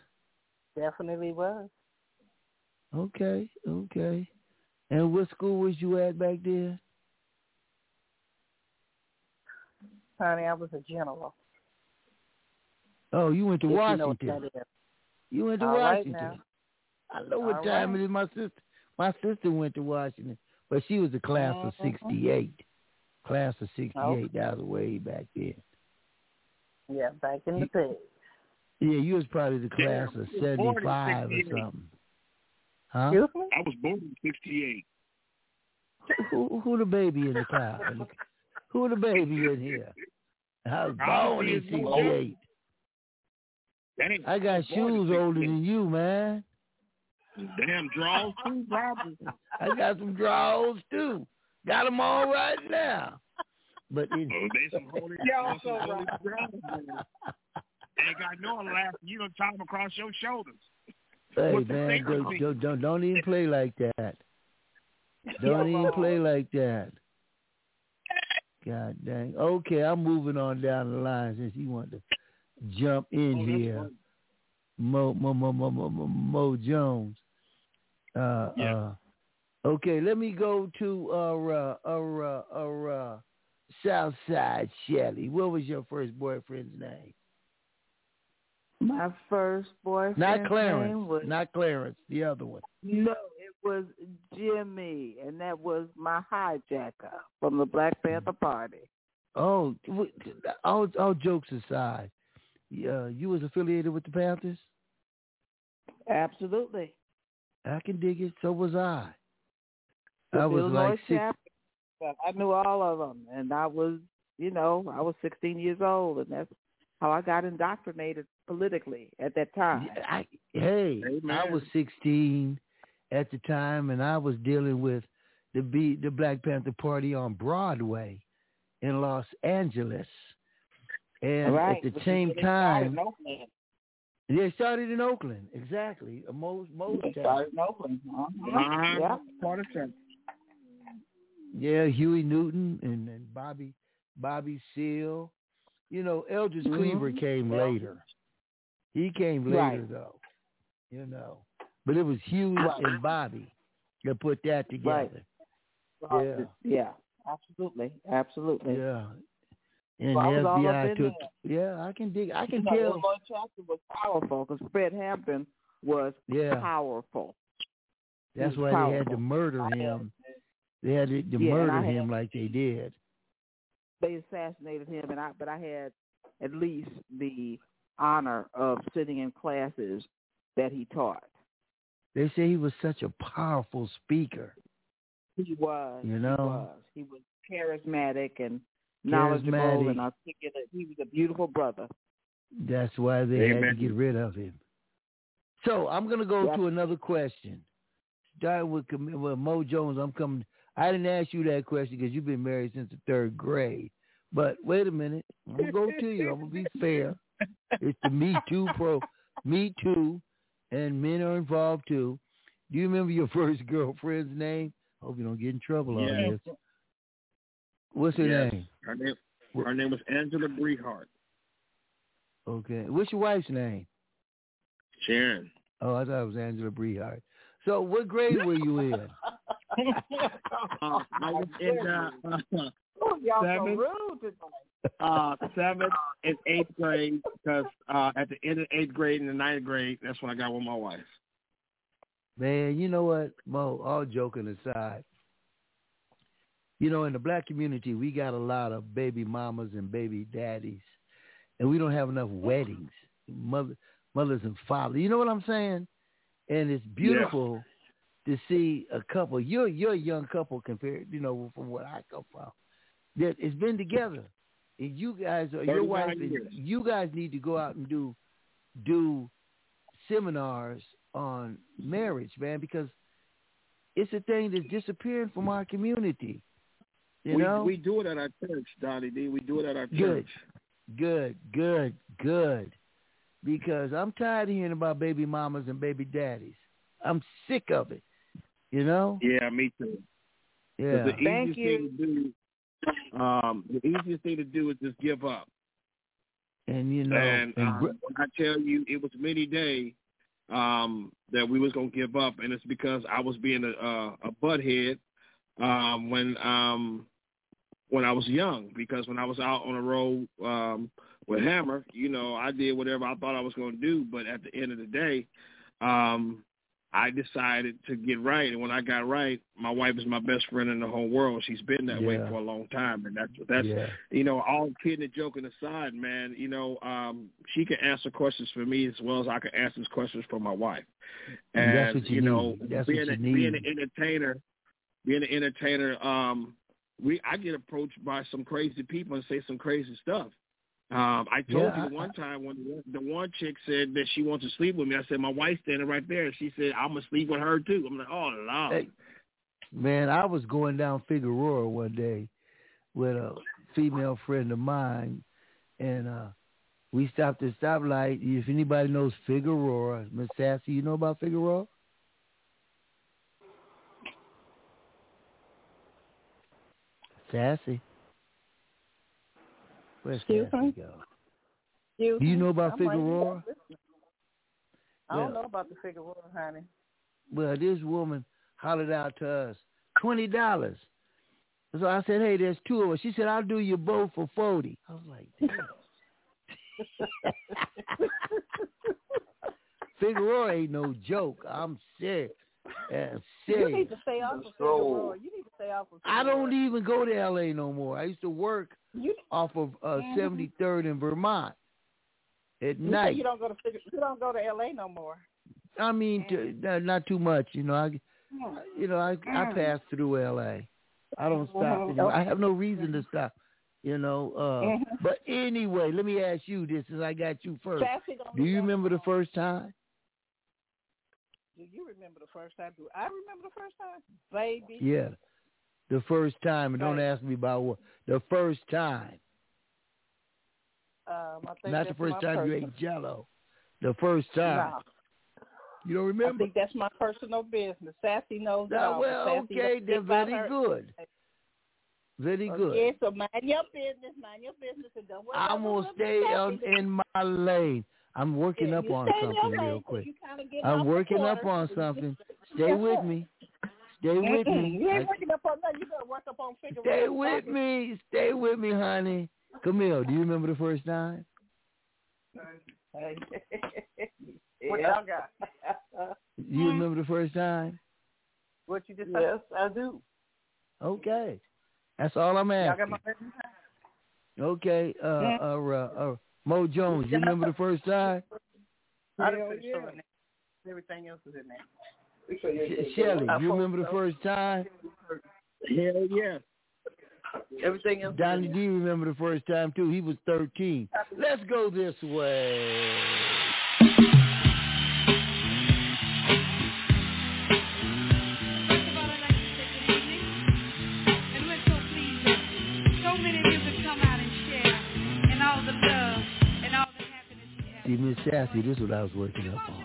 Definitely was. Okay, okay. And what school was you at back then? Honey, I was a general. Oh, you went to If you know Washington. what that is. You went to All right Washington. now. I know what All time right. it is. My sister, my sister went to Washington, but she was a class of Mhm. '68. Class of '68. Okay. That was way back then. Yeah, back in the day. Yeah, you was probably the class Yeah, of I was born in '75 or something. Huh? I was born in '68. Who, who the baby in the crowd? who the baby in here? I was born in Obviously, '68. I got was born in shoes older than you, man. Damn draws too, Robbie. I got some drawers too. Got them all right now. But it, Oh, they some holy, Y'all so holy right. Ain't got no laugh. You don't tie them across your shoulders. Hey man, don't, don't don't don't even play like that. Don't even play like that. God dang. Okay, I'm moving on down the line since you want to jump in Oh, here. Mo Mo Mo Mo Mo, Mo, Mo Jones. Uh, Yeah. uh, okay, let me go to our uh, our uh, our uh, Southside Shelly. What was your first boyfriend's name? My first boyfriend. Not Clarence. Was, Not Clarence. The other one. no, it was Jimmy, and that was my hijacker from the Black Panther Party. Oh, all all jokes aside, uh, you was affiliated with the Panthers. Absolutely. I can dig it. So was I. The I was Illinois like six. chapter, I knew all of them, and I was, you know, I was 16 years old, and that's how I got indoctrinated politically at that time. I, hey, I was 16 at the time, and I was dealing with the B, the Black Panther Party on Broadway in Los Angeles, and right. at the which is same where started time, in they started in Oakland. Exactly, a Mo Mo's They started in Oakland. Uh-huh. Uh-huh. Yeah. Part of that. Yeah, Huey Newton and, and Bobby Bobby Seale. You know, Eldridge Mhm. Cleaver came Yeah. later. He came later Right. though. You know. But it was Right. and Bobby that put that together. Right. Yeah. Absolutely. Absolutely. Yeah. And I the was all up FBI took there. Yeah, I can dig I You can know, tell Illinois chapter was powerful because Fred Hampton was Yeah. powerful. that's why was they had to murder him. They had to, to Yeah, murder had- him like they did. They assassinated him, and I but I had at least the honor of sitting in classes that he taught. They say he was such a powerful speaker. He was. You know? He was. He was charismatic and knowledgeable Charismatic. and articulate. He was a beautiful brother. That's why they had to get rid of him. So I'm going to go Yep. to another question. Starting with, Com- with Mo Jones, I'm coming. I didn't ask you that question because you've been married since the third grade. But wait a minute, I'm gonna go to you. I'm gonna be fair. It's the Me Too pro, Me Too, and men are involved too. Do you remember your first girlfriend's name? Hope you don't get in trouble on this. What's her Yes. name? Her name, her name was Angela Brehart. Okay. What's your wife's name? Sharon. Oh, I thought it was Angela Brehart. So what grade were you in? Uh, I was in uh, Oh, y'all so Seven. rude tonight. uh, seventh and eighth grade because uh, at the end of eighth grade and the ninth grade, that's when I got with my wife. Man, you know what, Mo, all joking aside, you know, in the black community, we got a lot of baby mamas and baby daddies. and we don't have enough weddings, mother, mothers and fathers. You know what I'm saying? And it's beautiful to see a couple. You're you're a young couple compared, you know, from what I come from. That it's been together. And you guys or your 39 wife, and years. you guys need to go out and do do seminars on marriage, man, because it's a thing that's disappearing from our community. You we, know, we do it at our church, Donnie D. We do it at our Good. church. Good, good, good. Because I'm tired of hearing about baby mamas and baby daddies. I'm sick of it. You know? Yeah, me too. 'Cause Yeah. The easiest thing to do, um, the easiest thing to do is just give up. And you know, and and um, I tell you, it was many days um, that we was gonna give up, and it's because I was being a, a, a butthead um, when um, when I was young. Because when I was out on the road um, with Hammer, you know, I did whatever I thought I was gonna do, but at the end of the day, um, I decided to get right, and when I got right, my wife is my best friend in the whole world. She's been that way for a long time, and that's that's yeah. you know, all kidding and joking aside, man, you know, um, she can answer questions for me as well as I can answer questions for my wife. And And, that's what you know, being, a, you being an entertainer, being an entertainer, um, we I get approached by some crazy people and say some crazy stuff. Um, I told Yeah, you one time when the, one chick said that she wants to sleep with me, I said my wife's standing right there, and she said I'm gonna sleep with her too. I'm like, oh lord. Hey, man, I was going down Figueroa one day with a female friend of mine, and uh we stopped at stoplight. If anybody knows Figueroa, Miss Sassy, you know about Figueroa? Sassy. Where's Excuse Sassy me? go? You, Do you know about I'm Figueroa? I don't Well- know about the Figueroa, honey. Well, this woman hollered out to us, twenty dollars. So I said, Hey, there's two of us. She said, I'll do you both for forty. I was like, damn. Figueroa ain't no joke. I'm serious. Uh, You need to stay off of Figueroa. You need to stay off of I don't even go to LA no more. I used to work you, off of uh, Mhm. 73rd in Vermont at You night. you don't go to Figue- you don't go to L.A. no more. I mean, to, uh, not too much. You know, I, you know, I I Mm. pass through L.A. I don't stop. Mhm. anymore. I have no reason to stop. You know. uh Mhm. But anyway, let me ask you this: since I got you first, don't you remember the first time? Do you remember the first time? Do I remember the first time? Baby. Yeah, the first time. And don't ask me about what. The first time, Um, I think not the first time you ate Jello. The first time. You don't remember? I think that's my personal business. Sassy knows that. No, well, Sassy okay, then very her. good. Very good. Okay, so mind your business, mind your business, and don't worry I'm gonna stay on, in my lane. I'm working Yeah, up on stay in your something real quick. you kinda getting I'm working up on something. Stay with me. Stay with me. You ain't I- working up on nothing. You better work up on figure Stay with me. Stay with me, honey. Camille, do you remember the first time? What y'all got? You remember the first time? what you just Yes, I do. Okay. That's all I'm Y'all got asking. my? Okay. Uh, Yeah. uh, uh, uh, Mo Jones, you remember the first time? I done Hell finished yeah. Everything else is in there. Sh- Shelly, you remember the first time? Hell yeah. Everything else. Donnie D remember the first time too. He was 13. Let's go this way. See, Miss Sassy, this is what I was working up on.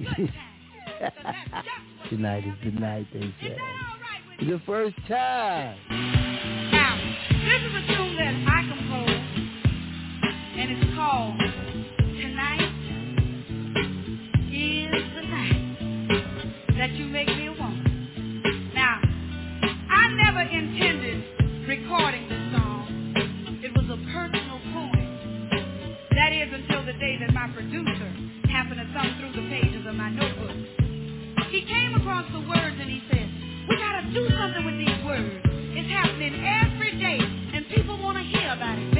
Tonight is the night, they say. The first time. Producer happened to thumb through the pages of my notebook. He came across the words and he said, we gotta do something with these words. It's happening every day and people want to hear about it,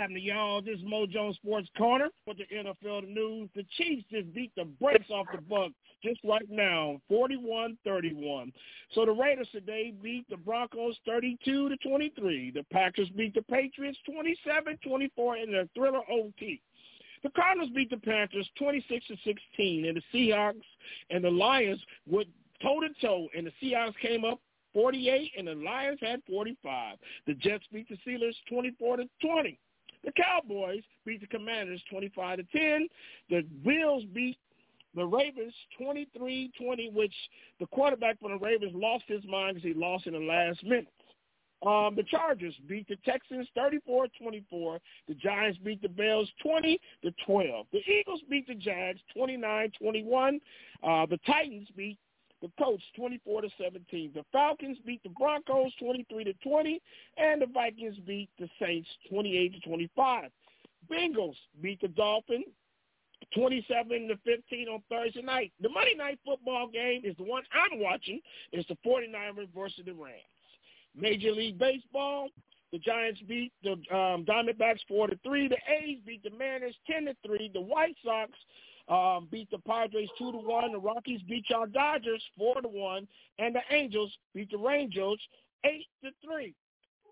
What's happening, y'all? This is Mojo Sports Corner with the NFL news. The Chiefs just beat the brakes off the Bucks just right now, 41-31. So the Raiders today beat the Broncos 32 to 23. The Packers beat the Patriots 27-24 in their thriller OT. The Cardinals beat the Panthers 26 to 16, and the Seahawks and the Lions went toe to toe, and the Seahawks came up 48, and the Lions had 45. The Jets beat the Steelers 24 to 20. The Cowboys beat the Commanders 25 to 10. The Bills beat the Ravens 23-20, which the quarterback for the Ravens lost his mind because he lost in the last minute. Um, the Chargers beat the Texans 34-24. The Giants beat the Bears 20 to 12. The Eagles beat the Jags 29-21. Uh, the Titans beat the Colts 24 to 17. The Falcons beat the Broncos 23 to 20, and the Vikings beat the Saints 28 to 25. Bengals beat the Dolphins 27 to 15 on Thursday night. The Monday night football game is the one I'm watching. It's the 49ers versus the Rams. Major League Baseball, the Giants beat the um, Diamondbacks 4 to 3. The A's beat the Mariners 10 to 3. The White Sox um, beat the Padres 2 to 1. The Rockies beat y'all Dodgers 4 to 1. And the Angels beat the Rangers 8 to 3.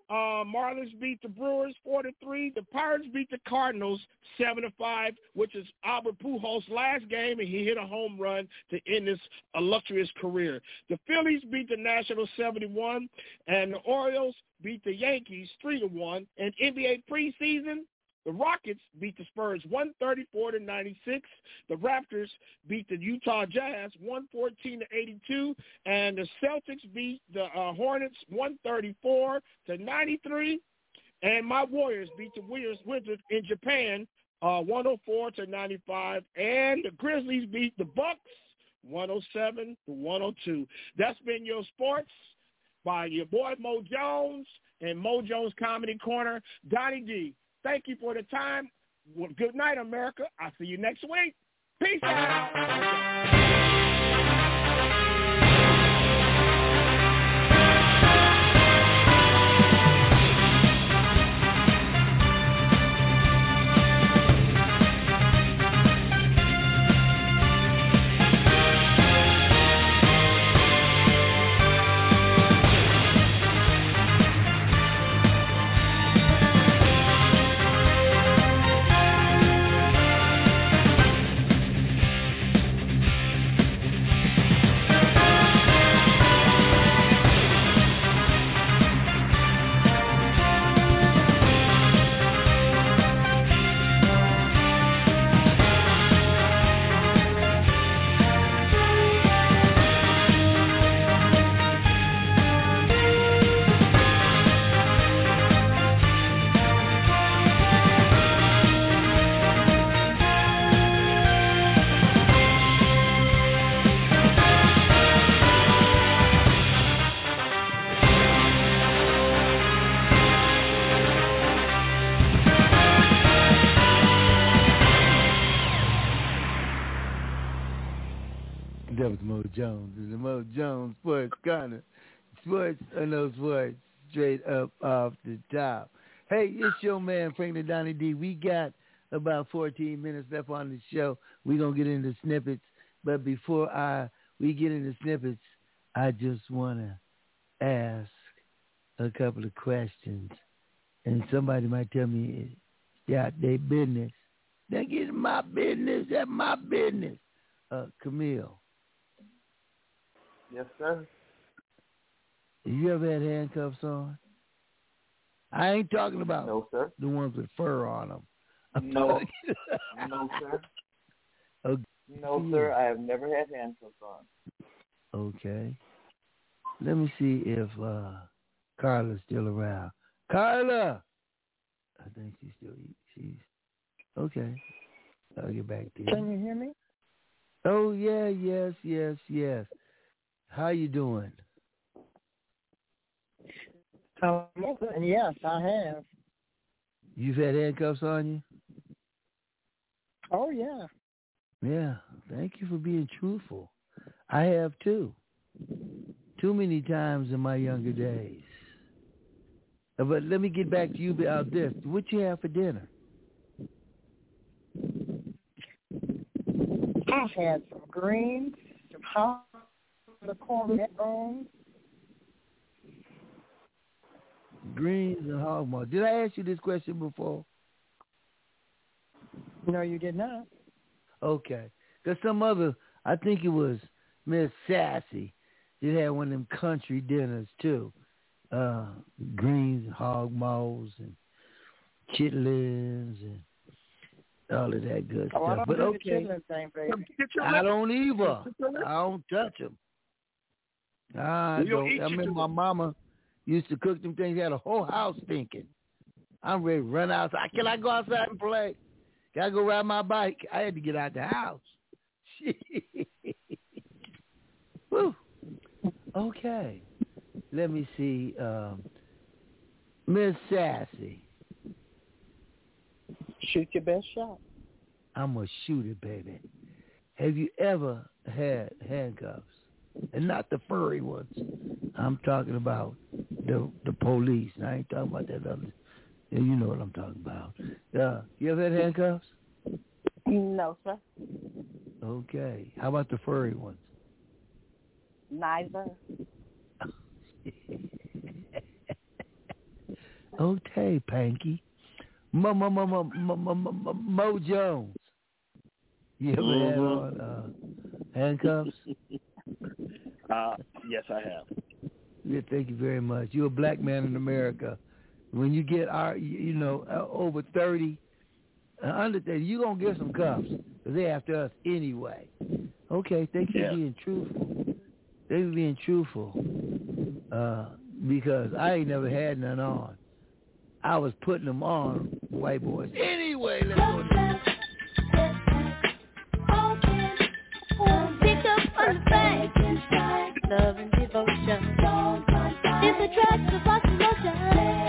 Uh, Marlins beat the Brewers four to three. The Pirates beat the Cardinals seven to five, which is Albert Pujols' last game, and he hit a home run to end his illustrious career. The Phillies beat the Nationals seventy one, and the Orioles beat the Yankees three to one. And NBA preseason, the Rockets beat the Spurs 134 to 96. The Raptors beat the Utah Jazz 114 to 82, and the Celtics beat the uh, Hornets 134 to 93. And my Warriors beat the Wizards in Japan uh, 104 to 95, and the Grizzlies beat the Bucks 107 to 102. That's been your sports by your boy Mo Jones and Mo Jones Comedy Corner. Donnie D, Thank you for the time. Well, good night, America. I'll see you next week. Peace out. Corner. Sports, I know sports, straight up off the top. Hey, it's your man, Franklin Donnie D. We got about 14 minutes left on the show. We're going to get into snippets. But before I we get into snippets, I just want to ask a couple of questions. And somebody might tell me, yeah, they business. They get my business. That's my business. Uh, Camille, Yes, sir. You ever had handcuffs on? I ain't talking about No, sir. the ones with fur on them. No. no, sir. Okay. No, sir. I have never had handcuffs on. Okay. Let me see if uh Carla's still around. Carla. I think she's still she's okay. I'll get back to you. Can you hear me? Oh yeah, yes, yes, yes. How you doing? Um, yes, I have. You've had handcuffs on you? Oh yeah. Yeah. Thank you for being truthful. I have too. Too many times in my younger days. Uh, But let me get back to you about this. What you have for dinner? I had some greens, some hot, the cornmeal bones. Greens and hog maw. Did I ask you this question before? No, you did not. Okay. Because some other, I think it was Miss Sassy, did have one of them country dinners too. Uh, greens, hog maws, and chitlins, and all of that good Oh, I stuff. don't But do okay, the thing, baby. I don't either. I don't touch them. I You don't don't. I remember my mama used to cook them things. Had a whole house thinking. I'm ready to run outside. Can I go outside and play? Can I go ride my bike? I had to get out the house. Woo. Okay. Let me see. Um, Miss Sassy. Shoot your best shot. I'm a shooter, baby. Have you ever had handcuffs? And not the furry ones. I'm talking about the the police. I ain't talking about that other. Yeah, you know what I'm talking about. Uh, you ever had handcuffs? No, sir. Okay. How about the furry ones? Neither. Okay, Panky. Mo Mo Mo Mo Mo Mo, Mo, Mo, Mo Jones. You ever had Mhm. on uh, handcuffs? Uh, yes, I have. Yeah, thank you very much. You're a black man in America. When you get our, you know, uh, over thirty, uh, under thirty, you gonna get some cuffs because they after us anyway. Okay, thank you Yeah. for being truthful. Thank you for being truthful. Uh, because I ain't never had none on. I was putting them on, white boys. Anyway, let's go. It's a track to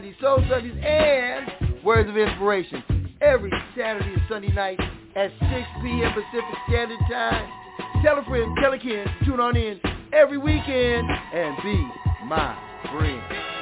D's Soul Sundays, and Words of Inspiration every Saturday and Sunday night at 6 p.m. Pacific Standard Time. Tell a friend, tell a kid, tune on in every weekend and be my friend.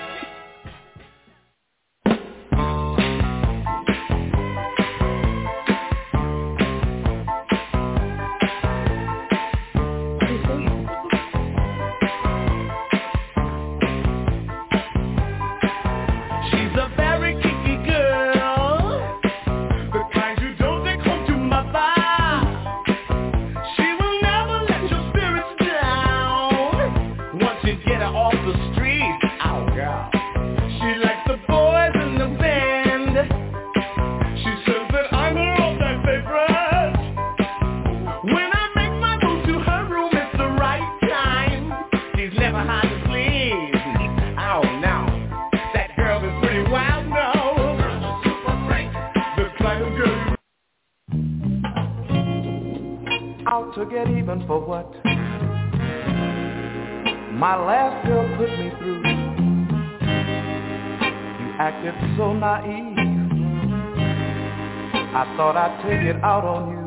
Thought I'd take it out on you.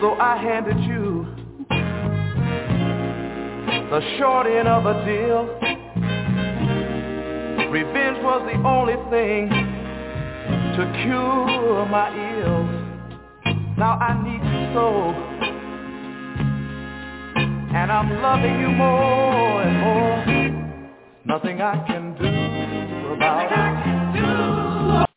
So I handed you the short end of a deal. Revenge was the only thing to cure my ills. Now I need you so. And I'm loving you more and more. Nothing I can do about it.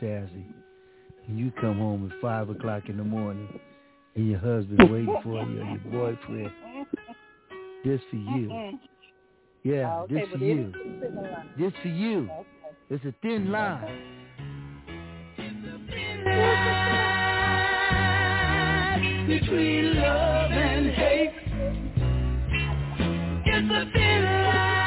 Sassy. When you come home at five o'clock in the morning and your husband's waiting for you or your boyfriend, this for you. Mm-hmm. Yeah, Oh, okay, this for you. is in the line. This for you. It's a thin line. Between love and hate, it's a thin line.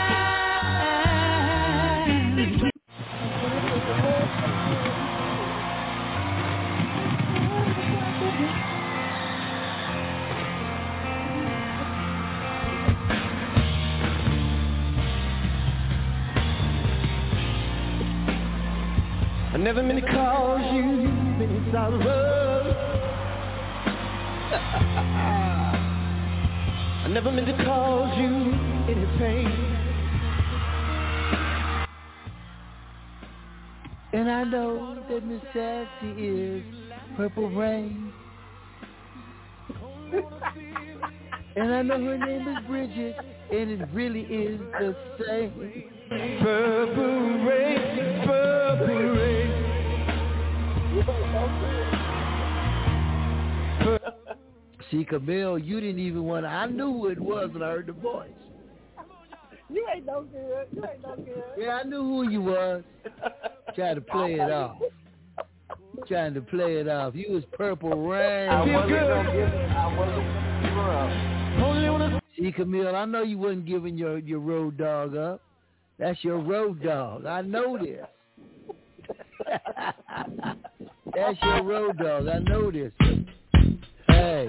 I never meant to cause you any sorrow. I never meant to cause you any pain. And I know that Miss Sassy is Purple Rain. and I know her name is Bridget, and it really is the same. Purple rain, purple rain. See, Camille, you didn't even want to. I knew who it was when I heard the voice. You ain't no good. You ain't no good. Yeah, I knew who you was. Trying to play it off. Trying to play it off. You was Purple Rain. I wasn't gonna give it. I wasn't gonna give her up. See, Camille, I know you wasn't giving your, your road dog up. That's your road dog. I know this. That's your road dog. I know this. Hey.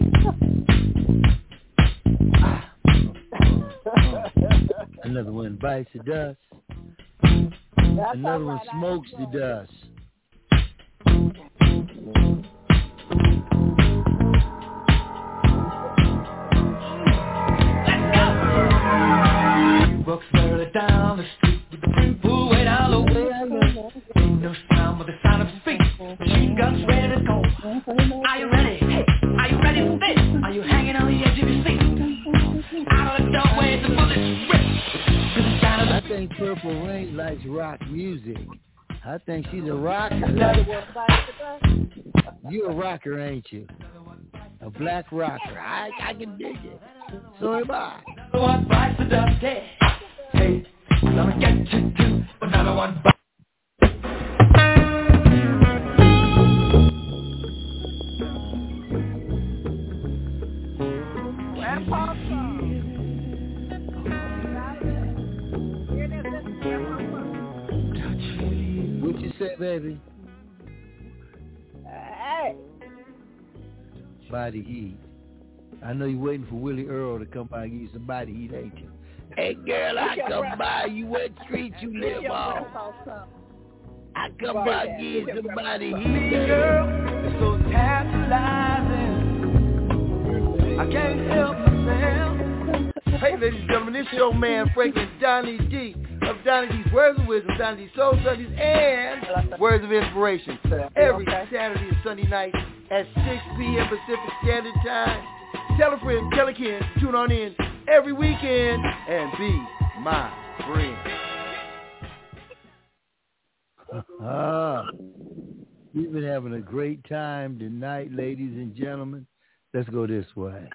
Another one bites the dust. Another one smokes the dust. Walks further down the street with the people way down low. Ain't no guns ready to go. Are you ready? Hey, are you ready for this? Are you hanging on the edge of your seat? Out of the doorway, the bullets rip. I think Purple Rain likes rock music. I think she's a rocker. You're a rocker, ain't you? A black rocker. I I can dig it. So am I. One bites the dust, hey, hey, gonna get you too. Another one bites. What you say, baby? Hey. Body heat. I know you waiting for Willie Earl to come by and give you some body heat, ain't you? Hey girl, I come by, you what street you live on? I come by and give you some body heat, girl. It's so tantalizing. I can't help myself. Hey, ladies and gentlemen, this is your man Franklin Donnie D of Donnie D's Words of Wisdom, Donnie D's Soul Sundays, and Words of Inspiration. Every Saturday and Sunday night at 6 p.m. Pacific Standard Time. Tell a friend, tell a kid, tune on in every weekend and be my friend. Ah, we've been having a great time tonight, ladies and gentlemen. Let's go this way.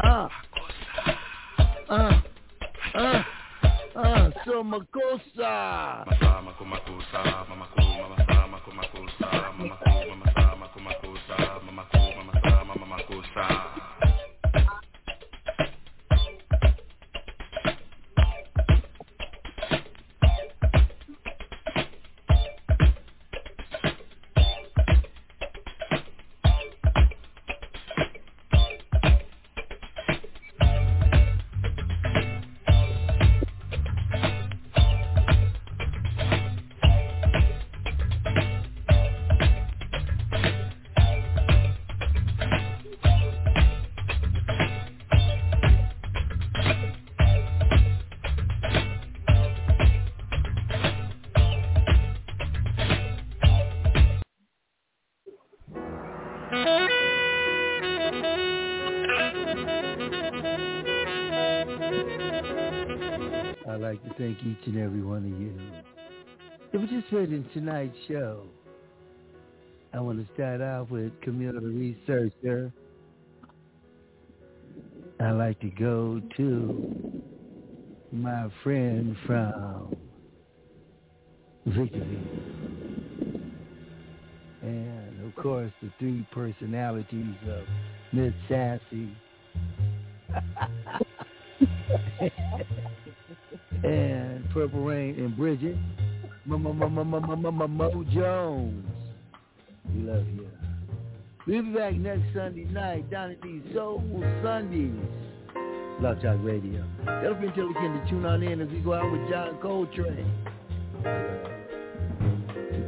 Ah, ah, ah, ah, so Makossa. Thank each and every one of you that participated in tonight's show. I want to start off with community researcher. I'd like to go to my friend from Victorville. And of course the three personalities of Miss Sassy. and Purple Rain and Bridget. Mo Jones. We love you. We'll be back next Sunday night down at these Soulful Sundays. Love Talk Radio. Don't forget to to tune on in as we go out with John Coltrane.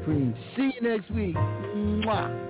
Supreme. See you next week. Mwah.